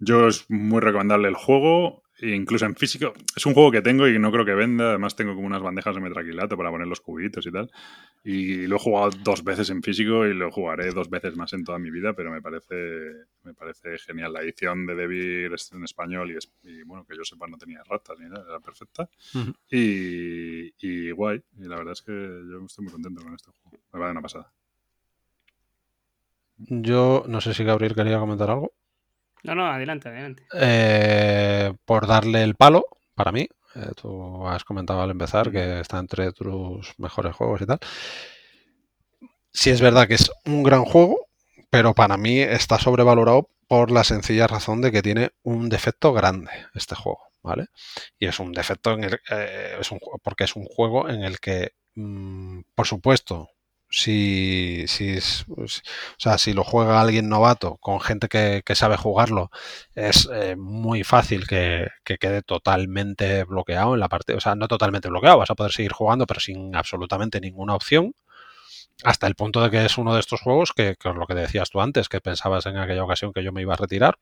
yo es muy recomendable el juego incluso en físico. Es un juego que tengo y no creo que venda. Además, tengo como unas bandejas de metraquilato para poner los cubitos y tal. Y lo he jugado dos veces en físico y lo jugaré dos veces más en toda mi vida, pero me parece, me parece genial. La edición de Devir en español y, bueno, que yo sepa, no tenía ratas ni nada, era perfecta. y, y, guay. Y la verdad es que yo estoy muy contento con este juego. Me va de una pasada. Yo no sé si Gabriel quería comentar algo. No, no, adelante, adelante. Eh, por darle el palo, para mí, eh, tú has comentado al empezar que está entre tus mejores juegos y tal. Sí es verdad que es un gran juego, pero para mí está sobrevalorado por la sencilla razón de que tiene un defecto grande este juego, ¿vale? Y es un defecto en el, eh, es un, porque es un juego en el que, mm, por supuesto, si, si, pues, o sea, si lo juega alguien novato con gente que, sabe jugarlo, es eh, muy fácil que, quede totalmente bloqueado en la parte, o sea, no totalmente bloqueado, vas a poder seguir jugando, pero sin absolutamente ninguna opción. hasta el punto de que es uno de estos juegos que, que lo que decías tú antes, que pensabas en aquella ocasión que yo me iba a retirar.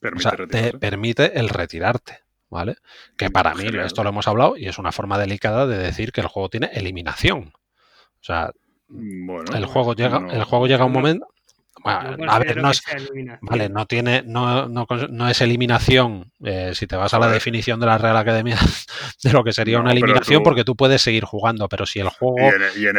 Permite o sea, te permite el retirarte. ¿Vale? Que para mí, esto lo hemos hablado, y es una forma delicada de decir que el juego tiene eliminación. O sea, bueno, el juego llega, el juego llega a un momento. A ver, no es, vale, no tiene, no, no, no es eliminación. Eh, si te vas a la definición de la Real Academia <laughs> de lo que sería una eliminación, porque tú puedes seguir jugando, pero si el juego. Y en, el, y en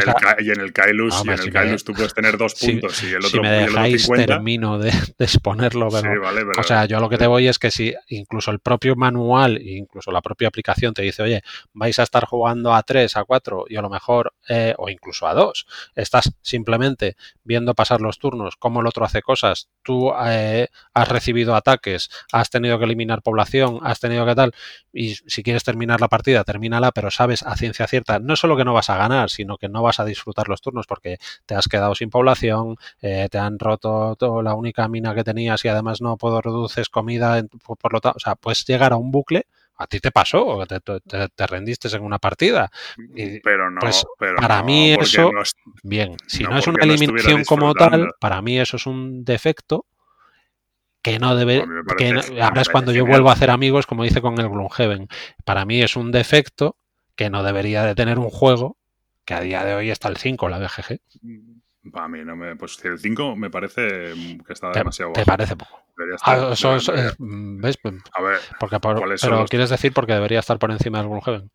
el, Kailus, y en el Kailus tú puedes tener dos puntos y el otro Si me dejáis, termino de, <laughs> exponerlo. Pero, O sea, yo a lo que te voy es que si incluso el propio manual, incluso la propia aplicación te dice, oye, vais a estar jugando a 3, a 4 y a lo mejor, eh, o incluso a 2, estás simplemente viendo pasar los turnos, el otro hace cosas, tú eh, has recibido ataques, has tenido que eliminar población, has tenido que tal, y si quieres terminar la partida, termínala, pero sabes a ciencia cierta, no solo que no vas a ganar, sino que no vas a disfrutar los turnos porque te has quedado sin población, eh, te han roto la única mina que tenías y además no puedo reduces comida, por lo tanto, o sea, puedes llegar a un bucle a ti te pasó, te, te, rendiste en una partida. Y, pero no, pues pero para mí eso, bien, si no, es una eliminación como tal, para mí eso es un defecto que no debe. que ahora es cuando yo vuelvo a hacer amigos, como dice con el Gloomhaven. Para mí es un defecto que no debería de tener un juego que a día de hoy está el 5, la BGG. Para mí no me. Pues el 5 me parece que está demasiado ¿Te parece poco? Ah, eso es, mm, ¿Ves? A ver. Porque pero quieres decir porque debería estar por encima del Gloomhaven.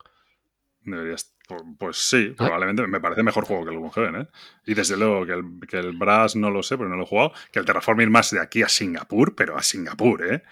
Deberías, pues sí, ah. probablemente me parece mejor juego que el Gloomhaven, ¿eh? Y desde luego que el, que el Brass no lo sé, pero no lo he jugado. Que el Terraforming más de aquí a Singapur, pero a Singapur, ¿eh?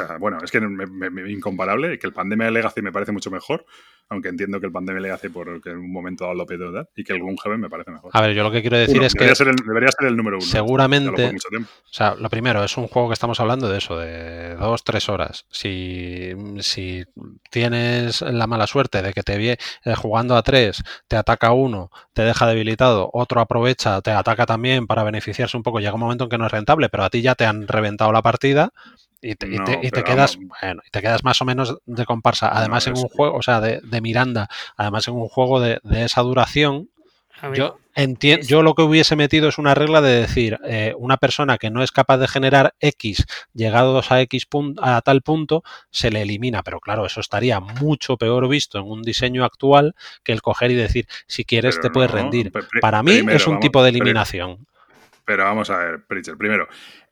O sea, bueno, es que me, incomparable, que el Pandemia Legacy me parece mucho mejor, aunque entiendo que el Pandemia Legacy por en un momento dado lo pedo y que el Gloomhaven me parece mejor. A ver, yo lo que quiero decir es que... Ser debería ser el número uno. Seguramente... O sea, lo primero, es un juego que estamos hablando de eso, de dos, tres horas. Si, si tienes la mala suerte de que te ve eh, jugando a tres, te ataca uno, te deja debilitado, otro aprovecha, te ataca también para beneficiarse un poco, llega un momento en que no es rentable, pero a ti ya te han reventado la partida y te, quedas bueno, y te quedas más o menos de comparsa. Además en un juego o sea de, Miranda además en un juego de, esa duración yo entiendo yo lo que hubiese metido es una regla de decir eh, una persona que no es capaz de generar x llegados a x punto, a tal punto se le elimina. Pero claro eso estaría mucho peor visto en un diseño actual que el coger y decir si quieres te puedes rendir para mí es un tipo de eliminación. pero vamos a ver, Pritchard, primero,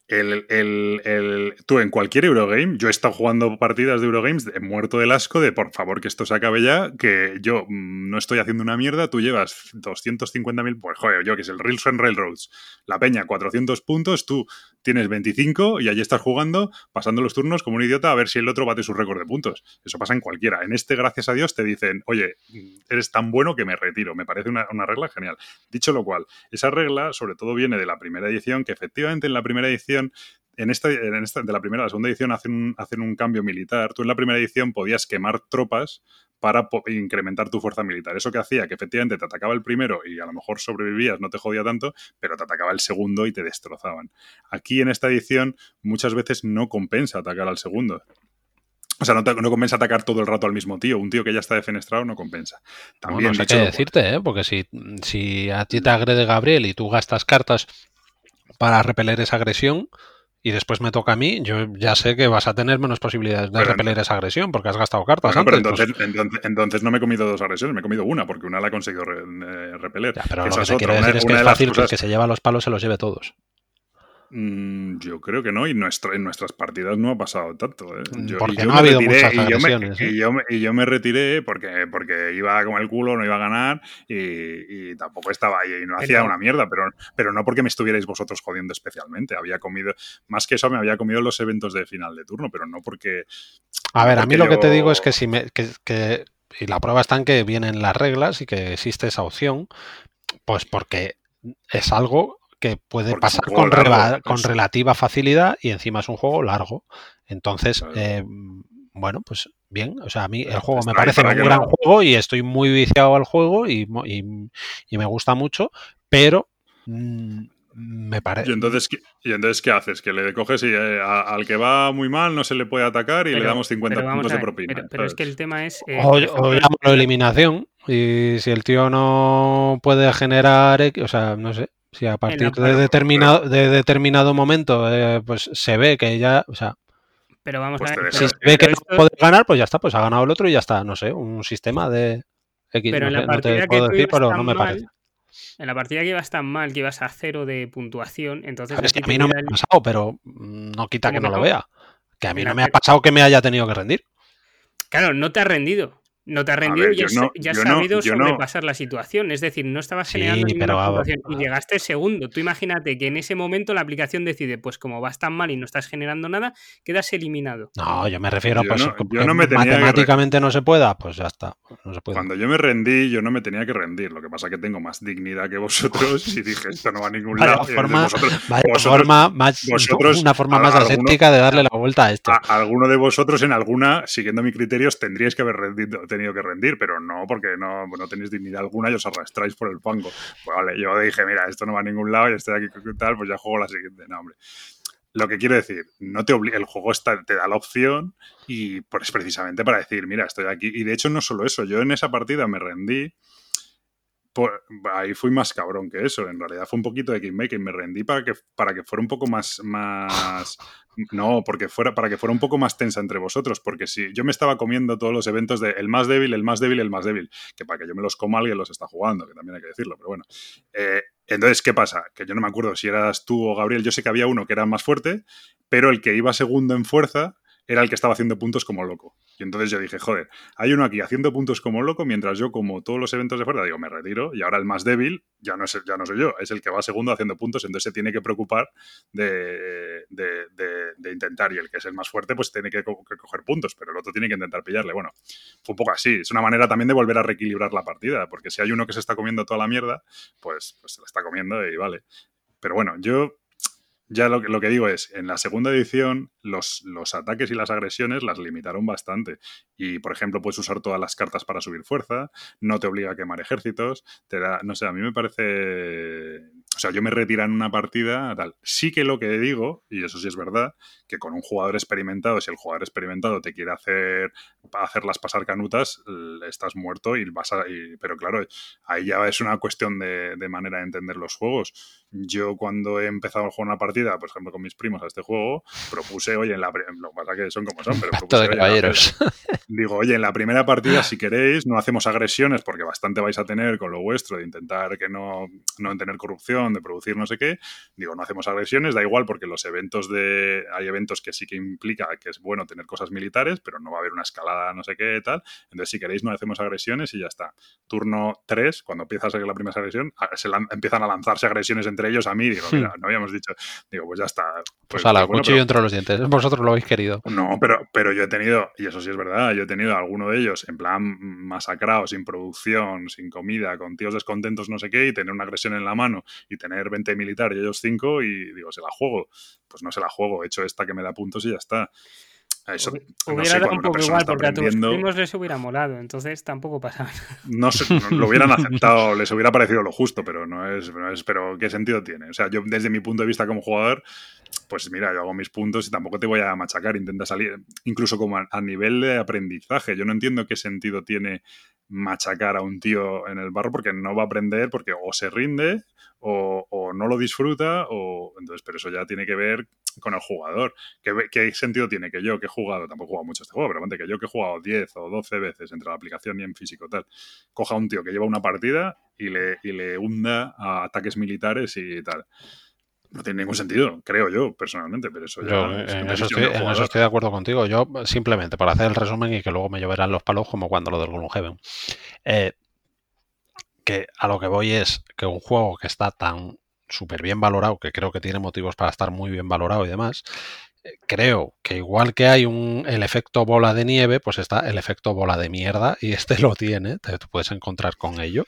el, el, el, tú en cualquier Eurogame, yo he estado jugando partidas de Eurogames muerto del asco de por favor que esto se acabe ya, que yo mm, no estoy haciendo una mierda, tú llevas 250.000, pues joder, yo que es el Rails and Railroads, la peña 400 puntos, tú tienes 25 y allí estás jugando, pasando los turnos como un idiota a ver si el otro bate su récord de puntos. Eso pasa en cualquiera. En este, gracias a Dios, te dicen, oye, eres tan bueno que me retiro. Me parece una, regla genial. Dicho lo cual, esa regla sobre todo viene de la primera edición, que efectivamente en la primera edición en esta, en esta, de la primera a la segunda edición hacen un, hacen un cambio militar. Tú en la primera edición podías quemar tropas para incrementar tu fuerza militar. Eso que hacía que efectivamente te atacaba el primero y a lo mejor sobrevivías, no te jodía tanto, pero te atacaba el segundo y te destrozaban. Aquí en esta edición muchas veces no compensa atacar al segundo. O sea, no, no, compensa atacar todo el rato al mismo tío. Un tío que ya está defenestrado no compensa. También no sé qué decirte, ¿eh? porque si, si a ti te agrede Gabriel y tú gastas cartas para repeler esa agresión, y después me toca a mí, yo ya sé que vas a tener menos posibilidades de repeler esa agresión porque has gastado cartas. pero entonces, entonces, no me he comido dos agresiones, me he comido una porque una la he conseguido eh, repeler. pero lo que te quiero decir es que es fácil que el que se lleva los palos se los lleve todos. Mm, yo creo que no, y en nuestras partidas no ha pasado tanto. ¿eh? Mm, porque no ha habido muchas agresiones. ¿eh? Y yo, me, y, yo me, retiré porque, porque iba con el culo, no iba a ganar y, tampoco estaba ahí y no hacía una mierda, pero, pero no porque me estuvierais vosotros jodiendo especialmente. Había comido, más que eso, me había comido los eventos de final de turno, pero no porque. A ver, a mí lo que te digo es que si me. Que, y la prueba está en que vienen las reglas y que existe esa opción, pues porque es algo que puede pasar con, con, relativa facilidad y encima es un juego largo. Entonces, eh, bueno, pues bien, o sea, a mí el juego me parece un gran juego y estoy muy viciado al juego y, me gusta mucho, pero mm, me parece... ¿Y entonces, ¿Y entonces qué haces? Que le coges y eh, al que va muy mal no se le puede atacar y le damos 50 puntos de propina. Pero, es que el tema es... Eh, o, eliminación Y si el tío no puede generar, o sea, no sé, si a partir de determinado, de determinado momento eh, pues se ve que ya, o sea, pero vamos pues a ver. Si se ve que no puede ganar, pues ya está, pues ha ganado el otro y ya está, no sé, un sistema de X. Pero en la partida que decir, pero no me parece. En la partida que ibas tan mal, que ibas a cero de puntuación, entonces... es que a mí no me ha pasado, pero no quita que no lo vea. Que a mí no me ha pasado que me haya tenido que rendir. Claro, no te ha rendido. No te has rendido y has, sabido sobrepasar la situación. Es decir, no estabas generando ninguna puntuación y llegaste segundo. Tú imagínate que en ese momento la aplicación decide, pues como vas tan mal y no estás generando nada, quedas eliminado. No, yo me refiero a pues, matemáticamente no se pueda, pues ya está. Cuando yo me rendí, yo no me tenía que rendir. Lo que pasa es que tengo más dignidad que vosotros y dije, esto no va a ningún lado. Forma, forma más, una forma más aséptica de darle la vuelta a esto. alguno de vosotros en alguna, siguiendo mis criterios, tendríais que haber rendido tenido que rendir, pero no porque no, no tenéis dignidad alguna y os arrastráis por el fango. Yo dije, mira, esto no va a ningún lado y estoy aquí tal, pues ya juego la siguiente. No, hombre. Lo que quiero decir, no te el juego te da la opción y pues precisamente para decir, mira, estoy aquí. Y de hecho no solo eso, yo en esa partida me rendí ahí fui más cabrón que eso. En realidad fue un poquito de kingmaking. Me rendí para que, para que fuera un poco más, más. No, porque fuera, para que fuera un poco más tensa entre vosotros. Porque si yo me estaba comiendo todos los eventos de el más débil, el más débil, el más débil. Que para que yo me los coma alguien los está jugando, que también hay que decirlo, pero bueno. Eh, entonces, ¿qué pasa? Que yo no me acuerdo si eras tú o Gabriel. Yo sé que había uno que era más fuerte, pero el que iba segundo en fuerza era el que estaba haciendo puntos como loco. Entonces yo dije, joder, hay uno aquí haciendo puntos como loco, mientras yo, como todos los eventos de fuera, digo, me retiro, y ahora el más débil ya no, es, ya no soy yo, es el que va segundo haciendo puntos, entonces se tiene que preocupar de, intentar, y el que es el más fuerte, pues tiene que, coger puntos, pero el otro tiene que intentar pillarle. Bueno, fue un poco así, es una manera también de volver a reequilibrar la partida, porque si hay uno que se está comiendo toda la mierda, pues, pues se la está comiendo y vale. Pero bueno, yo ya lo, lo, que digo es, en la segunda edición los, los, ataques y las agresiones las limitaron bastante. Y, por ejemplo, puedes usar todas las cartas para subir fuerza, no te obliga a quemar ejércitos, te da, no sé, a mí me parece... O sea, yo me retiro en una partida, tal. Sí que lo que digo, y eso sí es verdad, que con un jugador experimentado, si el jugador experimentado te quiere hacer hacerlas pasar canutas, estás muerto y vas a... pero claro, ahí ya es una cuestión de, de manera de entender los juegos yo cuando he empezado a jugar una partida, por ejemplo, con mis primos a este juego, propuse, oye, en la lo que pasa que son como son, pero propuse, caballeros. <laughs> digo, oye, en la primera partida, si queréis, no hacemos agresiones porque bastante vais a tener con lo vuestro de intentar que no, no tener corrupción, de producir no sé qué. Digo, no hacemos agresiones, da igual porque los eventos de... Hay eventos que sí que implica que es bueno tener cosas militares, pero no va a haber una escalada no sé qué tal. Entonces, si queréis, no hacemos agresiones y ya está. Turno 3, cuando empieza a ser la primera agresión, se empiezan a lanzarse agresiones entre ellos a mí. Digo, mira, hmm. no habíamos dicho. Digo, pues ya está. Pues, pues la cuchillo entre los dientes. Vosotros lo habéis querido. No, pero, pero yo he tenido, y eso sí es verdad, yo he tenido alguno de ellos en plan masacrado, sin producción, sin comida, con tíos descontentos, no sé qué, y tener una agresión en la mano y tener 20 militares y ellos 5 y digo, se la juego. Pues no se la juego, he hecho esta que me da puntos y ya está. Eso, hubiera dado un poco igual porque a tus primos les hubiera molado, entonces tampoco pasa No sé, lo hubieran <laughs> aceptado, les hubiera parecido lo justo, pero no es, no es, pero ¿qué sentido tiene? O sea, yo desde mi punto de vista como jugador, pues mira, yo hago mis puntos y tampoco te voy a machacar, intenta salir, incluso como a, nivel de aprendizaje, yo no entiendo qué sentido tiene machacar a un tío en el barro porque no va a aprender, porque o se rinde o, no lo disfruta, o entonces, pero eso ya tiene que ver con el jugador. ¿Qué, sentido tiene que yo, que he jugado, tampoco he jugado mucho este juego, pero que yo que he jugado 10 o 12 veces entre la aplicación y en físico tal, coja a un tío que lleva una partida y le, y le hunda a ataques militares y tal. No tiene ningún sentido, creo yo, personalmente, pero eso ya. en, eso estoy, de acuerdo contigo. Yo, simplemente, para hacer el resumen y que luego me lloverán los palos, como cuando lo del Gloomhaven. Eh, que a lo que voy es que un juego que está tan súper bien valorado, que creo que tiene motivos para estar muy bien valorado y demás, eh, creo que igual que hay un, el efecto bola de nieve, pues está el efecto bola de mierda y este <laughs> lo tiene, te, puedes encontrar con ello.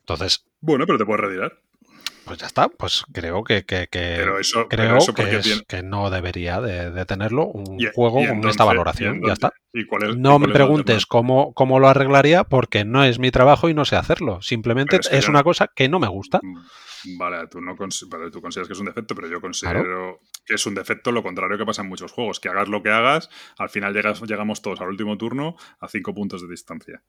Entonces... Bueno, pero te puedes retirar. Pues ya está, pues creo que, que, creo que, no debería de, tenerlo un juego con esta valoración. ya está. no me preguntes cómo, cómo, lo arreglaría porque no es mi trabajo y no sé hacerlo. Simplemente es, una cosa que no me gusta. Mm. Vale, tú, no tú consideras que es un defecto, pero yo considero que es un defecto lo contrario que pasa en muchos juegos. Que hagas lo que hagas, al final llegas, llegamos todos al último turno a cinco puntos de distancia.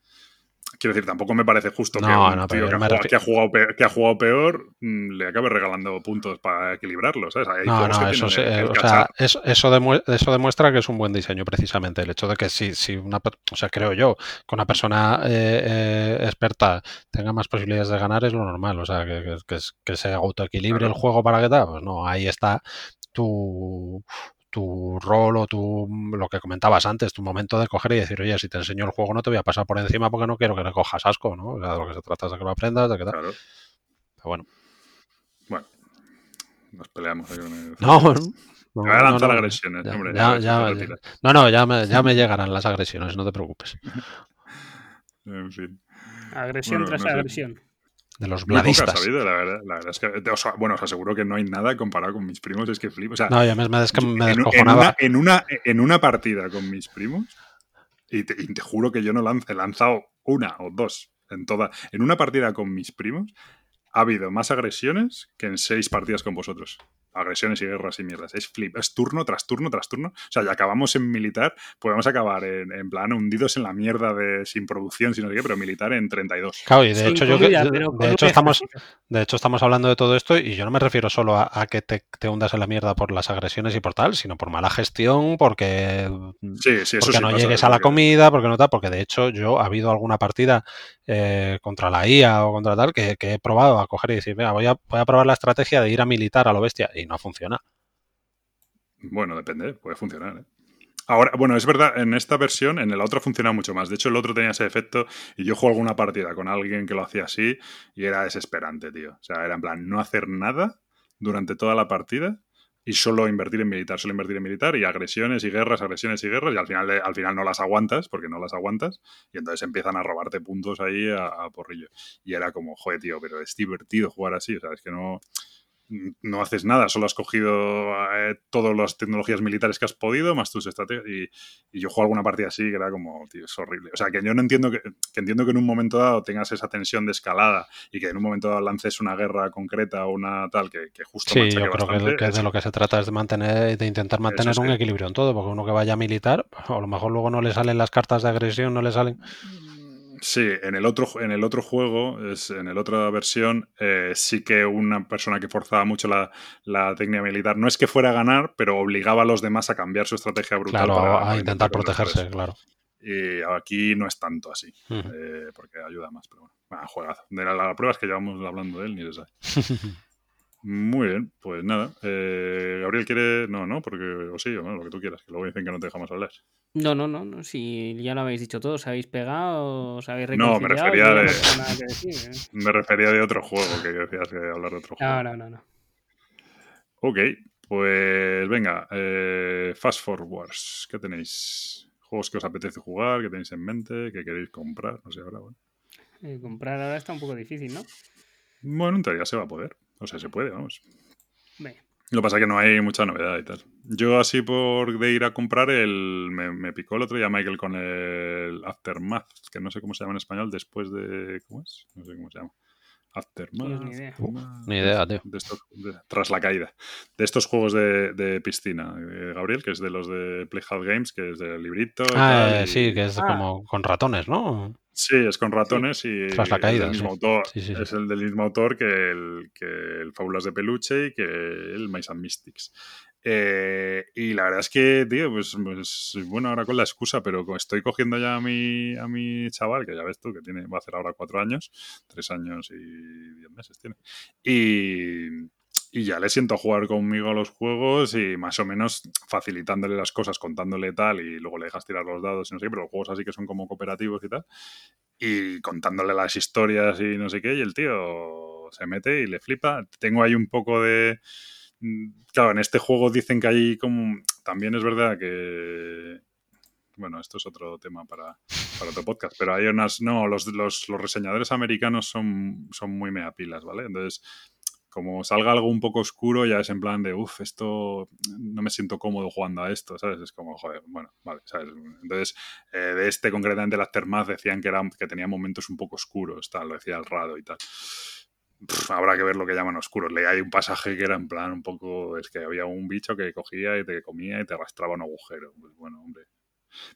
Quiero decir, tampoco me parece justo que No, un no, tío que ha, jugado, que ha jugado pe- que ha jugado peor mm, le acabe regalando puntos para equilibrarlo, ¿sabes? Hay No, que no, eso, tienen sí, el- el o sea, cacharro. eso, eso, demue- eso demuestra que es un buen diseño, precisamente. El hecho de que si, si una, o sea, creo yo, que una persona eh, eh, experta tenga más posibilidades de ganar es lo normal. O sea, que, que- que que se autoequilibre Claro. el juego para que tal. Pues no, ahí está tu, tu rol o tu, lo que comentabas antes, tu momento de coger y decir, oye, si te enseño el juego no te voy a pasar por encima porque no quiero que le cojas asco, ¿no? O sea, de lo que se trata es de que lo aprendas, de que tal. Claro. Pero bueno. Bueno, nos peleamos ahí con el... <laughs> No, no, Me voy a no, no, agresiones, ya- hombre. ya- ya- ya-. No, no, ya me, ya me <laughs> llegarán las agresiones, no te preocupes. En fin. Agresión Bueno, tras no sé. De los poca bladistas. sabido, la verdad. La verdad es que, o sea, bueno, os aseguro que no hay nada comparado con mis primos, es que flipo. O sea, No, ya me, me, me en descojonaba. una, en, una, en una partida con mis primos, y te, y te juro que yo no lanzo, he lanzado una o dos en toda. En una partida con mis primos ha habido más agresiones que en seis partidas con vosotros. Agresiones y guerras y mierdas. Es flip, es turno tras turno tras turno. O sea, ya acabamos en militar, podemos acabar en, en plan hundidos en la mierda de sin producción, sin no sé qué, pero militar en 32. Claro, y de hecho, yo, que- comida, de, hecho estamos, de hecho estamos hablando de todo esto y yo no me refiero solo a, a que te, te hundas en la mierda por las agresiones y por tal, sino por mala gestión, porque, Sí, sí, eso porque sí no pasa, llegues a la comida, porque no tal, porque de hecho yo ha habido alguna partida eh, contra la IA o contra tal que, que he probado a coger y decir, venga, voy a, voy a probar la estrategia de ir a militar a lo bestia y no funciona. Bueno, depende, puede funcionar. ¿eh? Ahora, bueno, es verdad, en esta versión, en el otro funciona mucho más. De hecho, el otro tenía ese efecto y yo juego alguna partida con alguien que lo hacía así y era desesperante, tío. O sea, era en plan, no hacer nada durante toda la partida y solo invertir en militar, solo invertir en militar y agresiones y guerras, agresiones y guerras y al final, al final no las aguantas porque no las aguantas y entonces empiezan a robarte puntos ahí a, a porrillo. Y era como, joder, tío, pero es divertido jugar así, o sea, es que no no haces nada, solo has cogido eh, todas las tecnologías militares que has podido, más tus estrategias. Y, y yo juego alguna partida así que era como, tío, es horrible. O sea, que yo no entiendo que, que entiendo que en un momento dado tengas esa tensión de escalada y que en un momento dado lances una guerra concreta o una tal que, que justo Sí, yo creo que, bastante, que es- de lo que se trata es de mantener, de intentar mantener es un que- equilibrio en todo, porque uno que vaya a militar, <laughs> a lo mejor luego no le salen las cartas de agresión, no le salen. Sí, en el otro, en el otro juego, es, en la otra versión, eh, sí que una persona que forzaba mucho la, la técnica militar, no es que fuera a ganar, pero obligaba a los demás a cambiar su estrategia brutal. Claro, para- a intentar protegerse, eso. claro. Y aquí no es tanto así, eh, porque ayuda más, pero bueno, ah, juegazo. De la, la prueba es que llevamos hablando de él, ni sabe. <laughs> Muy bien, pues nada. Eh, Gabriel quiere. No, no, porque. O sí, o no, lo que tú quieras, que luego dicen que no te dejamos hablar. No, no, no, no. Si ya lo habéis dicho todo, os habéis pegado, os habéis No, me reconciliado. refería de- no tengo nada que decir, ¿eh? Me refería de otro juego, que decías que hablar de otro juego. No, no, no, no. Ok, pues venga. eh, Fast Forwards, ¿qué tenéis? ¿Juegos que os apetece jugar? ¿Qué tenéis en mente? ¿Qué queréis comprar? No sé, ahora, bueno. Eh, comprar ahora está un poco difícil, ¿no? Bueno, en teoría se va a poder. O sea, se puede, vamos. Lo que pasa es que no hay mucha novedad y tal. Yo así por de ir a comprar el... Me, me picó el otro día Michael con el Aftermath, que no sé cómo se llama en español, después de... ¿Cómo es? No sé cómo se llama. Aftermath. Ni idea. Aftermath. Ni idea, tío. De estos- de- tras la caída. De estos juegos de, de piscina, eh, Gabriel, que es de los de Playhard Games, que es de librito. Ah, tal, eh, y- sí, que es Ah. como con ratones, ¿no? Sí, es con ratones y Tras la es caída, del mismo sí. autor. Sí, sí, sí. Es el del mismo autor que el, que el Fábulas de Peluche y que el Mice and Mystics. Eh, y la verdad es que, tío, pues, pues, bueno, ahora con la excusa, pero estoy cogiendo ya a mi, a mi chaval, que ya ves tú, que tiene, va a hacer ahora cuatro años, tres años y diez meses tiene. Y, y ya le siento jugar conmigo a los juegos y más o menos facilitándole las cosas, contándole tal, y luego le dejas tirar los dados y no sé qué, pero los juegos así que son como cooperativos y tal, y contándole las historias y no sé qué, y el tío se mete y le flipa. Tengo ahí un poco de... mm, Claro, en este juego dicen que hay como... También es verdad que... Bueno, esto es otro tema para, para otro podcast, pero hay unas... No, los, los, los reseñadores americanos son, son muy meapilas, ¿vale? Entonces, como salga algo un poco oscuro, ya es en plan de, uff, esto no me siento cómodo jugando a esto, ¿sabes? Es como, joder, bueno, vale, ¿sabes? Entonces, eh, de este concretamente, el Aftermath, decían que, era, que tenía momentos un poco oscuros, tal, lo decía el Rado y tal. Habrá que ver lo que llaman oscuros. Leí hay un pasaje que era en plan un poco, es que había un bicho que cogía y te comía y te arrastraba un agujero. Pues bueno, hombre.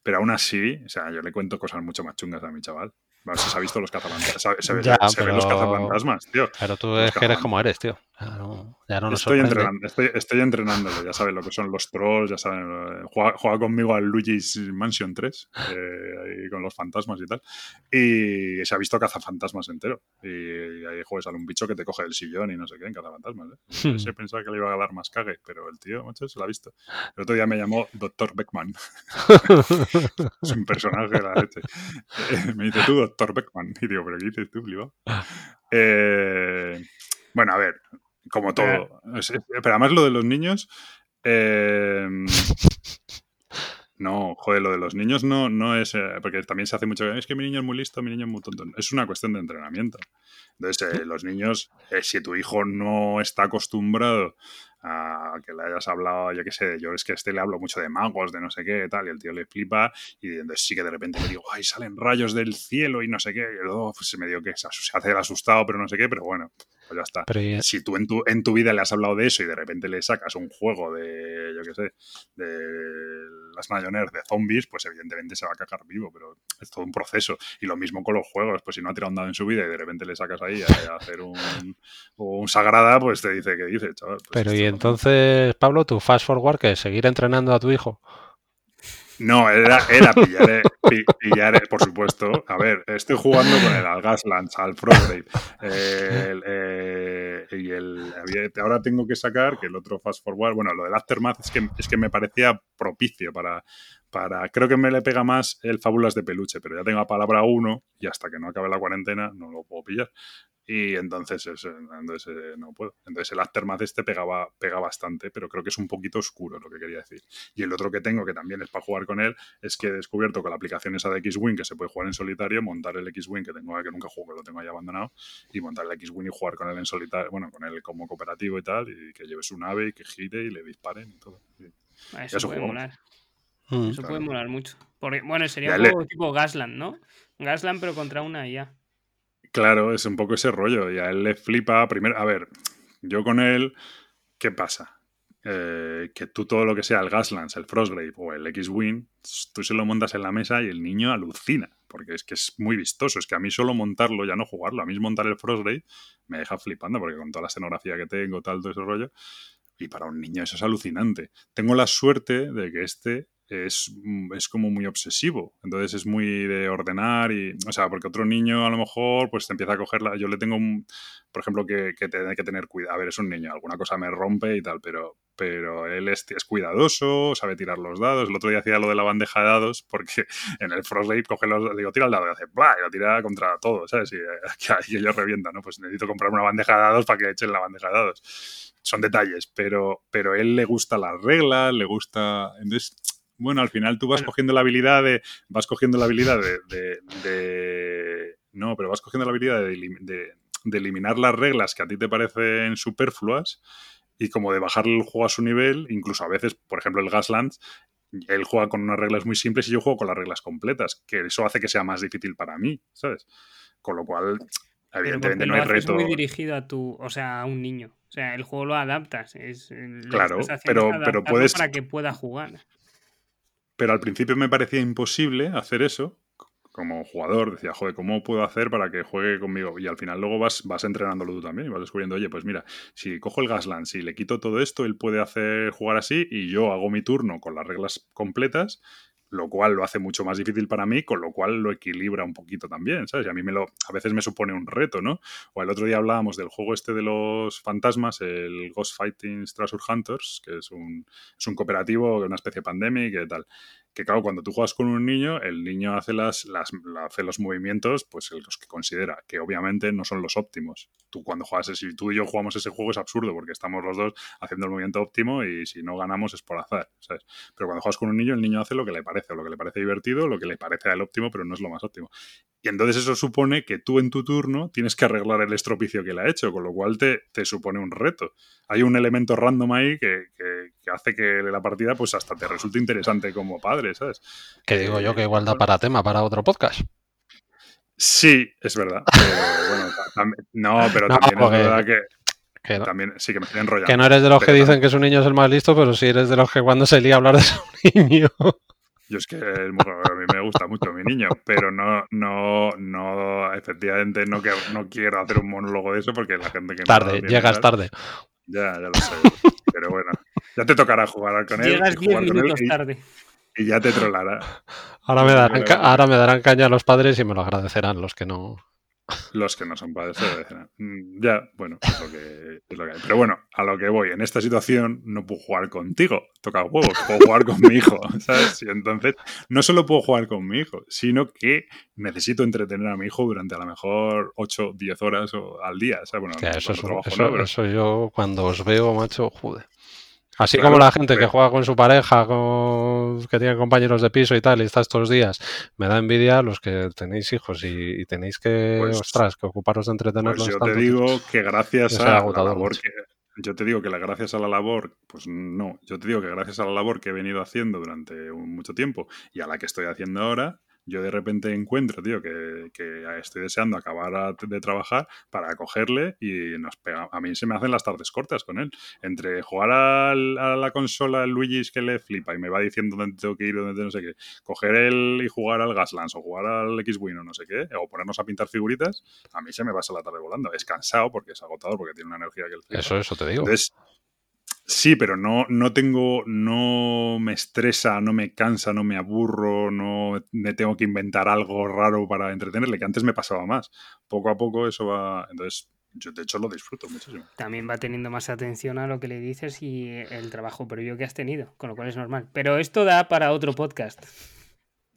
Pero aún así, o sea, yo le cuento cosas mucho más chungas a mi chaval. Se ha visto los cazafantasmas. Se, se, ya, se pero... ven los cazafantasmas, tío. Pero tú es que eres como eres, tío. Ya no, ya no nos estoy, entrenando, estoy, estoy, entrenándolo, ya sabes lo que son los trolls, ya saben. Juega, juega conmigo al Luigi's Mansion 3, eh, con los fantasmas y tal. Y se ha visto cazafantasmas entero. Y ahí juegas sale un bicho que te coge el sillón y no sé qué en cazafantasmas. ¿eh? <laughs> Se pensaba que le iba a dar más cague, pero el tío, macho, se lo ha visto. El otro día me llamó Dr. Beckman. <laughs> es un personaje de la leche. <laughs> me dice tú, Dr. Beckman. Y digo, ¿pero qué dices tú, Fliba? Eh, bueno, a ver, como todo. Pero además lo de los niños. Eh, <laughs> no, joder, lo de los niños no, no es. Eh, porque también se hace mucho. Es que mi niño es muy listo, mi niño es muy tonto. Es una cuestión de entrenamiento. Entonces, eh, los niños, eh, si tu hijo no está acostumbrado a que le hayas hablado, yo qué sé, yo es que a este le hablo mucho de magos, de no sé qué, tal, y el tío le flipa, y entonces sí que de repente le digo, ay, salen rayos del cielo y no sé qué, y luego pues, se me dio que se hace el asustado, pero no sé qué, pero bueno, pues ya está. Pero, si tú en tu, en tu vida le has hablado de eso y de repente le sacas un juego de, yo qué sé, de las Mayonnaise de zombies, pues evidentemente se va a cagar vivo, pero es todo un proceso. Y lo mismo con los juegos, pues si no ha tirado un dado en su vida y de repente le sacas ahí a, hacer un, un, sagrada, pues te dice que dice, chaval. Pues pero y entonces, Pablo, tu fast forward, que seguir entrenando a tu hijo. No, era, era pillar, pillar, por supuesto. A ver, estoy jugando con el al Gaslands, al Frostgrave. Eh, y el, ahora tengo que sacar que el otro Fast Forward, bueno, lo del Aftermath es que, es que me parecía propicio para, para. Creo que me le pega más el Fábulas de Peluche, pero ya tengo la palabra uno y hasta que no acabe la cuarentena no lo puedo pillar y entonces, entonces eh, no puedo. Entonces el Aftermath este pegaba, pega bastante, pero creo que es un poquito oscuro lo que quería decir. Y el otro que tengo, que también es para jugar con él, es que he descubierto que la aplicación esa de X-Wing, que se puede jugar en solitario, montar el X-Wing, que tengo que nunca juego, que lo tengo ahí abandonado, y montar el X-Wing y jugar con él en solitario, bueno, con él como cooperativo y tal, y que lleve su nave y que gire y le disparen y todo. Ah, eso, puede molar. Mm. Eso puede molar mucho. Porque, bueno, sería un juego tipo Gasland, ¿no? Gasland, pero contra una IA. Claro, es un poco ese rollo. Y a él le flipa. Primero, a ver, yo con él, ¿qué pasa? Eh, que tú todo lo que sea el Gaslands, el Frostgrave o el X-Wing, tú se lo montas en la mesa y el niño alucina, porque es que es muy vistoso. Es que a mí solo montarlo, ya no jugarlo, a mí montar el Frostgrave me deja flipando, porque con toda la escenografía que tengo, tal, todo ese rollo, y para un niño eso es alucinante. Tengo la suerte de que este es, mm, es, como muy obsesivo. Entonces es muy de ordenar y, o sea, porque otro niño a lo mejor pues te empieza a cogerla. Yo le tengo, por ejemplo, que, que tener que tener cuidado. A ver, es un niño, alguna cosa me rompe y tal, pero, pero él es, es, cuidadoso, sabe tirar los dados. El otro día hacía lo de la bandeja de dados porque <laughs> en el Frostgrave coge los, digo, tira el dado y hace, ¡blah! y lo tira contra todo, ¿sabes? Y, <laughs> y ellos revientan, ¿no? Pues necesito comprar una bandeja de dados para que echen la bandeja de dados. Son detalles, pero, pero él le gusta las reglas, le gusta... Entonces, bueno, al final tú vas cogiendo la habilidad de. Vas cogiendo la habilidad de. no, pero vas cogiendo la habilidad de, eliminar las reglas que a ti te parecen superfluas y como de bajar el juego a su nivel, incluso a veces, por ejemplo, el Gaslands, él juega con unas reglas muy simples y yo juego con las reglas completas, que eso hace que sea más difícil para mí, ¿sabes? Con lo cual, evidentemente no hay reto. muy dirigido a tu, o sea, a un niño. O sea, el juego lo adaptas. Es, claro, pero, pero puedes. Para que pueda jugar. Pero al principio me parecía imposible hacer eso. Como jugador, decía, joder, ¿cómo puedo hacer para que juegue conmigo? Y al final luego vas, vas entrenándolo tú también y vas descubriendo, oye, pues mira, si cojo el Gasland, si le quito todo esto, él puede hacer jugar así y yo hago mi turno con las reglas completas lo cual lo hace mucho más difícil para mí, con lo cual lo equilibra un poquito también, ¿sabes? Y a mí me lo, a veces me supone un reto, ¿no? O el otro día hablábamos del juego este de los fantasmas, el Ghost Fighting Treasure Hunters, que es un, es un cooperativo, una especie de pandemia y tal que claro, cuando tú juegas con un niño, el niño hace, las, las, hace los movimientos, pues los que considera, que obviamente no son los óptimos. Tú cuando juegas, si tú y yo jugamos ese juego es absurdo, porque estamos los dos haciendo el movimiento óptimo y si no ganamos es por azar, ¿sabes? Pero cuando juegas con un niño, el niño hace lo que le parece, o lo que le parece divertido, lo que le parece el óptimo, pero no es lo más óptimo. Y entonces eso supone que tú en tu turno tienes que arreglar el estropicio que le ha hecho, con lo cual te, te supone un reto. Hay un elemento random ahí que, que, hace que la partida pues hasta te resulte interesante como padre, ¿sabes? Que digo yo que igual da para tema, para otro podcast. Sí, es verdad. no, <laughs> pero también es verdad que, también sí que me estoy enrollando. Que no eres de los que dicen que su niño es el más listo, pero sí eres de los que cuando se lía hablar de su <laughs> niño. Yo es que a mí me gusta mucho mi niño, pero no, no, no, efectivamente no, que, no quiero hacer un monólogo de eso porque la gente que Tarde, llegas tarde. Ya, ya lo sé. Pero bueno, ya te tocará jugar con él. Llegas 10 minutos tarde. Y ya te trolará. Ahora me, darán, ahora me darán caña los padres y me lo agradecerán los que no. Los que no son padres mm, Ya, bueno, es lo, que, es lo que hay. Pero bueno, a lo que voy, en esta situación no puedo jugar contigo, toca huevos, puedo jugar con mi hijo, <laughs> ¿sabes? Y entonces, no solo puedo jugar con mi hijo, sino que necesito entretener a mi hijo durante a lo mejor 8, 10 horas al día, ¿sabes? Bueno, eso, eso, eso, yo cuando os veo, macho, jude. Así como la gente que juega con su pareja, con, que tiene compañeros de piso y tal, y está estos días, me da envidia los que tenéis hijos y, tenéis que, pues ostras, que ocuparos de entretenerlos. Pues yo te digo que gracias a la labor que, yo te digo que gracias a la labor, pues no, yo te digo que gracias a la labor que he venido haciendo durante mucho tiempo y a la que estoy haciendo ahora, yo de repente encuentro, tío, que, estoy deseando acabar de trabajar para cogerle y nos pega. A mí se me hacen las tardes cortas con él. Entre jugar a la consola Luigi's que le flipa y me va diciendo dónde tengo que ir, dónde no sé qué, coger él y jugar al Gaslands o jugar al X-Wing o no sé qué, o ponernos a pintar figuritas, a mí se me pasa la tarde volando. Es cansado porque es agotador, porque tiene una energía que el Eso, eso te digo. Entonces, Sí, pero no, no tengo, no me estresa, no me cansa, no me aburro, no me tengo que inventar algo raro para entretenerle, que antes me pasaba más. Poco a poco eso va. Entonces, yo de hecho lo disfruto muchísimo. También va teniendo más atención a lo que le dices y el trabajo previo que has tenido, con lo cual es normal. Pero esto da para otro podcast.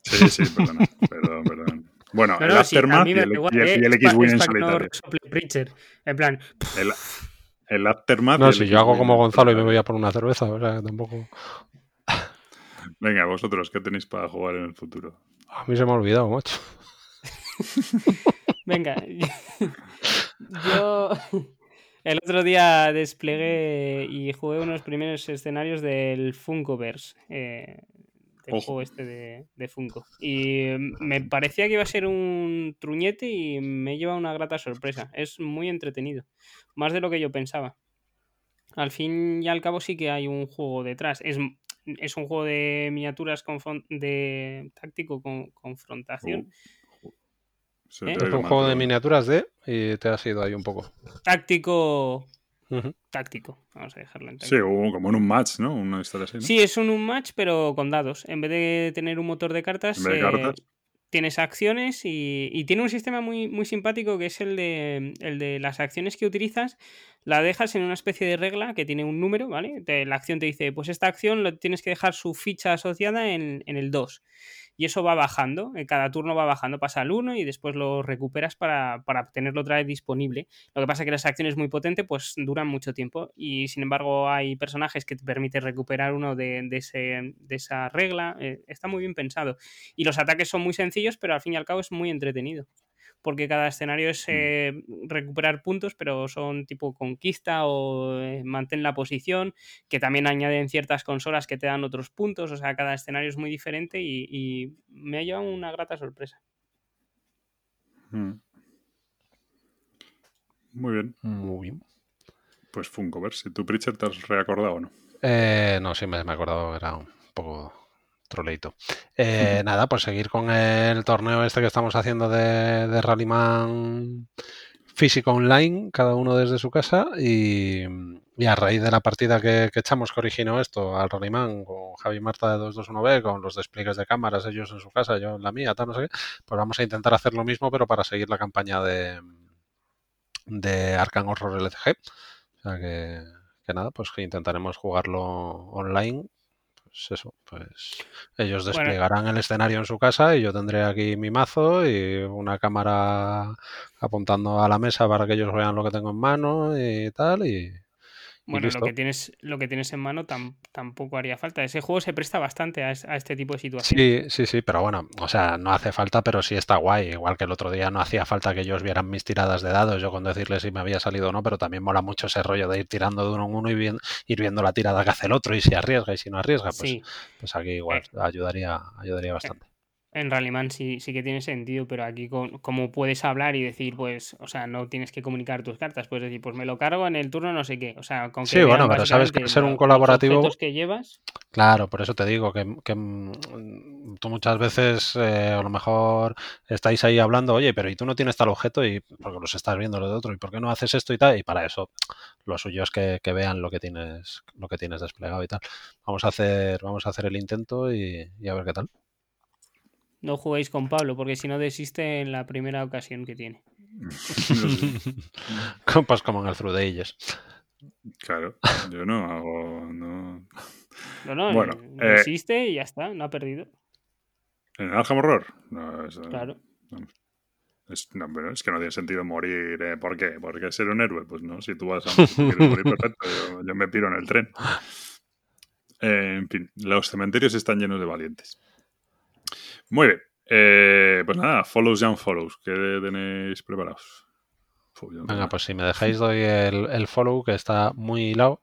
Sí, sí, perdón, <laughs> perdón, perdón. Bueno, el Aftermath y, el, X-Wing en solitario. En plan el aftermath. No, si yo hago como Gonzalo y me voy a por una cerveza, o sea, tampoco. Venga, vosotros, ¿qué tenéis para jugar en el futuro? A mí se me ha olvidado, macho. <laughs> Venga, <laughs> yo el otro día desplegué y jugué unos primeros escenarios del Funkoverse. Eh, del juego este de, de, Funko. Y me parecía que iba a ser un truñete y me lleva una grata sorpresa. Es muy entretenido más de lo que yo pensaba. Al fin y al cabo sí que hay un juego detrás. Es, es un juego de miniaturas con de táctico con confrontación. Uh, ¿Eh? Es un juego de miniaturas de y te has ido ahí un poco. Táctico táctico. Vamos a dejarlo en Sí, como en un match, ¿no? Una historia así. Sí, es un, match, pero con dados. En vez de tener un motor de cartas, de cartas tienes acciones y, tiene un sistema muy, muy simpático que es el de, el de las acciones que utilizas, la dejas en una especie de regla que tiene un número, ¿vale? la acción te dice, pues esta acción lo tienes que dejar su ficha asociada en, en el 2 y eso va bajando, en cada turno va bajando, pasa al 1 y después lo recuperas para, tenerlo otra vez disponible. Lo que pasa es que las acciones muy potentes pues duran mucho tiempo y sin embargo hay personajes que te permiten recuperar uno de, de esa regla, eh, está muy bien pensado. Y los ataques son muy sencillos, pero al fin y al cabo es muy entretenido porque cada escenario es mm. eh, recuperar puntos, pero son tipo conquista o eh, mantén la posición, que también añaden ciertas consolas que te dan otros puntos, o sea, cada escenario es muy diferente y, me ha llevado una grata sorpresa. Mm. Muy bien. Muy bien. Pues Funko, ver si tu Pritchard te has reacordado o no. Eh, no, sí me, he acordado, era un poco troleito. Eh, nada, pues seguir con el torneo este que estamos haciendo de, de Rallyman físico online, cada uno desde su casa y, a raíz de la partida que, echamos que originó esto al Rallyman con Javi Marta de 221B, con los despliegues de cámaras, ellos en su casa, yo en la mía, tal, no sé qué, pues vamos a intentar hacer lo mismo, pero para seguir la campaña de, de Arkham Horror LCG. O sea que, que nada, pues que intentaremos jugarlo online pues eso, pues ellos desplegarán el escenario en su casa y yo tendré aquí mi mazo y una cámara apuntando a la mesa para que ellos vean lo que tengo en mano y tal y, bueno, lo que tienes, lo que tienes en mano tampoco haría falta. Ese juego se presta bastante a, este tipo de situaciones. Sí, sí, sí, pero bueno, o sea, no hace falta, pero sí está guay. Igual que el otro día no hacía falta que ellos vieran mis tiradas de dados, yo con decirles si me había salido o no, pero también mola mucho ese rollo de ir tirando de uno en uno y ir viendo la tirada que hace el otro y si arriesga y si no arriesga, pues, pues aquí igual eh. ayudaría, ayudaría bastante. En Rallyman sí, sí que tiene sentido, pero aquí como puedes hablar y decir, pues, o sea, no tienes que comunicar tus cartas, puedes decir, pues me lo cargo en el turno no sé qué, o sea, con que Sí, bueno, pero sabes que ser un colaborativo... que llevas... Claro, por eso te digo que, mm, tú muchas veces eh, a lo mejor estáis ahí hablando, oye, pero y tú no tienes tal objeto y porque los estás viendo lo de otro, y por qué no haces esto y tal, y para eso lo suyo es que, vean lo que tienes, lo que tienes desplegado y tal. Vamos a hacer, vamos a hacer el intento y a ver qué tal. No juguéis con Pablo, porque si no desiste en la primera ocasión que tiene. <laughs> pues como en el Through Ages. Claro, yo no hago. No, no, no bueno, eh, desiste y ya está, no ha perdido. ¿En el Alham Horror? No, claro. Es, pero es que no tiene sentido morir. ¿eh? ¿Por qué? ¿Porque ser un héroe? Pues no, si tú vas a morir, <laughs> perfecto, yo, me piro en el tren. Eh, en fin, los cementerios están llenos de valientes. Muy bien. Eh, pues nada, follows y unfollows. ¿Qué tenéis preparados? Venga, pues si me dejáis doy el, follow que está muy hilado.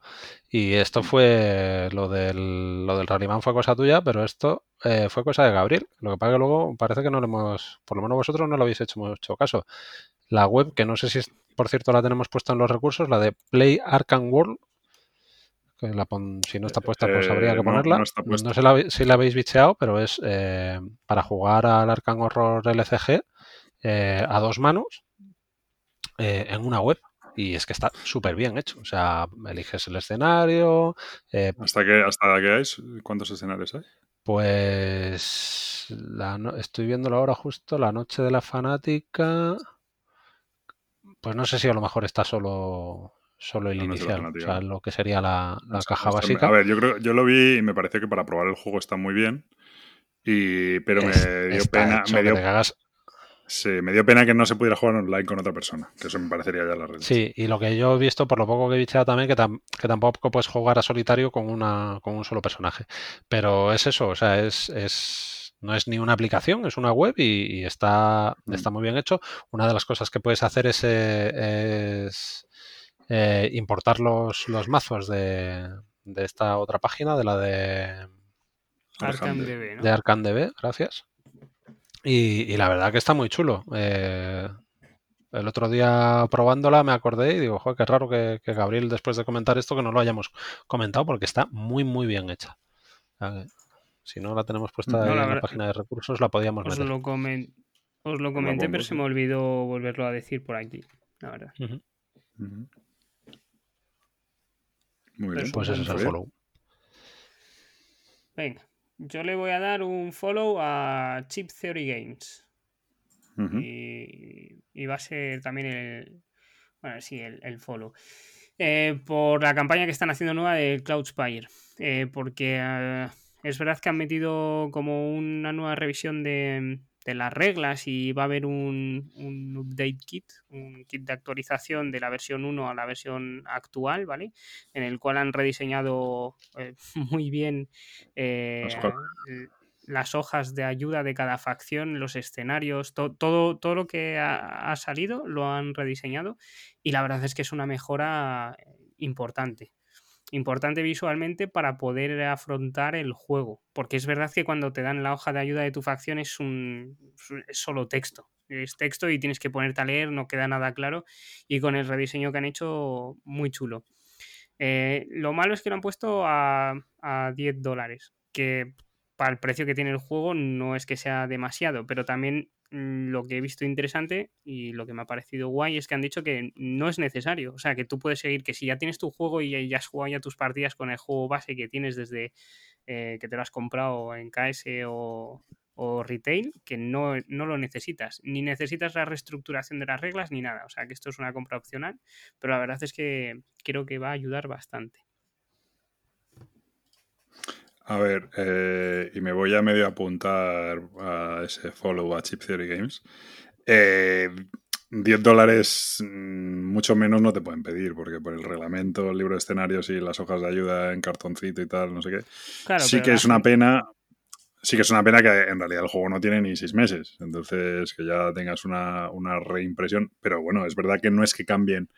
Y esto fue lo del, lo del Rallyman fue cosa tuya, pero esto eh, fue cosa de Gabriel. Lo que pasa que luego parece que no lo hemos, por lo menos vosotros no lo habéis hecho mucho caso. La web, que no sé si por cierto la tenemos puesta en los recursos, la de Play Arkham World, si no está puesta, pues habría que eh, ponerla. No, sé si la habéis bicheado, pero es eh, para jugar al Arkham Horror LCG eh, a dos manos en una web. Y es que está súper bien hecho. O sea, eliges el escenario. ¿Hasta qué, hasta qué hay? ¿Cuántos escenarios hay? Pues la estoy viéndolo ahora justo, la noche de la fanática. Pues no sé si a lo mejor está solo solo el inicial, o sea, lo que sería la, caja básica. A ver, yo creo, yo lo vi y me parece que para probar el juego está muy bien. Y, pero me dio pena. Me dio, sí, me dio pena que no se pudiera jugar online con otra persona, que eso me parecería ya la red. Sí, y lo que yo he visto, por lo poco que he visto también, que, que tampoco puedes jugar a solitario con una con un solo personaje. Pero es eso, o sea, es, es no es ni una aplicación, es una web y, está, mm. está muy bien hecho. Una de las cosas que puedes hacer es, es eh, importar los, los mazos de, de, esta otra página, de la de ArcanDB, de ArcanDB, gracias. Y, la verdad que está muy chulo. Eh, el otro día probándola me acordé y digo, joder, qué raro que, Gabriel después de comentar esto que no lo hayamos comentado porque está muy muy bien hecha. si no la tenemos puesta en la, página de recursos la podíamos os Lo os lo comenté, pero se me olvidó volverlo a decir por aquí, la verdad. Muy bien. Pues ese es el follow. Venga, yo le voy a dar un follow a Chip Theory Games. y, va a ser también el. Bueno, sí, el, follow. Eh, por la campaña que están haciendo nueva de Cloudspire. Eh, porque eh, es verdad que han metido como una nueva revisión de, de las reglas y va a haber un, un, update kit, un kit de actualización de la versión 1 a la versión actual, ¿vale? En el cual han rediseñado eh, <laughs> muy bien eh, las hojas de ayuda de cada facción, los escenarios, todo, todo lo que ha, salido lo han rediseñado y la verdad es que es una mejora importante importante visualmente para poder afrontar el juego. Porque es verdad que cuando te dan la hoja de ayuda de tu facción es un solo texto. Es texto y tienes que ponerte a leer, no queda nada claro. Y con el rediseño que han hecho, muy chulo. Eh, lo malo es que lo han puesto a, a 10 dólares. Que para el precio que tiene el juego no es que sea demasiado, pero también lo que he visto interesante y lo que me ha parecido guay es que han dicho que no es necesario. O sea, que tú puedes seguir, que si ya tienes tu juego y ya has jugado ya tus partidas con el juego base que tienes desde eh, que te lo has comprado en KS o, retail, que no, no, lo necesitas. Ni necesitas la reestructuración de las reglas ni nada. O sea, que esto es una compra opcional, pero la verdad es que creo que va a ayudar bastante. A ver, eh, y me voy a medio apuntar a ese follow a Chip Theory Games. 10 eh, dólares, mm, mucho menos no te pueden pedir, porque por el reglamento, el libro de escenarios y las hojas de ayuda en cartoncito y tal, no sé qué. sí que es una pena. Sí que es una pena que en realidad el juego no tiene ni seis meses. Entonces, que ya tengas una, una reimpresión. Pero bueno, es verdad que no es que cambien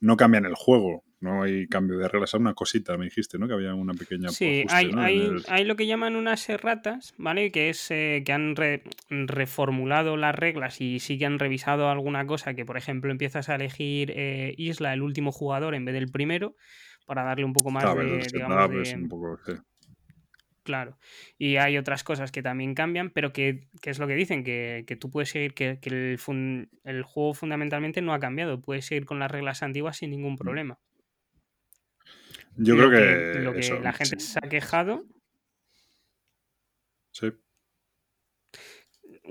no cambian el juego, No hay cambio de reglas, una cosita, me dijiste, ¿no? Que había una pequeña. Sí, hay, hay, lo que llaman unas erratas, ¿vale? Que es eh, que han reformulado las reglas y sí que han revisado alguna cosa, que por ejemplo empiezas a elegir eh, Isla, el último jugador, en vez del primero, para darle un poco más de. Digamos, un poco, Claro. Y hay otras cosas que también cambian, pero que, es lo que dicen, que, tú puedes seguir, que, el, el, juego fundamentalmente no ha cambiado, puedes seguir con las reglas antiguas sin ningún mm. problema. Yo creo que, Lo que la gente se ha quejado... Sí.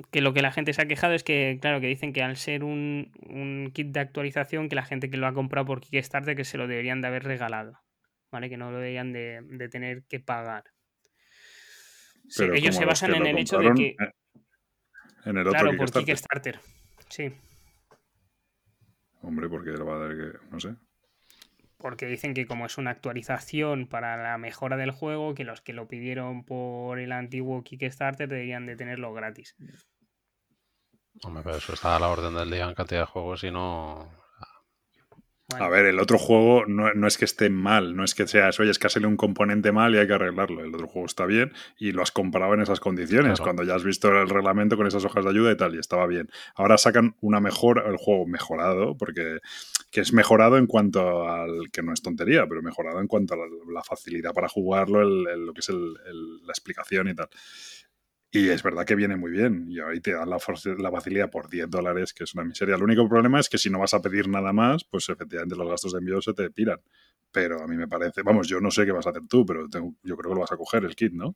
Que lo que la gente se ha quejado es que, claro, que dicen que al ser un, un kit de actualización, que la gente que lo ha comprado por Kickstarter, que se lo deberían de haber regalado, ¿vale? Que no lo deberían de, de tener que pagar ellos se basan en el hecho de que. Eh, en el otro claro, por Kickstarter. Sí. Hombre, porque lo va a dar que. No sé. Porque dicen que como es una actualización para la mejora del juego, que los que lo pidieron por el antiguo Kickstarter deberían de tenerlo gratis. Hombre, pero eso está a la orden del día en cantidad de juegos y no. A ver, el otro juego no, es que esté mal, no es que sea eso, oye, es que ha salido un componente mal y hay que arreglarlo. El otro juego está bien y lo has comprado en esas condiciones, cuando ya has visto el reglamento con esas hojas de ayuda y tal, y estaba bien. Ahora sacan una mejor, el juego mejorado, porque que es mejorado en cuanto al, que no es tontería, pero mejorado en cuanto a la, facilidad para jugarlo, lo que es la explicación y tal. Y es verdad que viene muy bien. Y ahí te dan la, la, facilidad por 10 dólares, que es una miseria. El único problema es que si no vas a pedir nada más, pues efectivamente los gastos de envío se te tiran. Pero a mí me parece, vamos, yo no sé qué vas a hacer tú, pero yo creo que lo vas a coger el kit, ¿no?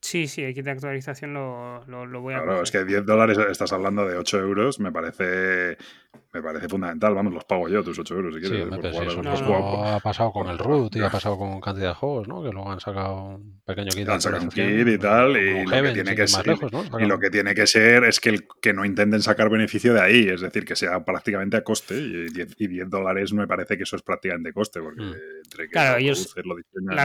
Sí, sí, el kit de actualización lo, lo, voy a Claro, es que 10 dólares estás hablando de 8 euros, me parece me parece fundamental. Vamos, los pago yo, tus 8 euros si quieres. Sí, eso ha pasado con el root y ha pasado con cantidad de juegos, ¿no? Que luego han sacado un pequeño kit. Han sacado un kit y tal. Y lo, que tiene que ser, y lo que tiene que ser es que, el, que no intenten sacar beneficio de ahí, es decir, que sea prácticamente a coste. Y 10, y 10 dólares me parece que eso es prácticamente coste, porque mm. entre que claro, ellos, la,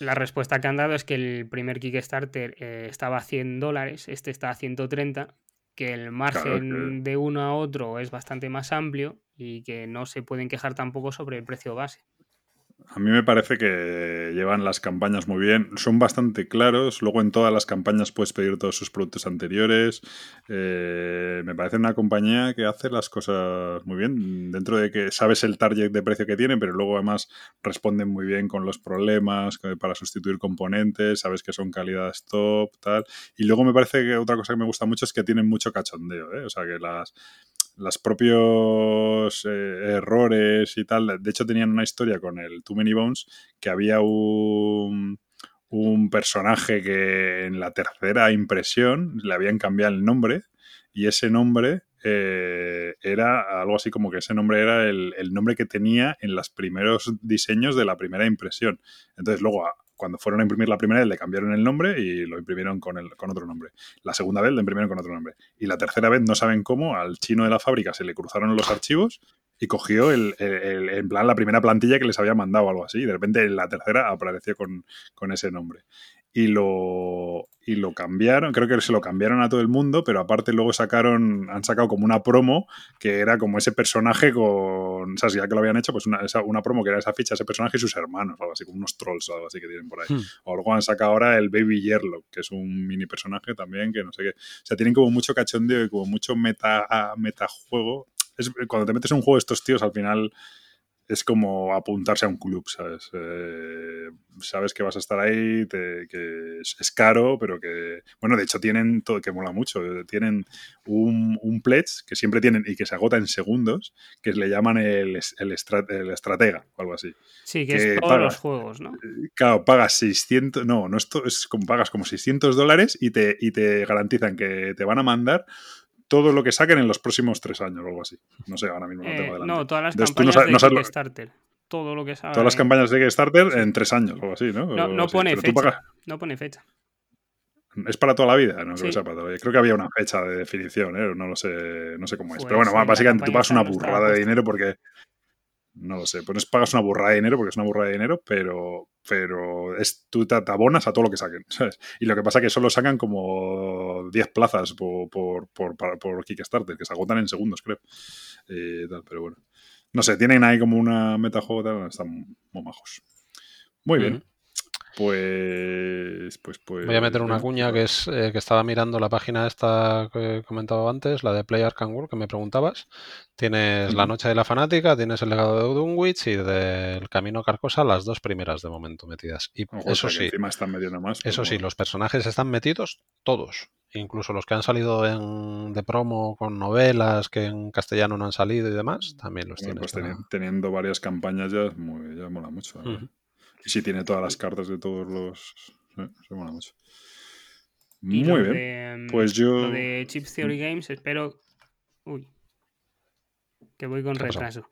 la, respuesta que han dado es que el primer Kickstarter eh, estaba a 100 dólares, este está a 130, que el margen de uno a otro es bastante más amplio y que no se pueden quejar tampoco sobre el precio base. A mí me parece que llevan las campañas muy bien, son bastante claros, luego en todas las campañas puedes pedir todos sus productos anteriores, eh, me parece una compañía que hace las cosas muy bien, dentro de que sabes el target de precio que tienen, pero luego además responden muy bien con los problemas para sustituir componentes, sabes que son calidades top, tal, y luego me parece que otra cosa que me gusta mucho es que tienen mucho cachondeo, ¿eh? o sea que las los propios eh, errores y tal. De hecho, tenían una historia con el Too Many Bones que había un, un personaje que en la tercera impresión le habían cambiado el nombre y ese nombre eh, era algo así como que ese nombre era el, el, nombre que tenía en los primeros diseños de la primera impresión. Entonces luego cuando fueron a imprimir la primera vez le cambiaron el nombre y lo imprimieron con, el, con otro nombre. La segunda vez lo imprimieron con otro nombre. Y la tercera vez no saben cómo, al chino de la fábrica se le cruzaron los archivos y cogió el, en plan la primera plantilla que les había mandado o algo así. Y de repente la tercera apareció con, con ese nombre y lo, y lo cambiaron, creo que se lo cambiaron a todo el mundo, pero aparte luego sacaron, han sacado como una promo que era como ese personaje con, o sea, ya que lo habían hecho, pues una, una promo que era esa ficha, ese personaje y sus hermanos, algo así, como unos trolls, algo así que tienen por ahí. Hmm. O luego han sacado ahora el Baby Yerlock, que es un mini personaje también, que no sé qué. O sea, tienen como mucho cachondeo y como mucho meta, metajuego. Es, cuando te metes en un juego de estos tíos, al final es como apuntarse a un club, ¿sabes? Eh, sabes que vas a estar ahí, que es, caro, pero que, bueno, de hecho tienen todo, que mola mucho, tienen un, un pledge que siempre tienen y que se agota en segundos, que le llaman el, el, estratega o algo así. Sí, que, es todos los juegos, ¿no? Eh, claro, pagas 600, no, no esto es como pagas como 600 dólares y te, y te garantizan que te van a mandar todo lo que saquen en los próximos tres años o algo así. No sé, ahora mismo no tengo eh, adelante. No, todas las campañas de Kickstarter. Todo lo que Todas las campañas de Kickstarter en tres años o algo así, ¿no? No, pone fecha. No pone fecha. Es para toda la vida, no creo que sea para toda la vida. Creo que había una fecha de definición, ¿eh? no lo sé, no sé cómo es. Pero bueno, pues básicamente tú pagas una burrada de dinero porque no lo sé, pues pagas una burrada de dinero porque es una burrada de dinero, pero, pero es, tú te, abonas a todo lo que saquen, <laughs> ¿sabes? Y lo que pasa es que solo sacan como 10 plazas por, por, por, por, Kickstarter, que se agotan en segundos, creo. Eh, pero bueno. no sé, tienen ahí como una metajuego, están muy majos. Muy bien. Pues, pues, pues. Voy a meter una cuña que es eh, que estaba mirando la página esta que he comentado antes, la de Play Arkham que me preguntabas. Tienes La Noche de la Fanática, tienes El legado de Dunwich y del Camino Carcosa, las dos primeras de momento metidas. Y eso sí. están más, eso sí, los personajes están metidos todos. Incluso los que han salido en, de promo con novelas que en castellano no han salido y demás, también los tienes. Pues teniendo, varias campañas ya, muy, ya mola mucho. Y si tiene todas las cartas de todos los. se mola mucho. Muy bien. pues yo. Lo de Chips Theory Games, espero. Uy. Que voy con retraso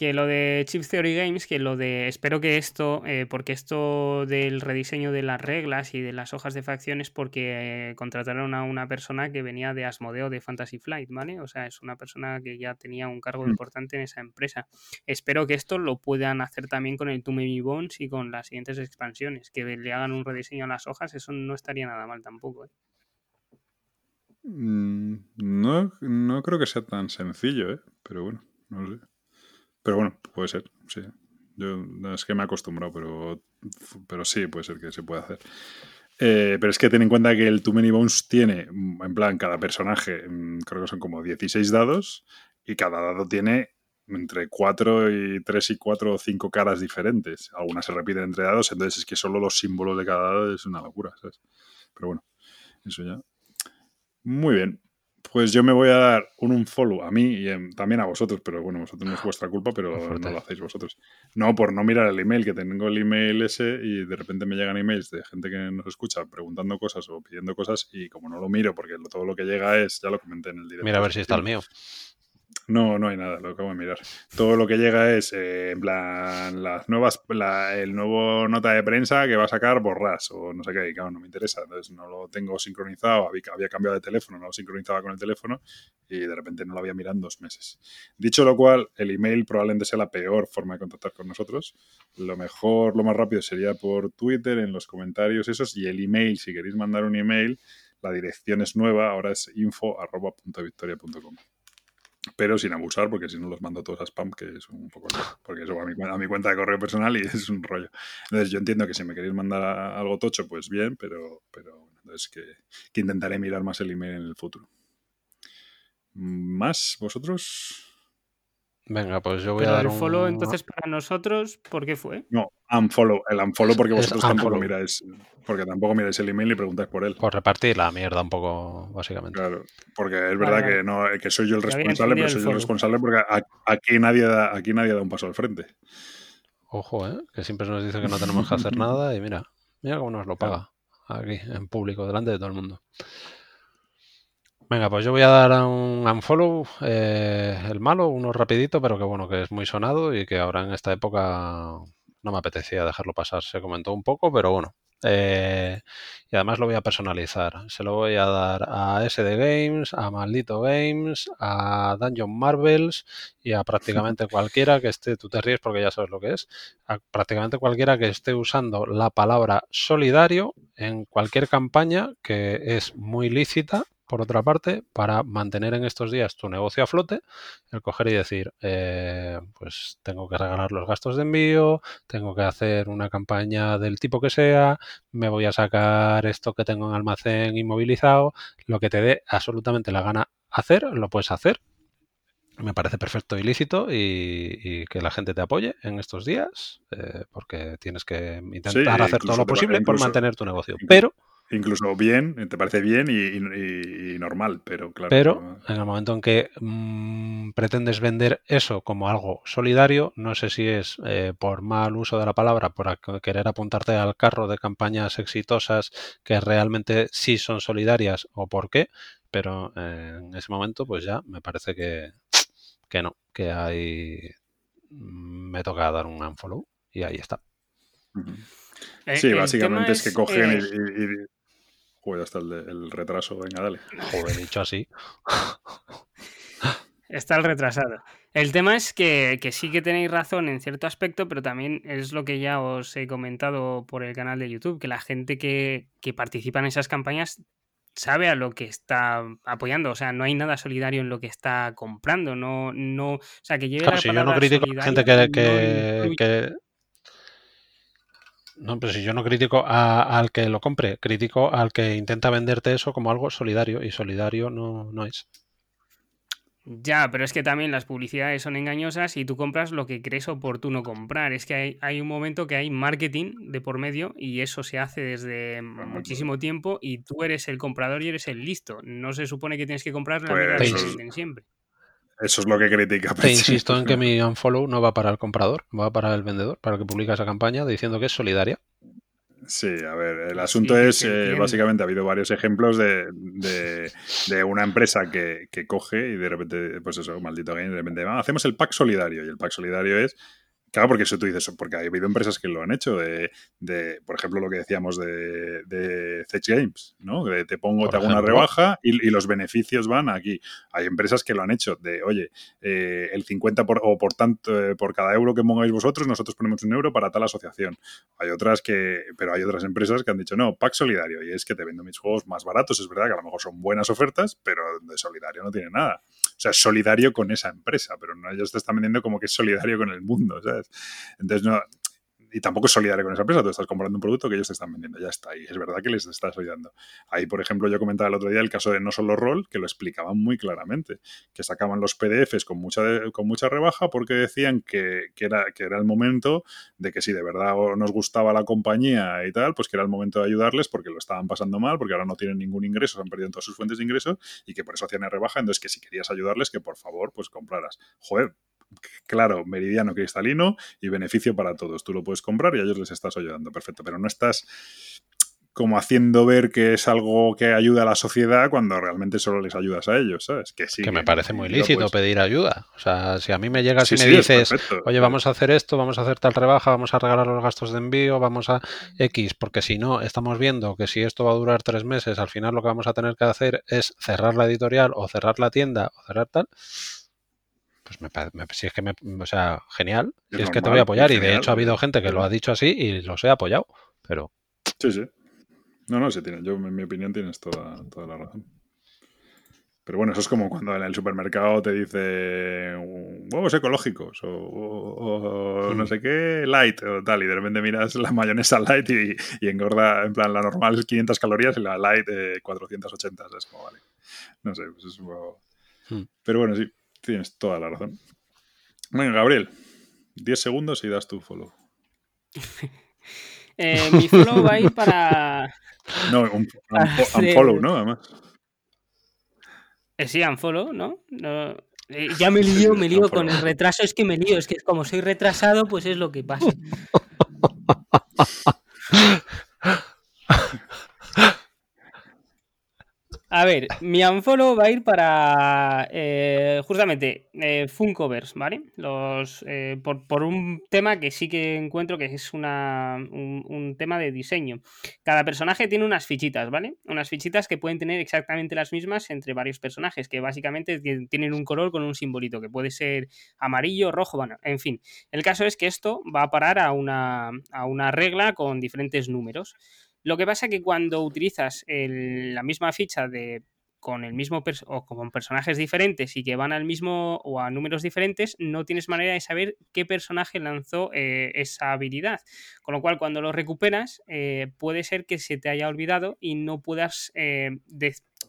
que lo de Chip Theory Games, que lo de. Espero que esto, eh, porque esto del rediseño de las reglas y de las hojas de facciones, porque eh, contrataron a una persona que venía de Asmodeo de Fantasy Flight, ¿vale? O sea, es una persona que ya tenía un cargo mm. importante en esa empresa. Espero que esto lo puedan hacer también con el Tummy Bones y con las siguientes expansiones, que le hagan un rediseño a las hojas, eso no estaría nada mal tampoco, ¿eh? mm, No, no creo que sea tan sencillo, ¿eh? Pero bueno, no sé. Pero bueno, puede ser, sí. Yo es que me he acostumbrado, pero, pero sí, puede ser que se pueda hacer. Eh, pero es que ten en cuenta que el Too Many Bones tiene, mm, en plan, cada personaje, mm, creo que son como 16 dados, y cada dado tiene entre 4 y 3 y 4 o 5 caras diferentes. Algunas se repiten entre dados, entonces es que solo los símbolos de cada dado es una locura, ¿sabes? Pero bueno, eso ya. Muy bien. Pues yo me voy a dar un unfollow a mí y también a vosotros, pero bueno, vosotros no es vuestra culpa, pero no lo hacéis vosotros. No, por no mirar el email, que tengo el email ese y de repente me llegan emails de gente que nos escucha preguntando cosas o pidiendo cosas y como no lo miro, porque todo lo que llega es, ya lo comenté en el directo. Mira a ver si está el mío. No, no hay nada, lo acabo de mirar. Todo lo que llega es, eh, en plan, las nuevas, el nuevo nota de prensa que va a sacar Borras o no sé qué, y claro, no me interesa, entonces no lo tengo sincronizado, había, había cambiado de teléfono, no lo sincronizaba con el teléfono y de repente no lo había mirado en dos meses. Dicho lo cual, el email probablemente sea la peor forma de contactar con nosotros. Lo mejor, lo más rápido sería por Twitter, en los comentarios esos, y el email, si queréis mandar un email, la dirección es nueva, ahora es info.victoria.com pero sin abusar, porque si no los mando todos a spam, que es un poco... Porque eso va a mi, cuenta de correo personal y <laughs> es un rollo. Entonces yo entiendo que si me queréis mandar algo tocho, pues bien, pero, pero entonces que intentaré mirar más el email en el futuro. ¿Más vosotros? Venga, pues yo voy a dar el follow entonces para nosotros, ¿por qué fue? No, unfollow, el unfollow porque vosotros tampoco miráis, porque tampoco miráis el email y preguntáis por él. Por repartir la mierda un poco, básicamente. Claro, porque es verdad que no, que soy yo el responsable, pero soy yo el responsable porque aquí nadie da, aquí nadie da un paso al frente. Ojo, ¿eh? que siempre nos dice que no tenemos que hacer <laughs> nada y mira, mira cómo nos lo paga aquí, en público, delante de todo el mundo. Venga, pues yo voy a dar un unfollow, eh, el malo, uno rapidito, pero que bueno, que es muy sonado y que ahora en esta época no me apetecía dejarlo pasar. Se comentó un poco, pero bueno. Eh, y además lo voy a personalizar. Se lo voy a dar a SD Games, a Maldito Games, a Dungeon Marvels y a prácticamente <laughs> cualquiera que esté, tú te ríes porque ya sabes lo que es, a prácticamente cualquiera que esté usando la palabra solidario en cualquier campaña que es muy lícita por otra parte, para mantener en estos días tu negocio a flote, el coger y decir, eh, pues tengo que regalar los gastos de envío, tengo que hacer una campaña del tipo que sea, me voy a sacar esto que tengo en almacén inmovilizado, lo que te dé absolutamente la gana hacer, lo puedes hacer. Me parece perfecto y lícito y, que la gente te apoye en estos días, eh, porque tienes que intentar hacer todo lo posible por mantener tu negocio. Pero Incluso bien, te parece bien y, normal, pero claro. Pero en el momento en que mm, pretendes vender eso como algo solidario, no sé si es eh, por mal uso de la palabra, por querer apuntarte al carro de campañas exitosas que realmente sí son solidarias o por qué, pero en ese momento pues ya me parece que, que no, que hay... Mm, me toca dar un unfollow y ahí está. Eh, sí, básicamente es que cogen y Joder, hasta el, retraso. Venga, dale. Joder, dicho así. Está el retrasado. El tema es que, sí que tenéis razón en cierto aspecto, pero también es lo que ya os he comentado por el canal de YouTube, que la gente que, que participa en esas campañas sabe a lo que está apoyando. O sea, no hay nada solidario en lo que está comprando. No, no, o sea, que lleve Claro, la si yo no critico a la gente que, solidario que- no incluye- que- No, pero si yo no critico a- al que lo compre, critico al que intenta venderte eso como algo solidario y solidario no, no es. Ya, pero es que también las publicidades son engañosas y tú compras lo que crees oportuno comprar. Es que hay, hay un momento que hay marketing de por medio y eso se hace desde muchísimo tiempo y tú eres el comprador y eres el listo. No se supone que tienes que comprar la Pues que venden siempre. Eso es lo que critica. Te Peche. insisto en que <laughs> mi unfollow no va para el comprador, va para el vendedor, para el que publica esa campaña diciendo que es solidaria. Sí, a ver, el asunto Sí, es, eh, básicamente, ha habido varios ejemplos de, de- de una empresa que, que coge y de repente, pues eso, maldito game, de repente, "Ah, hacemos el pack solidario. Y el pack solidario es, claro, porque eso tú dices, porque ha habido empresas que lo han hecho, de, de, por ejemplo, lo que decíamos de, de Games, ¿no? De te pongo, Por te hago una rebaja y, y los beneficios van aquí. Hay empresas que lo han hecho, de, oye, eh, el 50 por, o por tanto, eh, por cada euro que pongáis vosotros, nosotros ponemos un euro para tal asociación. Hay otras que, pero hay otras empresas que han dicho, no, pack solidario, y es que te vendo mis juegos más baratos. Es verdad que a lo mejor son buenas ofertas, pero de solidario no tiene nada. O sea, solidario con esa empresa, pero no ellos te están vendiendo como que es solidario con el mundo, ¿sabes? Entonces, no. Y tampoco es solidario con esa empresa, tú estás comprando un producto que ellos te están vendiendo, ya está. Y es verdad que les estás ayudando. Ahí, por ejemplo, yo comentaba el otro día el caso de No Solo Roll, que lo explicaban muy claramente, que sacaban los PDFs con mucha, con mucha rebaja porque decían que, que era, que era el momento de que si de verdad nos gustaba la compañía y tal, pues que era el momento de ayudarles porque lo estaban pasando mal, porque ahora no tienen ningún ingreso, se han perdido todas sus fuentes de ingresos y que por eso hacían rebaja. Entonces, que si querías ayudarles, que por favor, pues compraras. Joder, claro, meridiano cristalino y beneficio para todos. Tú lo puedes comprar y a ellos les estás ayudando. Perfecto, pero no estás como haciendo ver que es algo que ayuda a la sociedad cuando realmente solo les ayudas a ellos, ¿sabes? Que sí. Que me parece muy lícito pedir ayuda. O sea, si a mí me llegas Sí, y me sí, dices, oye, vamos a hacer esto, vamos a hacer tal rebaja, vamos a regalar los gastos de envío, vamos a X, porque si no, estamos viendo que si esto va a durar tres meses, al final lo que vamos a tener que hacer es cerrar la editorial o cerrar la tienda o cerrar tal. Pues me, me- si es que me, o sea, genial, Es si es que te voy a apoyar y de genial, hecho ha habido gente que lo ha dicho así y los he apoyado, pero Sí, sí. No, no, sí tiene. Yo, en mi opinión, tienes toda, toda la razón. Pero bueno, eso es como cuando en el supermercado te dice huevos ecológicos o, o- o no sé qué, light o tal, y de repente miras la mayonesa light y, y engorda, en plan, la normal es 500 calorías y la light eh, 480. Es como, vale. No sé, pues es un poco... Hmm. Pero bueno, sí, tienes toda la razón. Venga, Gabriel, 10 segundos y das tu follow. <laughs> Eh, mi follow va a ir para. No, un, un, Hacer- <laughs> un follow, ¿no? Además. Eh, sí, unfollow, ¿no? no eh, <laughs> ya me lío, me lío con el retraso, es que me lío, es que como soy retrasado, pues es lo que pasa. A ver, mi unfollow va a ir para eh, justamente eh, Funkoverse, ¿vale? Los, eh, por, por un tema que sí que encuentro que es una, un, un tema de diseño. Cada personaje tiene unas fichitas, ¿vale? Unas fichitas que pueden tener exactamente las mismas entre varios personajes, que básicamente ti- tienen un color con un simbolito, que puede ser amarillo, rojo, bueno, en fin. El caso es que esto va a parar a una, a una regla con diferentes números. Lo que pasa que cuando utilizas la misma ficha de con el mismo o con personajes diferentes y que van al mismo o a números diferentes, no tienes manera de saber qué personaje lanzó eh, esa habilidad. Con lo cual, cuando lo recuperas, eh, puede ser que se te haya olvidado y no puedas, eh,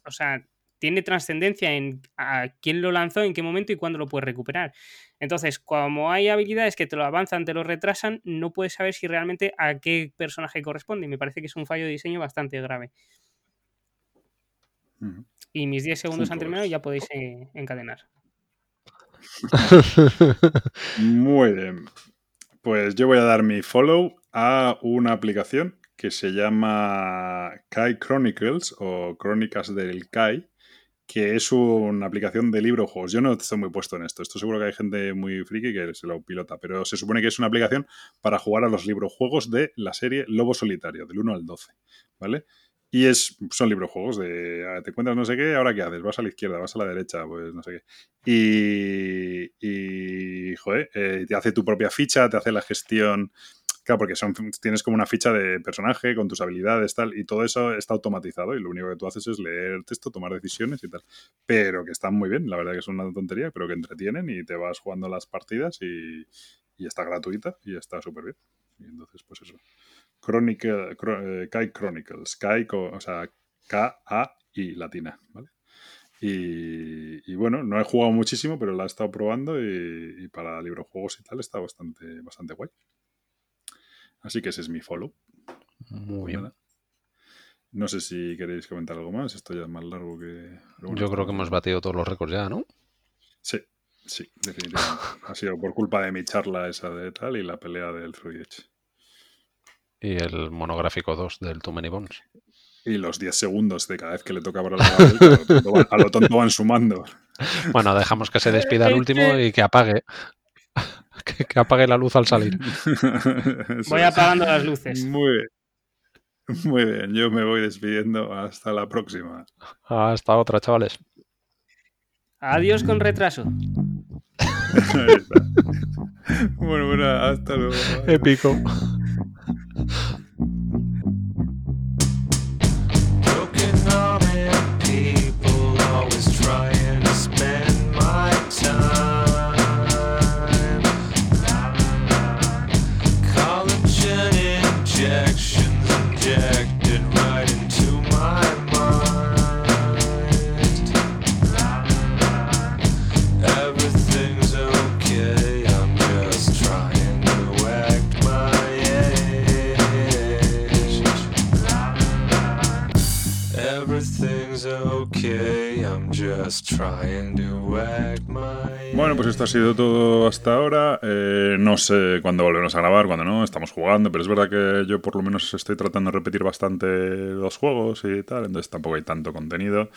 o sea, tiene trascendencia en a quién lo lanzó, en qué momento y cuándo lo puedes recuperar. Entonces, como hay habilidades que te lo avanzan, te lo retrasan, no puedes saber si realmente a qué personaje corresponde. Y me parece que es un fallo de diseño bastante grave. Y mis 10 segundos han terminado y Funkoverse. ya podéis eh, encadenar. <laughs> Muy bien. Pues yo voy a dar mi follow a una aplicación que se llama Kai Chronicles o Crónicas del Kai, que es una aplicación de libro juegos. Yo no estoy muy puesto en esto. Esto seguro que hay gente muy friki que se lo pilota, pero se supone que es una aplicación para jugar a los librojuegos de la serie Lobo Solitario, del 1 al 12, ¿vale? Y es, son librojuegos de ah, te encuentras no sé qué, ahora qué haces, vas a la izquierda, vas a la derecha, pues no sé qué. Y, y eh, te hace tu propia ficha, te hace la gestión Claro, porque son, tienes como una ficha de personaje con tus habilidades, tal, y todo eso está automatizado y lo único que tú haces es leer el texto, tomar decisiones y tal. Pero que están muy bien, la verdad que es una tontería, pero que entretienen y te vas jugando las partidas y, está gratuita y está súper bien. Y entonces, pues eso. Chronicle, Cro- eh, Kai Chronicles, Kai, o sea, K-A-I latina, ¿vale? Y, y bueno, no he jugado muchísimo, pero la he estado probando y, y para librojuegos y tal está bastante, bastante guay. Así que ese es mi follow. Muy bien. Nada. No sé si queréis comentar algo más. Esto ya es más largo que. bueno, Yo creo que hemos batido todos los récords ya, ¿no? Sí, sí, definitivamente. <laughs> ha sido por culpa de mi charla esa de tal y la pelea del Free Edge. Y el monográfico 2 del Too Many Bones. Y los 10 segundos de cada vez que le toca para la vuelta, a lo tonto van- a lo tonto van sumando. <laughs> Bueno, dejamos que se despida el <laughs> último y que apague. Que, que apague la luz al salir. <laughs> Voy apagando las luces. Muy, muy bien, yo me voy despidiendo. Hasta la próxima. Hasta otra, chavales. Adiós con retraso. <laughs> Ahí está. Bueno, bueno, hasta luego. <laughs> Épico. Bueno, pues esto ha sido todo hasta ahora. Eh, no sé cuándo volveremos a grabar, cuándo no. Estamos jugando, pero es verdad que yo por lo menos estoy tratando de repetir bastante los juegos y tal, entonces tampoco hay tanto contenido.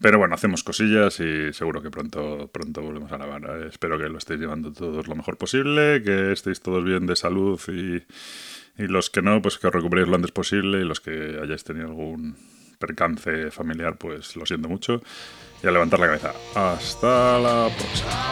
Pero bueno, hacemos cosillas y seguro que pronto, pronto volvemos a grabar. Eh, espero que lo estéis llevando todos lo mejor posible, que estéis todos bien de salud y, y los que no, pues que os recuperéis lo antes posible y los que hayáis tenido algún percance familiar, pues lo siento mucho. Y a levantar la cabeza. Hasta la próxima.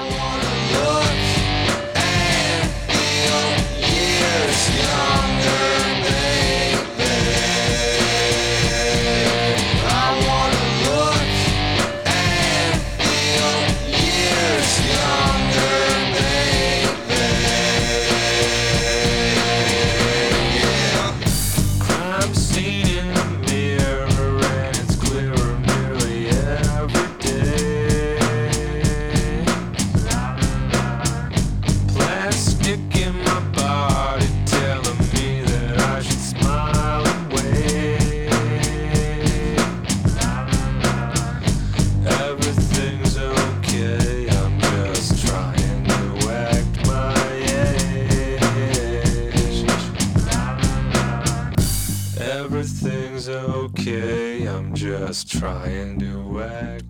Just try and do.